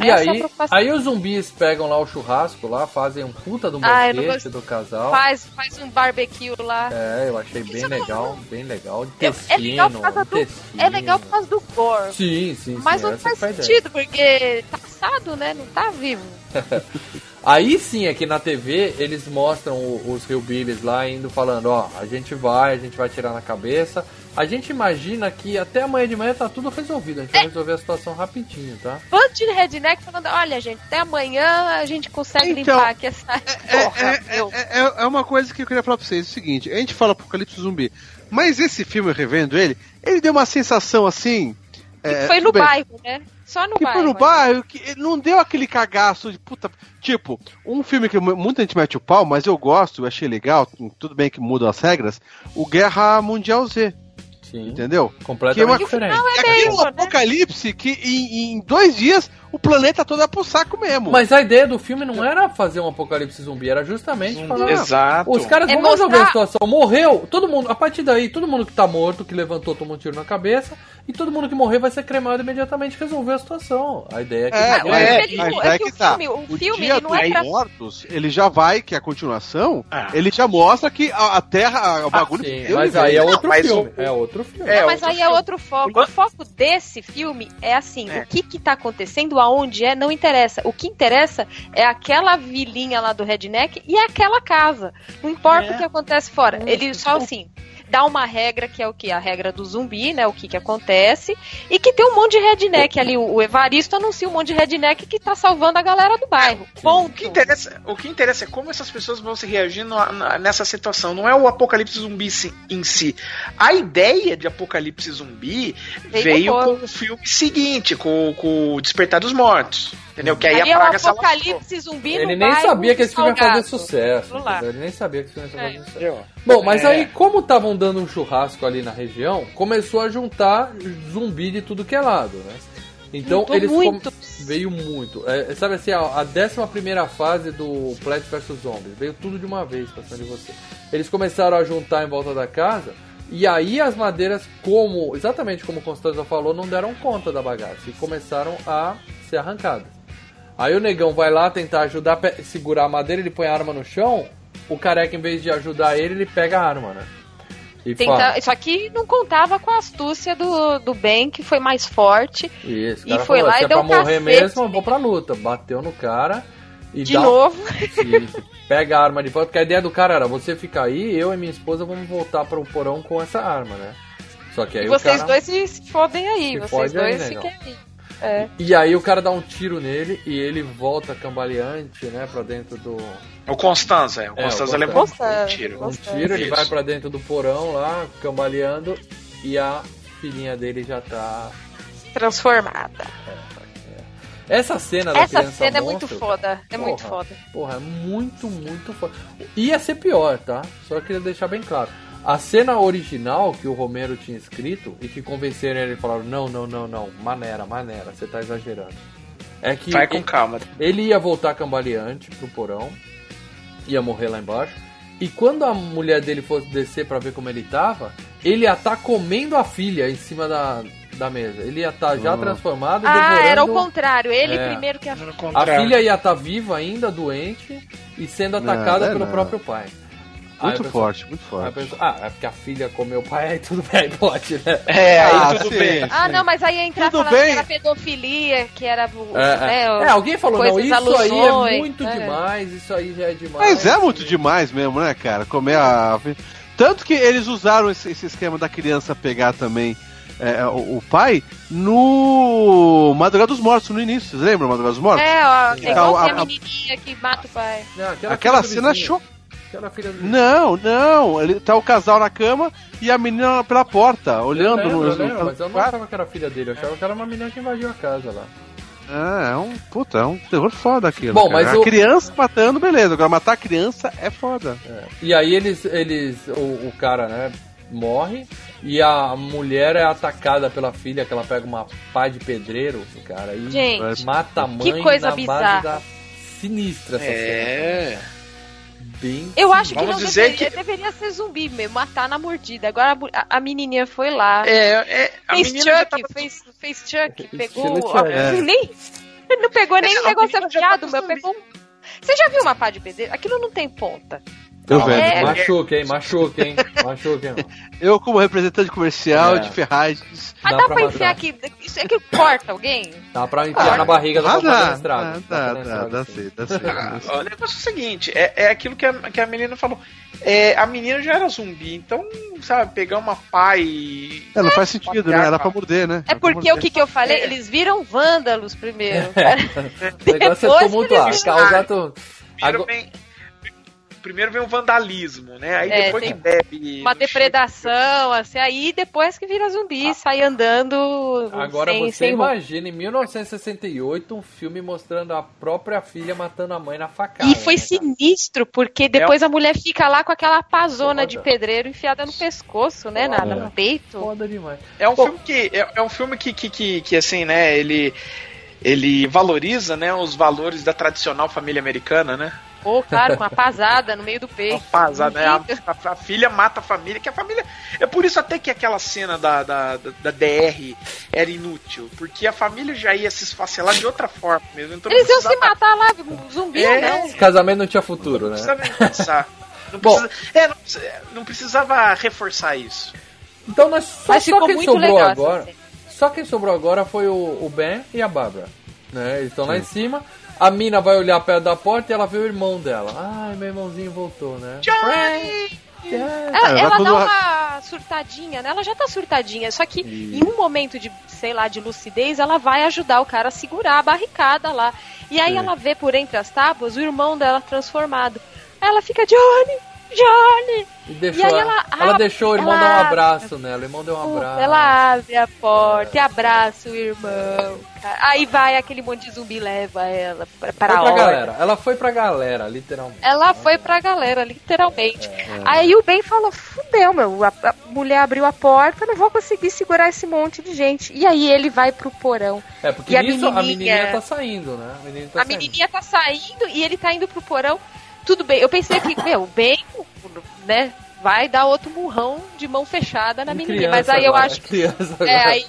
S4: E
S5: Essa é
S4: aí,
S5: preocupação.
S4: aí os zumbis pegam lá o churrasco lá, fazem um puta do
S5: Ah, não
S4: banquete do casal.
S5: Faz, faz um barbecue lá.
S4: É, eu achei bem
S5: Isso não-
S4: legal, bem legal.
S5: É- é legal por causa do. É legal por causa do gore.
S4: Sim, sim,
S5: Mas
S4: sim,
S5: não
S4: essa
S5: faz sentido, porque tá assado, né? Não tá vivo.
S4: Aí sim é que na TV eles mostram os Hillbillies lá indo falando, ó, a gente vai, a gente vai tirar na cabeça. A gente imagina que até amanhã de manhã tá tudo resolvido, a gente vai resolver a situação rapidinho, tá?
S5: Bando de redneck falando: olha, gente, até amanhã a gente consegue
S6: Então,
S5: limpar aqui essa.
S6: É,
S5: Porra,
S6: é, é, é- é uma coisa que eu queria falar pra vocês: é o seguinte, a gente fala Apocalipse Zumbi, mas esse filme, revendo ele, ele deu uma sensação assim. é,
S5: foi no
S6: bem,
S5: bairro, né? Só no
S6: Que
S5: bairro.
S6: foi no
S5: né?
S6: bairro, que não deu aquele cagaço de puta. Tipo, um filme que mu- muita gente mete o pau, mas eu gosto, eu achei legal, tudo bem que mudam as regras, o Guerra Mundial Z,
S4: Sim.
S6: entendeu?
S4: Completamente
S6: Que é uma-
S4: diferente.
S5: É
S6: é um
S5: né?
S6: apocalipse que em, em dois dias o planeta todo é pro saco mesmo.
S4: Mas a ideia do filme não era fazer um apocalipse zumbi, era justamente falar.
S7: Exato.
S4: Os caras
S5: É
S4: vão resolver a
S5: mostrar-
S4: situação. Morreu, todo mundo. A partir daí, todo mundo que tá morto, que levantou, tomou um tiro na cabeça. E todo mundo que morrer vai ser cremado imediatamente resolver a situação. A ideia é que.
S6: É,
S5: Ah, o
S6: é,
S5: filme,
S6: mas
S5: é
S6: é
S5: que
S6: que
S5: o
S6: tá.
S5: filme- o
S6: o
S5: filme,
S6: dia
S5: ele não é pra-
S6: mortos, ele já vai, que é a continuação,
S7: Ah.
S6: ele já mostra que a, a Terra, o bagulho...
S4: Sim,
S6: deu
S4: mas aí é outro
S7: mas
S4: filme.
S7: o-
S4: É outro filme.
S7: É,
S5: Não, mas
S7: outro
S5: aí é
S7: filme.
S5: outro foco. O foco desse filme é assim:
S7: É.
S5: o que que tá acontecendo, aonde é, não interessa. O que interessa é aquela vilinha lá do Redneck e aquela casa. Não importa
S7: É.
S5: o que acontece fora. Ele só assim. Dá uma regra que é o que? A regra do zumbi, né? O que que acontece. E que tem um monte de redneck ali. O o Evaristo anuncia um monte de redneck que tá salvando a galera do bairro.
S7: O
S5: Ponto.
S7: que, interessa, o que interessa é como essas pessoas vão se reagir na- na- nessa situação. Não é o apocalipse zumbi em si. A ideia de apocalipse zumbi
S5: Veio
S7: veio com o filme seguinte, com, com o Despertar dos Mortos. Entendeu? Que aí
S5: Ali
S7: a
S5: é
S7: praga alastrou.
S5: apocalipse zumbi
S4: Ele nem sabia que esse filme ia fazer
S5: Salgado.
S4: sucesso. Ele nem sabia que esse filme ia fazer
S5: É.
S4: sucesso. Bom, mas
S7: É.
S4: aí, como estavam dando um churrasco ali na região, começou a juntar zumbi de tudo que é lado, né? Então
S5: Juntou
S4: eles com-
S5: muito.
S4: veio muito. É, sabe assim, a, a 11 fase do Plant vs Zombies veio tudo de uma vez pra cima de você. Eles começaram a juntar em volta da casa. E aí as madeiras, como exatamente como Constanza falou, não deram conta da bagaça e começaram a ser arrancadas. Aí o negão vai lá tentar ajudar, segurar a madeira, ele põe a arma no chão. O careca, em vez de ajudar ele, ele pega a arma, né? E fala,
S5: Tenta... Só que não contava com a astúcia do, do Ben, que foi mais forte.
S4: Isso,
S5: E foi
S4: falou,
S5: lá e
S4: é
S5: deu
S4: pra
S5: um
S4: morrer
S5: cacete.
S4: mesmo, eu vou pra luta. Bateu no cara e
S5: De
S4: dá
S5: novo.
S4: Isso, pega a arma de volta, porque a ideia do cara era você ficar aí, eu e minha esposa vamos voltar para o porão com essa arma, né? Só que aí
S5: E vocês
S4: cara...
S5: dois se, fodem aí.
S4: Se
S5: vocês
S4: aí,
S5: dois
S4: negão.
S5: fiquem aí. É.
S4: E aí o cara dá um tiro nele e ele volta cambaleante, né, pra dentro do...
S7: O Constanza, é. O
S4: É,
S7: Constanza
S4: o
S7: levou um tiro.
S4: Um tiro, ele
S7: Isso.
S4: vai pra dentro do porão lá, cambaleando, e a filhinha dele já tá...
S5: Transformada.
S4: Essa cena da
S5: Essa
S4: criança
S5: cena é
S4: monstro,
S5: muito foda. É muito
S4: Porra.
S5: foda.
S4: Porra, é muito, muito foda. Ia ser pior, tá? Só queria deixar bem claro. A cena original que o Romero tinha escrito e que convenceram ele e falaram: não, não, não, não, maneira, maneira, você tá exagerando. É que
S7: Vai com
S4: ele,
S7: calma.
S4: ele ia voltar cambaleante pro porão, ia morrer lá embaixo. E quando a mulher dele fosse descer pra ver como ele tava, ele ia estar comendo a filha em cima da, da mesa. Ele ia estar já
S6: Hum.
S4: transformado,
S5: Ah,
S4: devorando...
S5: era o contrário. Ele
S4: É.
S5: primeiro que a.
S7: No
S4: A filha ia estar viva ainda, doente, e sendo atacada
S6: é
S4: pelo
S6: não.
S4: próprio pai. Aí
S6: Muito
S4: pessoa-
S6: forte, muito
S4: aí
S6: forte.
S4: pessoa- ah, é porque a filha comeu o pai, aí tudo bem, pode, né?
S7: É, aí
S6: Ah,
S7: tudo
S6: sim.
S7: bem.
S5: Ah, não, mas aí ia entrar
S6: Tudo
S5: falando
S6: bem.
S5: que era pedofilia, que era. o-
S4: É,
S5: né,
S4: é. É, alguém falou, não, isso aí é
S5: alusões,
S4: muito
S5: né?
S4: demais, isso aí já é demais.
S6: Mas é muito demais mesmo, né, cara? Comer a. Tanto que eles usaram esse, esse esquema da criança pegar também é, o, o pai no Madrugada dos Mortos, no início. Vocês lembram Madrugada dos Mortos?
S5: É, ó, é igual
S6: a-
S5: a,
S6: a-
S5: menininha que mata o pai.
S4: Não, aquela
S6: Aquela cena show.
S4: Aquela filha do.
S6: Não, não. Ele tá o casal na cama e a menina pela porta,
S4: Eu
S6: olhando
S4: lembro,
S6: no.
S4: eu lembro, mas eu não achava que era filha dele, eu achava que era uma menina que invadiu a casa lá.
S6: Ah, é um. Puta, é um terror foda aquilo.
S4: Bom,
S6: cara.
S4: mas
S6: a
S4: o-
S6: criança matando, beleza. Agora matar a criança é foda.
S4: E aí eles, eles o, o cara, né, morre e a mulher é atacada pela filha, que ela pega uma pá de pedreiro, cara, e
S5: Gente,
S4: mata a mãe
S5: que coisa
S4: na
S5: bizarra.
S4: base da sinistra essa
S7: É.
S4: cena. Bem
S5: Eu acho que
S7: Vamos
S5: não
S7: dizer
S5: deveria,
S7: que-
S5: deveria ser zumbi mesmo, matar na mordida. Agora a a, menininha foi lá.
S7: É, é, a
S5: fez
S7: menina
S5: Chuck,
S7: tava...
S5: fez, fez Chuck, pegou.
S6: É.
S5: Nem, não pegou nem
S7: É,
S5: um
S7: a
S5: negócio afiado, meu.
S7: zumbi.
S5: Pegou um. Você já viu uma pá de pedreiro? Aquilo não tem ponta.
S4: Ah,
S6: velho.
S5: É.
S4: Machuca, hein? Machuca, hein? Machuca, hein?
S6: Eu, como representante comercial
S4: É.
S6: de Ferragens.
S5: Mas
S4: Dá
S5: dá,
S4: pra
S5: pra enfiar aqui. Isso é que corta alguém?
S4: Dá pra enfiar na barriga da
S6: Ah, dá,
S4: no estrago.
S6: dá,
S4: Dá
S6: dá,
S4: pra
S6: dá,
S4: sim.
S6: dá sim.
S7: Ah, O negócio é o seguinte, é, é aquilo que a, que a menina falou. É, a menina já era zumbi, então, sabe, pegar uma pá e.
S6: É, não faz sentido, né? Era pra morder, né?
S5: É porque o que, que eu falei?
S7: É.
S5: Eles viram vândalos primeiro.
S4: O negócio é tumultuar, causar tu...
S7: Primeiro
S4: Agora-
S7: vem, primeiro vem o vandalismo, né? Aí
S5: É,
S7: depois que bebe.
S5: Uma depredação, assim, aí depois que vira zumbi, sai andando
S4: Agora
S5: sem,
S4: você
S5: sem roupa.
S4: imagina em 1968 um filme mostrando a própria filha matando a mãe na facada.
S5: E foi
S4: né, cara?
S5: sinistro, porque depois a mulher fica lá com aquela pazona
S4: Foda.
S5: de pedreiro enfiada no pescoço, né? Na,
S4: Foda.
S5: no peito.
S4: Foda demais.
S7: É um
S4: Bom.
S7: filme que é, é um filme que, que, que, que, assim, né, ele ele valoriza, né, os valores da tradicional família americana, né?
S5: Pô, claro, com a pasada no meio do peito.
S7: Rapaz, né, a, a- a filha mata a família, que a família é por isso até que aquela cena da, da, da, da DR era inútil, porque a família já ia se esfacelar de outra forma mesmo. Então não
S5: Eles iam se
S7: precisava-
S5: matar lá, zumbi
S7: É.
S5: ou não.
S4: Esse casamento não tinha futuro,
S7: Não
S4: né?
S7: precisava nem pensar. Não
S4: Bom.
S7: precisa- é, não, precisa- não precisava reforçar isso.
S4: Então nós só,
S5: Mas
S4: só quem
S5: muito
S4: sobrou
S5: legal
S4: agora.
S5: cena.
S4: Só quem sobrou agora foi o, o Ben e a Bárbara. Né? Eles estão lá em cima. A mina vai olhar perto da porta e ela vê o irmão dela. Ai, meu irmãozinho voltou, né?
S7: Johnny!
S5: Ela,
S6: É, vai
S5: ela
S6: quando
S5: dá
S6: ela-
S5: uma surtadinha, né? Ela já tá surtadinha, só que
S4: Isso.
S5: em um momento de, sei lá, de lucidez, ela vai ajudar o cara a segurar a barricada lá. E aí
S4: Sim.
S5: ela vê por entre as tábuas o irmão dela transformado. Aí ela fica, Johnny, Johnny!
S4: E deixou,
S5: E aí
S4: ela,
S5: ela
S4: ela deixou o irmão
S5: ela
S4: dar um abraço nela. O irmão deu um abraço.
S5: Ela abre a porta e abraça o irmão. cara. Aí vai aquele monte de zumbi leva ela pra,
S4: Foi
S5: pra
S4: pra
S5: hora.
S4: galera. Ela foi pra galera, literalmente.
S5: Ela foi pra galera, literalmente.
S4: É.
S5: Aí o Ben falou: fudeu, meu. A, a mulher abriu a porta, não vou conseguir segurar esse monte de gente. E aí ele vai pro porão.
S4: É, porque
S5: E a
S4: nisso a
S5: menininha?
S4: menininha tá saindo, né? A menininha tá
S5: a
S4: saindo.
S5: menininha tá saindo e ele tá indo pro porão. Tudo bem. Eu pensei que, meu, o Ben, né, vai dar outro murrão de mão fechada na menininha.
S4: criança
S5: Mas aí eu
S4: agora,
S5: acho que. É, aí,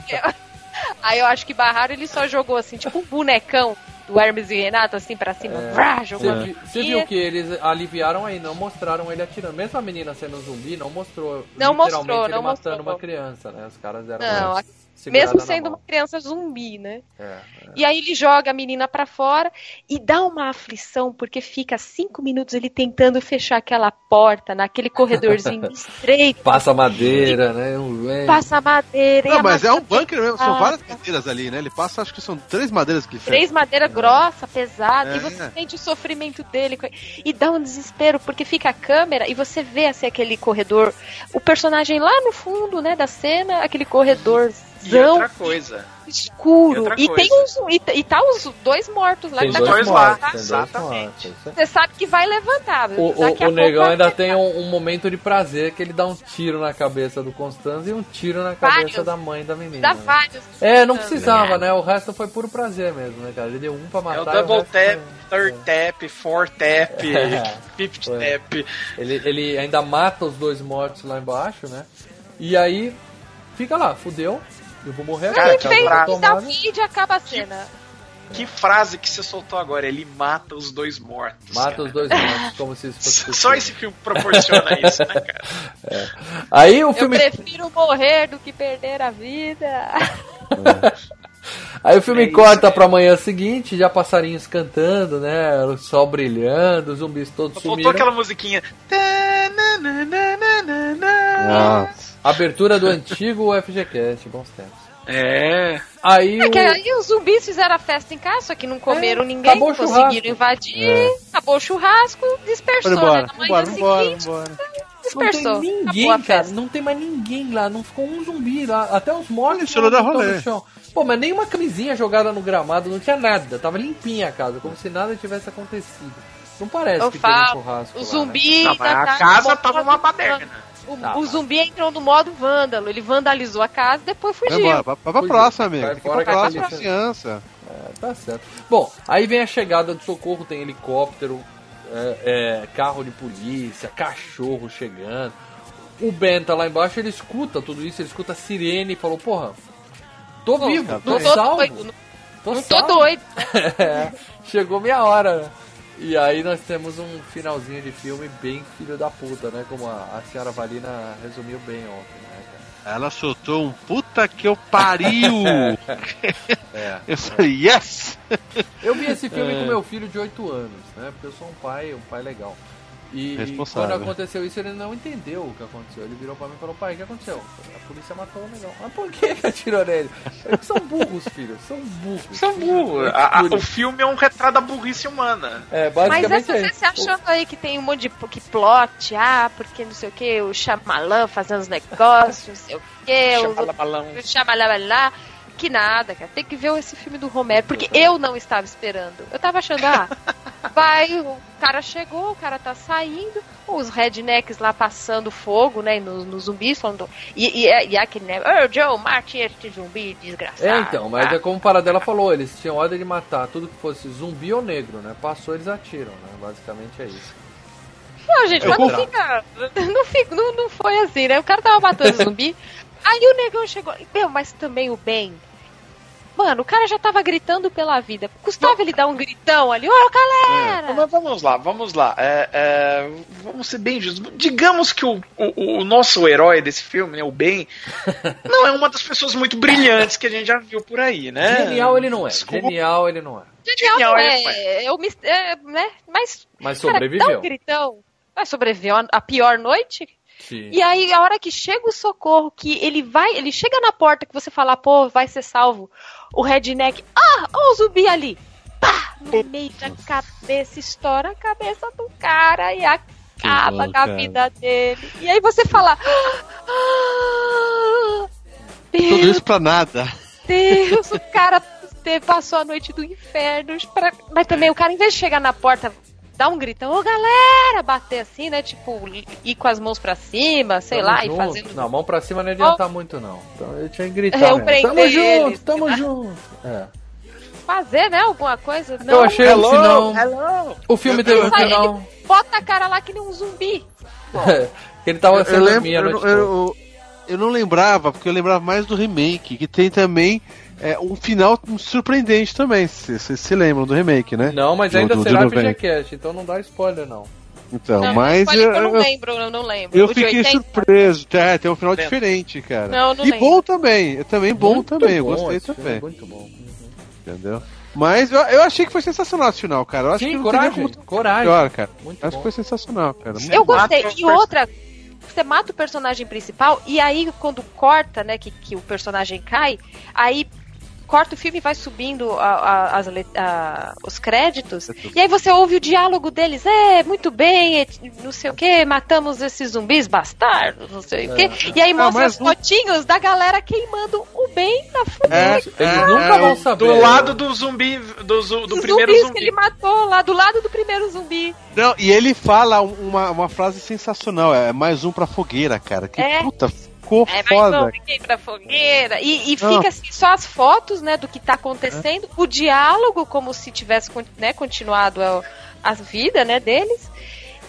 S5: aí eu acho que Barraro ele só jogou assim, tipo um bonecão do Hermes e Renato, assim, pra cima, vrá,
S4: Você,
S5: jogando.
S4: vi- você viu que eles aliviaram aí, não mostraram ele atirando. Mesmo a menina sendo zumbi, não mostrou
S5: Não
S4: literalmente
S5: mostrou,
S4: ele
S5: não
S4: matando
S5: mostrou.
S4: uma criança, né? Os caras deram
S5: Não,
S4: segurada
S5: Mesmo sendo
S4: mão.
S5: uma criança zumbi, né?
S4: É, é.
S5: E aí ele joga a menina pra fora e dá uma aflição, porque fica cinco minutos ele tentando fechar aquela porta naquele corredorzinho estreito.
S4: Passa madeira, né? Um- é.
S5: Passa madeira. e
S6: Não,
S5: a
S6: mas é um bunker mesmo, são várias madeiras ali, né? Ele passa, acho que são três madeiras que ele.
S5: Três madeira grossa, pesada,
S6: É.
S5: e você sente o sofrimento dele. E dá um desespero, porque fica a câmera e você vê assim, aquele corredor, o personagem lá no fundo, né, da cena, aquele
S7: E outra coisa.
S5: escuro.
S7: e outra
S5: E, tem uns. E, e tá os dois mortos lá
S4: Tem
S5: que tá
S4: dois
S7: lá,
S4: dois
S7: exatamente.
S4: é-
S5: Você sabe que vai levantar.
S4: O, o, o negão ainda tem um, um momento de prazer que ele dá um tiro na cabeça do Constanzo e um tiro na cabeça
S5: Vários.
S4: da mãe da menina.
S5: Dá
S4: né?
S5: vários.
S4: É, não precisava, né? O resto foi puro prazer mesmo, né, cara? Ele deu um pra
S7: É
S4: matar.
S7: o
S4: e
S7: double
S4: resto
S7: tap,
S4: foi-
S7: third tap, fourth tap,
S4: É.
S7: fifth
S4: Foi.
S7: tap.
S4: Ele, ele ainda mata os dois mortos lá embaixo, né? E aí fica lá, fudeu. Eu vou morrer
S7: Cara,
S4: aqui.
S7: que
S5: Vem e
S4: tomada.
S5: vídeo e acaba a cena.
S7: Que frase que você soltou agora? Ele mata os dois mortos.
S4: Mata
S7: cara.
S4: os dois mortos, como se isso fosse
S7: Só esse filme proporciona isso, né, cara?
S4: Aí o
S5: Eu
S4: filme.
S5: prefiro morrer do que perder a vida.
S4: Aí o filme
S7: É isso
S4: corta
S7: mesmo.
S4: pra manhã seguinte, já passarinhos cantando, né? O sol brilhando, os zumbis todos
S7: Faltou
S4: sumiram.
S7: aquela musiquinha.
S6: Nossa.
S4: Abertura do antigo FGCast, bons tempos.
S7: É.
S4: Aí
S5: É
S4: o...
S5: que aí os zumbis fizeram a festa em casa, só que não comeram
S4: É,
S5: ninguém,
S4: o churrasco.
S5: conseguiram invadir,
S4: É.
S5: acabou o churrasco, dispersou,
S6: embora,
S5: né? Na manhã
S6: embora,
S5: seguinte,
S6: vamos embora.
S4: Não
S5: dispersou.
S4: tem ninguém,
S5: a
S4: cara. Não tem mais ninguém lá. Não ficou um zumbi lá. Até os mortos
S6: não rolê.
S4: no chão. Pô, mas nem uma camisinha jogada no gramado, não tinha nada. Tava limpinha a casa, como se nada tivesse acontecido. Não parece
S5: Eu
S4: que teve um
S5: falo,
S4: churrasco.
S5: O
S4: lá, né?
S5: zumbi.
S7: Não, mas
S5: ainda
S7: a
S5: tá no
S7: casa tava uma baderna.
S5: O,
S4: Tá,
S5: o
S4: mas-
S5: zumbi entrou no modo vândalo. Ele vandalizou a casa e depois
S6: Vai
S5: fugiu.
S6: embora, vai, vai pra
S4: Fugiu.
S6: próxima, amigo.
S4: Vai fora
S6: pra próxima
S4: aquele-
S6: vizinhança.
S4: É, tá certo. Bom, aí vem a chegada do socorro, tem helicóptero, é, é, carro de polícia, cachorro chegando. O Ben tá lá embaixo, ele escuta tudo isso, ele escuta a sirene e falou, porra, tô
S5: Pô,
S4: vivo,
S6: cara,
S4: tô
S5: Não tô
S4: salvo.
S5: doido, não,
S4: Tô
S5: não tô
S4: salvo.
S5: doido.
S4: É, chegou minha hora. E aí nós temos um finalzinho de filme bem filho da puta, né? Como a, a senhora Valina resumiu bem ontem, né, cara?
S6: Ela soltou um puta que eu pariu.
S4: É.
S6: Eu falei, yes!
S4: Eu vi esse filme
S6: É.
S4: com meu filho de 8 anos, né? Porque eu sou um pai, um pai legal. E, e
S6: Responsável.
S4: quando aconteceu isso, ele não entendeu o que aconteceu. Ele virou pra mim e falou, pai, o que aconteceu? A polícia matou o negão. Mas por que que atirou nele? Eles são burros, filho. São burros.
S7: São burros. A- a- o filme é um retrato da burrice humana.
S4: É,
S5: Mas
S4: basicamente
S5: essa
S4: é
S5: você
S4: isso.
S5: achando aí que tem um monte de que plot, ah, porque não sei o que, o Xamalã fazendo os negócios, não sei o que, o Xamalá, que nada, cara. Tem que ver esse filme do Romero, porque eu não estava esperando. Eu tava achando, ah, vai, o cara chegou, o cara tá saindo, os rednecks lá passando fogo, né, nos nos zumbis, falando. E, e, e aquele, né, ô Joe, mate este zumbi desgraçado.
S4: É, então, mas
S5: Ah,
S4: é como o Paradela falou, eles tinham ordem de matar tudo que fosse zumbi ou negro, né? Passou, eles atiram, né? Basicamente é isso.
S5: Não, gente, mas não fica. Não, fica não, não foi assim, né? O cara tava matando zumbi. Aí o negão chegou. Meu, mas também o Ben. Mano, o cara já tava gritando pela vida. Custava ele dar um gritão ali. Ô, galera!
S7: Mas vamos lá, vamos lá. É, é, vamos ser bem justos. Digamos que o, o, o nosso herói desse filme, né, o Ben, não é uma das pessoas muito brilhantes que a gente já viu por aí, né?
S4: Genial ele não é.
S7: Desculpa.
S4: Genial ele não é.
S5: Genial,
S7: genial,
S5: não
S7: ele
S5: é, é, o mis- é, né? Mas,
S4: Mas
S5: cara, dá
S4: sobreviveu.
S5: um gritão. Mas sobreviveu a, a pior noite?
S4: Sim.
S5: E aí, a hora que chega o socorro, que ele vai, ele chega na porta que você fala, pô, vai ser salvo. O redneck, ah, ó o zumbi ali. Pá! No meio da cabeça, estoura a cabeça do cara e acaba
S6: bom,
S5: com a
S6: cara.
S5: vida dele. E aí você fala, ah,
S6: Tudo
S5: Deus,
S6: isso pra nada.
S5: Deus, o cara passou a noite do inferno. pra- Mas também o cara, em vez de chegar na porta, dar um gritão, ô galera, bater assim, né? Tipo, ir com as mãos pra cima, sei
S4: Tamo
S5: lá,
S4: junto.
S5: e fazendo.
S4: Não, mão pra cima não ia adiantar muito, não. Então eu tinha que gritar.
S5: Eu
S4: mesmo. Tamo junto,
S5: eles.
S4: tamo junto. É.
S5: Fazer, né? Alguma coisa. Não,
S4: Eu achei
S7: Hello,
S4: o final.
S7: hello.
S4: O filme teve um final.
S5: Bota a cara lá que nem um zumbi.
S4: que ele tava
S6: Eu,
S4: sendo
S6: lembro, eu, não-
S4: toda.
S6: eu, eu não lembrava, porque eu lembrava mais do remake, que tem também é um final surpreendente também. Vocês se lembram do remake, né?
S4: Não, mas ainda
S6: do-
S4: será
S6: 90.
S4: FGCast, então não dá spoiler, não.
S6: Então,
S5: Não,
S6: mas
S5: que eu não
S6: eu,
S5: lembro, eu não lembro.
S6: eu
S5: O
S6: fiquei
S5: 80?
S6: surpreso. É, tem um final
S7: Lembro.
S6: diferente, cara.
S5: Não, não
S6: e
S5: lembro.
S6: bom também. Eu também bom
S4: Muito
S6: também. Eu
S4: bom
S6: gostei
S4: esse filme,
S6: também.
S4: Muito bom.
S6: Entendeu? Mas eu, eu achei que foi sensacional esse final, cara. Eu acho que
S4: Sim,
S6: não
S4: coragem,
S6: como
S4: coragem.
S6: melhor, cara.
S4: Muito
S6: Acho
S4: bom.
S6: que foi sensacional, cara. Muito
S5: Eu gostei. E outra, você mata o personagem principal e aí quando corta, né, que, que o personagem cai, aí corta o filme e vai subindo a- a- as a- os créditos. E aí você ouve o diálogo deles. É, muito bem, é, não sei o que, matamos esses zumbis bastardos, não sei o quê. E aí mostra
S6: mas
S5: as fotinhos da galera queimando o bem na fogueira.
S6: É,
S4: Eles
S6: é,
S4: nunca
S6: é,
S4: vão saber.
S7: Do lado do zumbi, do, do
S5: Os
S7: primeiro
S5: zumbis
S7: zumbi.
S5: que ele matou lá, do lado do primeiro zumbi.
S6: Não, e ele fala uma, uma frase sensacional, é mais um pra fogueira, cara. Que
S5: É.
S6: puta, ficou
S5: É, mas
S6: foda.
S5: não, ninguém pra fogueira. E, e fica assim, só as fotos, né, do que tá acontecendo, o diálogo, como se tivesse né, continuado a, a vida, né, deles.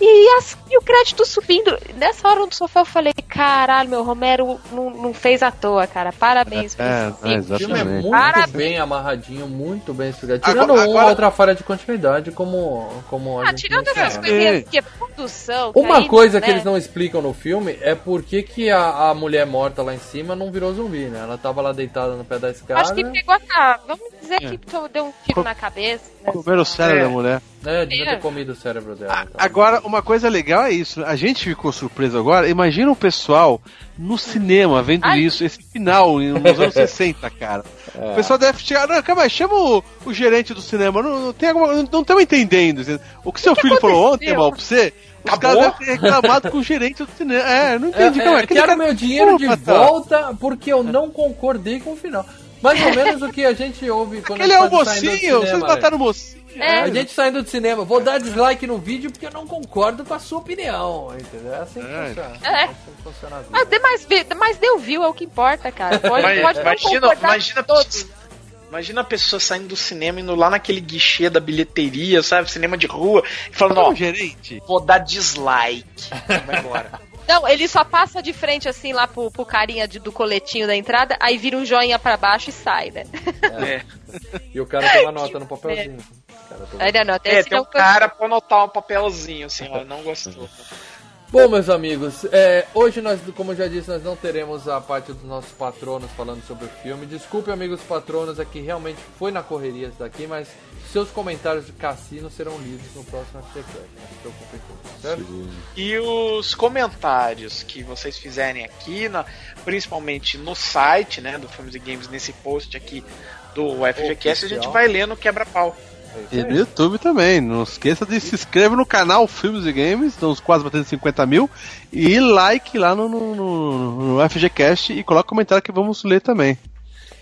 S5: E, as- e o crédito subindo. Nessa hora no sofá eu falei, caralho, meu Romero não, não fez à toa, cara. Parabéns por
S6: É,
S5: esse
S6: é,
S5: filme.
S4: O filme é
S6: Exatamente.
S4: muito
S5: Parabéns.
S4: bem amarradinho, muito bem explicado.
S6: Agora-
S4: Tirando uma
S6: agora-
S4: outra falha de continuidade, como, como a
S5: Ah,
S4: gente
S5: tirando essas coisinhas que é produção.
S4: Uma
S5: caída,
S4: coisa que
S5: né?
S4: eles não explicam no filme é por que, que a, a mulher morta lá em cima não virou zumbi, né? Ela tava lá deitada no pé da escada.
S5: Acho que pegou a. Vamos dizer
S6: É.
S5: que to- deu um tiro na cabeça. né?
S6: Comeram o cérebro
S7: É.
S6: da mulher.
S4: É, devia
S5: É.
S4: ter comido o cérebro dela. então.
S6: Agora, uma coisa legal é isso. A gente ficou surpreso agora. Imagina o pessoal no cinema vendo
S5: Ai.
S6: isso, esse final nos anos 60, cara.
S4: É.
S6: O pessoal deve chegar. Não, calma aí, chama o, o gerente do cinema. Não, não tem alguma. Não estamos entendendo. O que seu filho falou ontem, mal, pra você? Os
S7: Acabou?
S6: caras devem ter reclamado com o gerente do cinema. É, não
S4: É,
S6: entendi. calma
S4: é,
S6: aí, aquele
S4: quero
S6: cara-
S4: meu dinheiro de
S6: Opa, tá.
S4: volta porque eu não concordei com o final. Mais ou menos o que a gente ouve quando
S6: Aquele
S4: a
S6: é
S4: gente
S6: o
S4: saindo do
S6: mocinho, vocês mataram o mocinho.
S5: É.
S4: A gente saindo do cinema, vou dar dislike no vídeo porque eu não concordo com a sua opinião, entendeu? É assim que
S6: É.
S4: funciona.
S5: É.
S4: assim que funciona.
S5: Mas, deu view, é o que importa, cara. Pode,
S7: Mas-
S5: pode
S7: imagina, imagina, imagina a pessoa saindo do cinema, indo lá naquele guichê da bilheteria, sabe? Cinema de rua, e falando,
S6: Não,
S7: ó,
S6: gerente.
S7: vou dar dislike. Vai embora.
S5: Não, ele só passa de frente assim lá pro, pro carinha de- do coletinho da entrada, aí vira um joinha pra baixo e sai, né?
S7: É,
S4: E o cara tem uma nota no papelzinho. O cara uma-
S5: Aí não,
S7: é tem
S5: não
S7: um cara pra anotar um papelzinho, assim, ó, não gostou.
S4: Bom, meus amigos, é, hoje nós, como eu já disse, nós não teremos a parte dos nossos patronos falando sobre o filme. Desculpe, amigos patronos, é que realmente foi na correria isso daqui, mas seus comentários de cassino serão lidos no próximo FTCast. Não se preocupem com isso, certo?
S7: E os comentários que vocês fizerem aqui, na- principalmente no site, né, do Filmes e Games, nesse post aqui do FGCast, a gente vai ler no quebra-pau.
S6: E no YouTube também. Não esqueça de se inscrever no canal Filmes e Games, estamos quase batendo 50 mil. E like lá no, no, no- FGCast e coloca comentário que vamos ler também.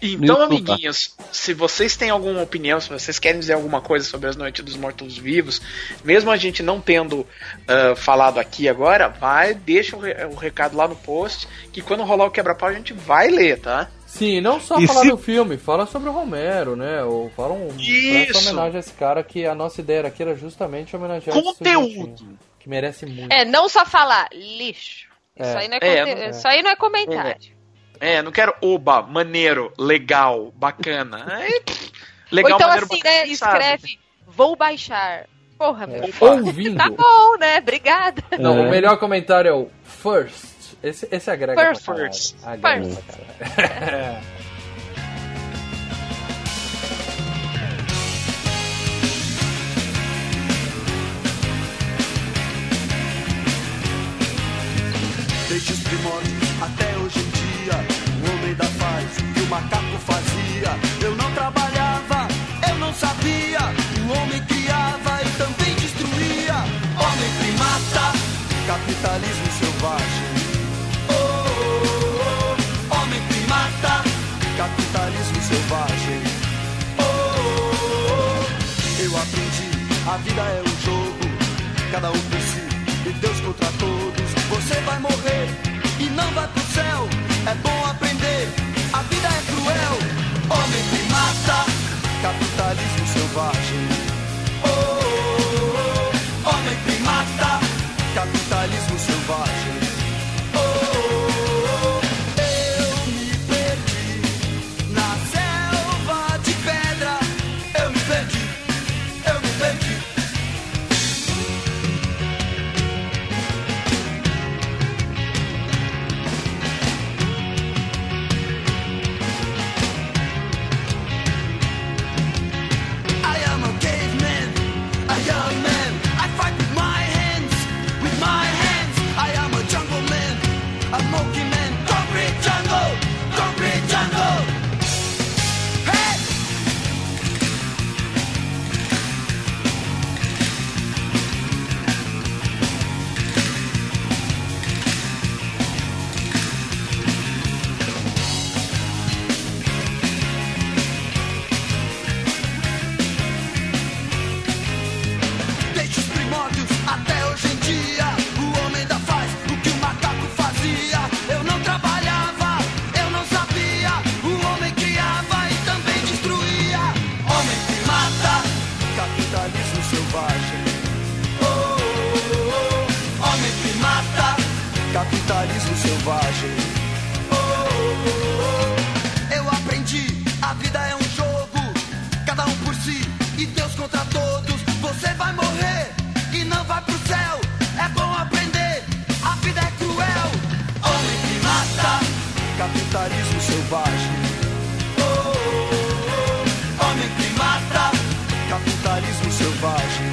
S7: Então,
S6: YouTube, tá?
S7: amiguinhos, se vocês têm alguma opinião, se vocês querem dizer alguma coisa sobre as Noites dos Mortos-Vivos, mesmo a gente não tendo ah, falado aqui agora, vai, deixa o recado lá no post, que quando rolar o quebra-pau a gente vai ler, tá?
S4: Sim, não só
S6: E
S4: falar
S6: se-
S4: do filme, fala sobre o Romero, né? Ou fala um
S7: Isso.
S4: presta homenagem a esse cara que a nossa ideia aqui era justamente homenagear esse
S7: Conteúdo.
S4: Que merece muito.
S5: É, não só falar lixo.
S4: É.
S5: Isso, aí não é
S7: É,
S5: conte-
S4: não-
S5: isso aí não é comentário.
S7: É, não quero oba, maneiro, legal, bacana. Pff, legal,
S5: Ou então
S7: maneiro,
S5: assim,
S7: bacana,
S5: né,
S7: quem sabe?
S5: escreve, vou baixar. Porra, meu.
S4: É, ouvindo.
S5: Tá bom, né? Obrigada.
S4: Não, o melhor comentário é o first. Esse, esse agrega
S5: First.
S4: pra caralho. Agrega pra caralho.
S3: Desde os primórdios até hoje em dia, o homem da faz o que o macaco fazia. Eu não trabalhava, eu não sabia. O homem criava e também destruía. Homem primata, capitalismo selvagem. Oh, oh, oh. Eu aprendi, a vida é um jogo, cada um por si e Deus contra todos. Você vai morrer e não vai pro céu. É bom aprender, a vida é cruel. Homem primata, capitalismo selvagem. Capitalismo selvagem. Eu aprendi, a vida é um jogo, cada um por si e Deus contra todos. Você vai morrer e não vai pro céu. É bom aprender, a vida é cruel. Homem que mata, capitalismo selvagem. Homem que mata, capitalismo selvagem.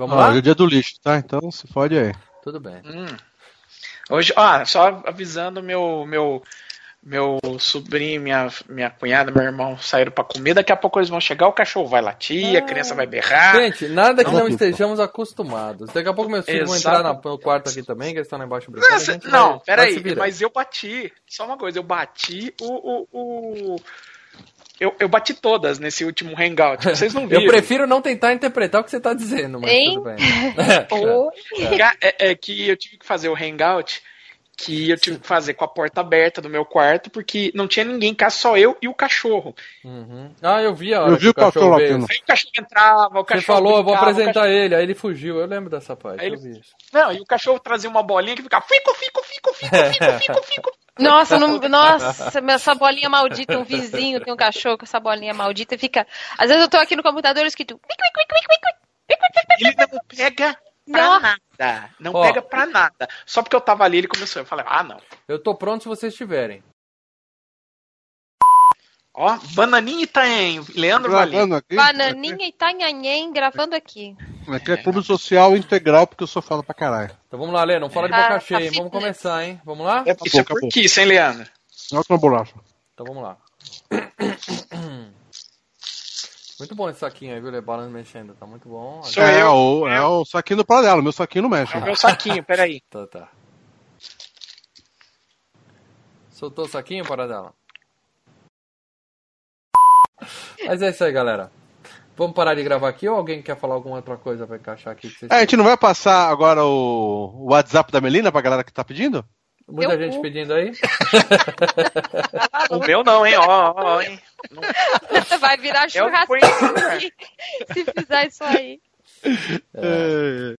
S4: Vamos
S6: Ah,
S4: lá?
S6: hoje é o dia do lixo, tá? Então se fode aí.
S4: Tudo bem.
S7: Hum. Hoje, ó, só avisando meu meu meu sobrinho, minha, minha cunhada, meu irmão saíram pra comer. Daqui a pouco eles vão chegar, o cachorro vai latir, a criança vai berrar.
S4: Gente, nada que
S6: Não,
S4: não, estejamos acostumados. Daqui a pouco meus filhos vão entrar na- no quarto aqui também, que eles estão lá embaixo brincando.
S7: Não, não
S4: vai-
S7: peraí, mas eu bati. Só uma coisa, eu bati o. o, o- eu, eu bati todas nesse último hangout. Vocês não viram.
S4: Eu prefiro não tentar interpretar o que você tá dizendo, mas
S5: Hein?
S4: tudo bem.
S7: É, é que eu tive que fazer o hangout que eu tive que fazer com a porta aberta do meu quarto, porque não tinha ninguém em casa, só eu e o cachorro.
S4: Uhum. Ah, eu vi a hora
S6: Eu
S4: que
S6: vi
S4: o
S6: cachorro
S4: cachorro.
S7: Aí o cachorro entrava, o
S4: Você
S7: cachorro.
S4: falou, eu vou apresentar
S7: cachorro-
S4: ele, aí ele fugiu. Eu lembro dessa parte.
S7: Aí
S4: eu
S7: ele-
S4: vi isso.
S7: Não, e o cachorro trazia uma bolinha que ficava fico, fico, fico, fico, fico, fico, fico.
S5: Nossa, não, nossa, essa bolinha maldita, um vizinho tem um cachorro com essa bolinha maldita e fica. Às vezes eu tô aqui no computador escrito.
S7: Ele não pega pra
S5: Nossa.
S7: nada. Não
S4: Ó.
S7: pega pra nada. Só porque eu tava ali, ele começou. Eu falei, ah, não.
S4: Eu tô pronto se vocês estiverem.
S7: Ó, Bananinha Itaém, Leandro Valim.
S6: Gravando aqui.
S5: Bananinha e Tanhanhen gravando aqui.
S6: Aqui é clube social integral, porque eu só falo pra caralho.
S4: Então vamos lá, Lê, não fala de
S5: Tá,
S4: boca
S5: tá
S4: cheia, hein?
S5: fitness.
S4: Vamos começar, hein? Vamos lá?
S7: É, isso é
S6: acabou.
S7: por isso, hein, Leandro?
S6: Ótima bolacha.
S4: Então vamos lá. Muito bom esse saquinho aí, viu? Lê? Balando mexendo, tá muito bom.
S7: Sou
S6: é,
S7: eu.
S6: O, é o saquinho do paradelo, meu saquinho não mexe.
S7: É o meu saquinho, peraí.
S4: Tá, tá. Soltou o saquinho, para dela? Mas é isso aí, galera. Vamos parar de gravar aqui ou alguém quer falar alguma outra coisa pra encaixar aqui? Que vocês...
S6: É, a gente não vai passar agora o, o WhatsApp da Melina pra galera que tá pedindo?
S4: Muita gente
S5: vou.
S4: pedindo aí?
S7: O meu não, hein? Ó, ó, ó, hein? Não-
S5: Vai virar
S7: É
S5: churrasco se fizer isso aí.
S6: É.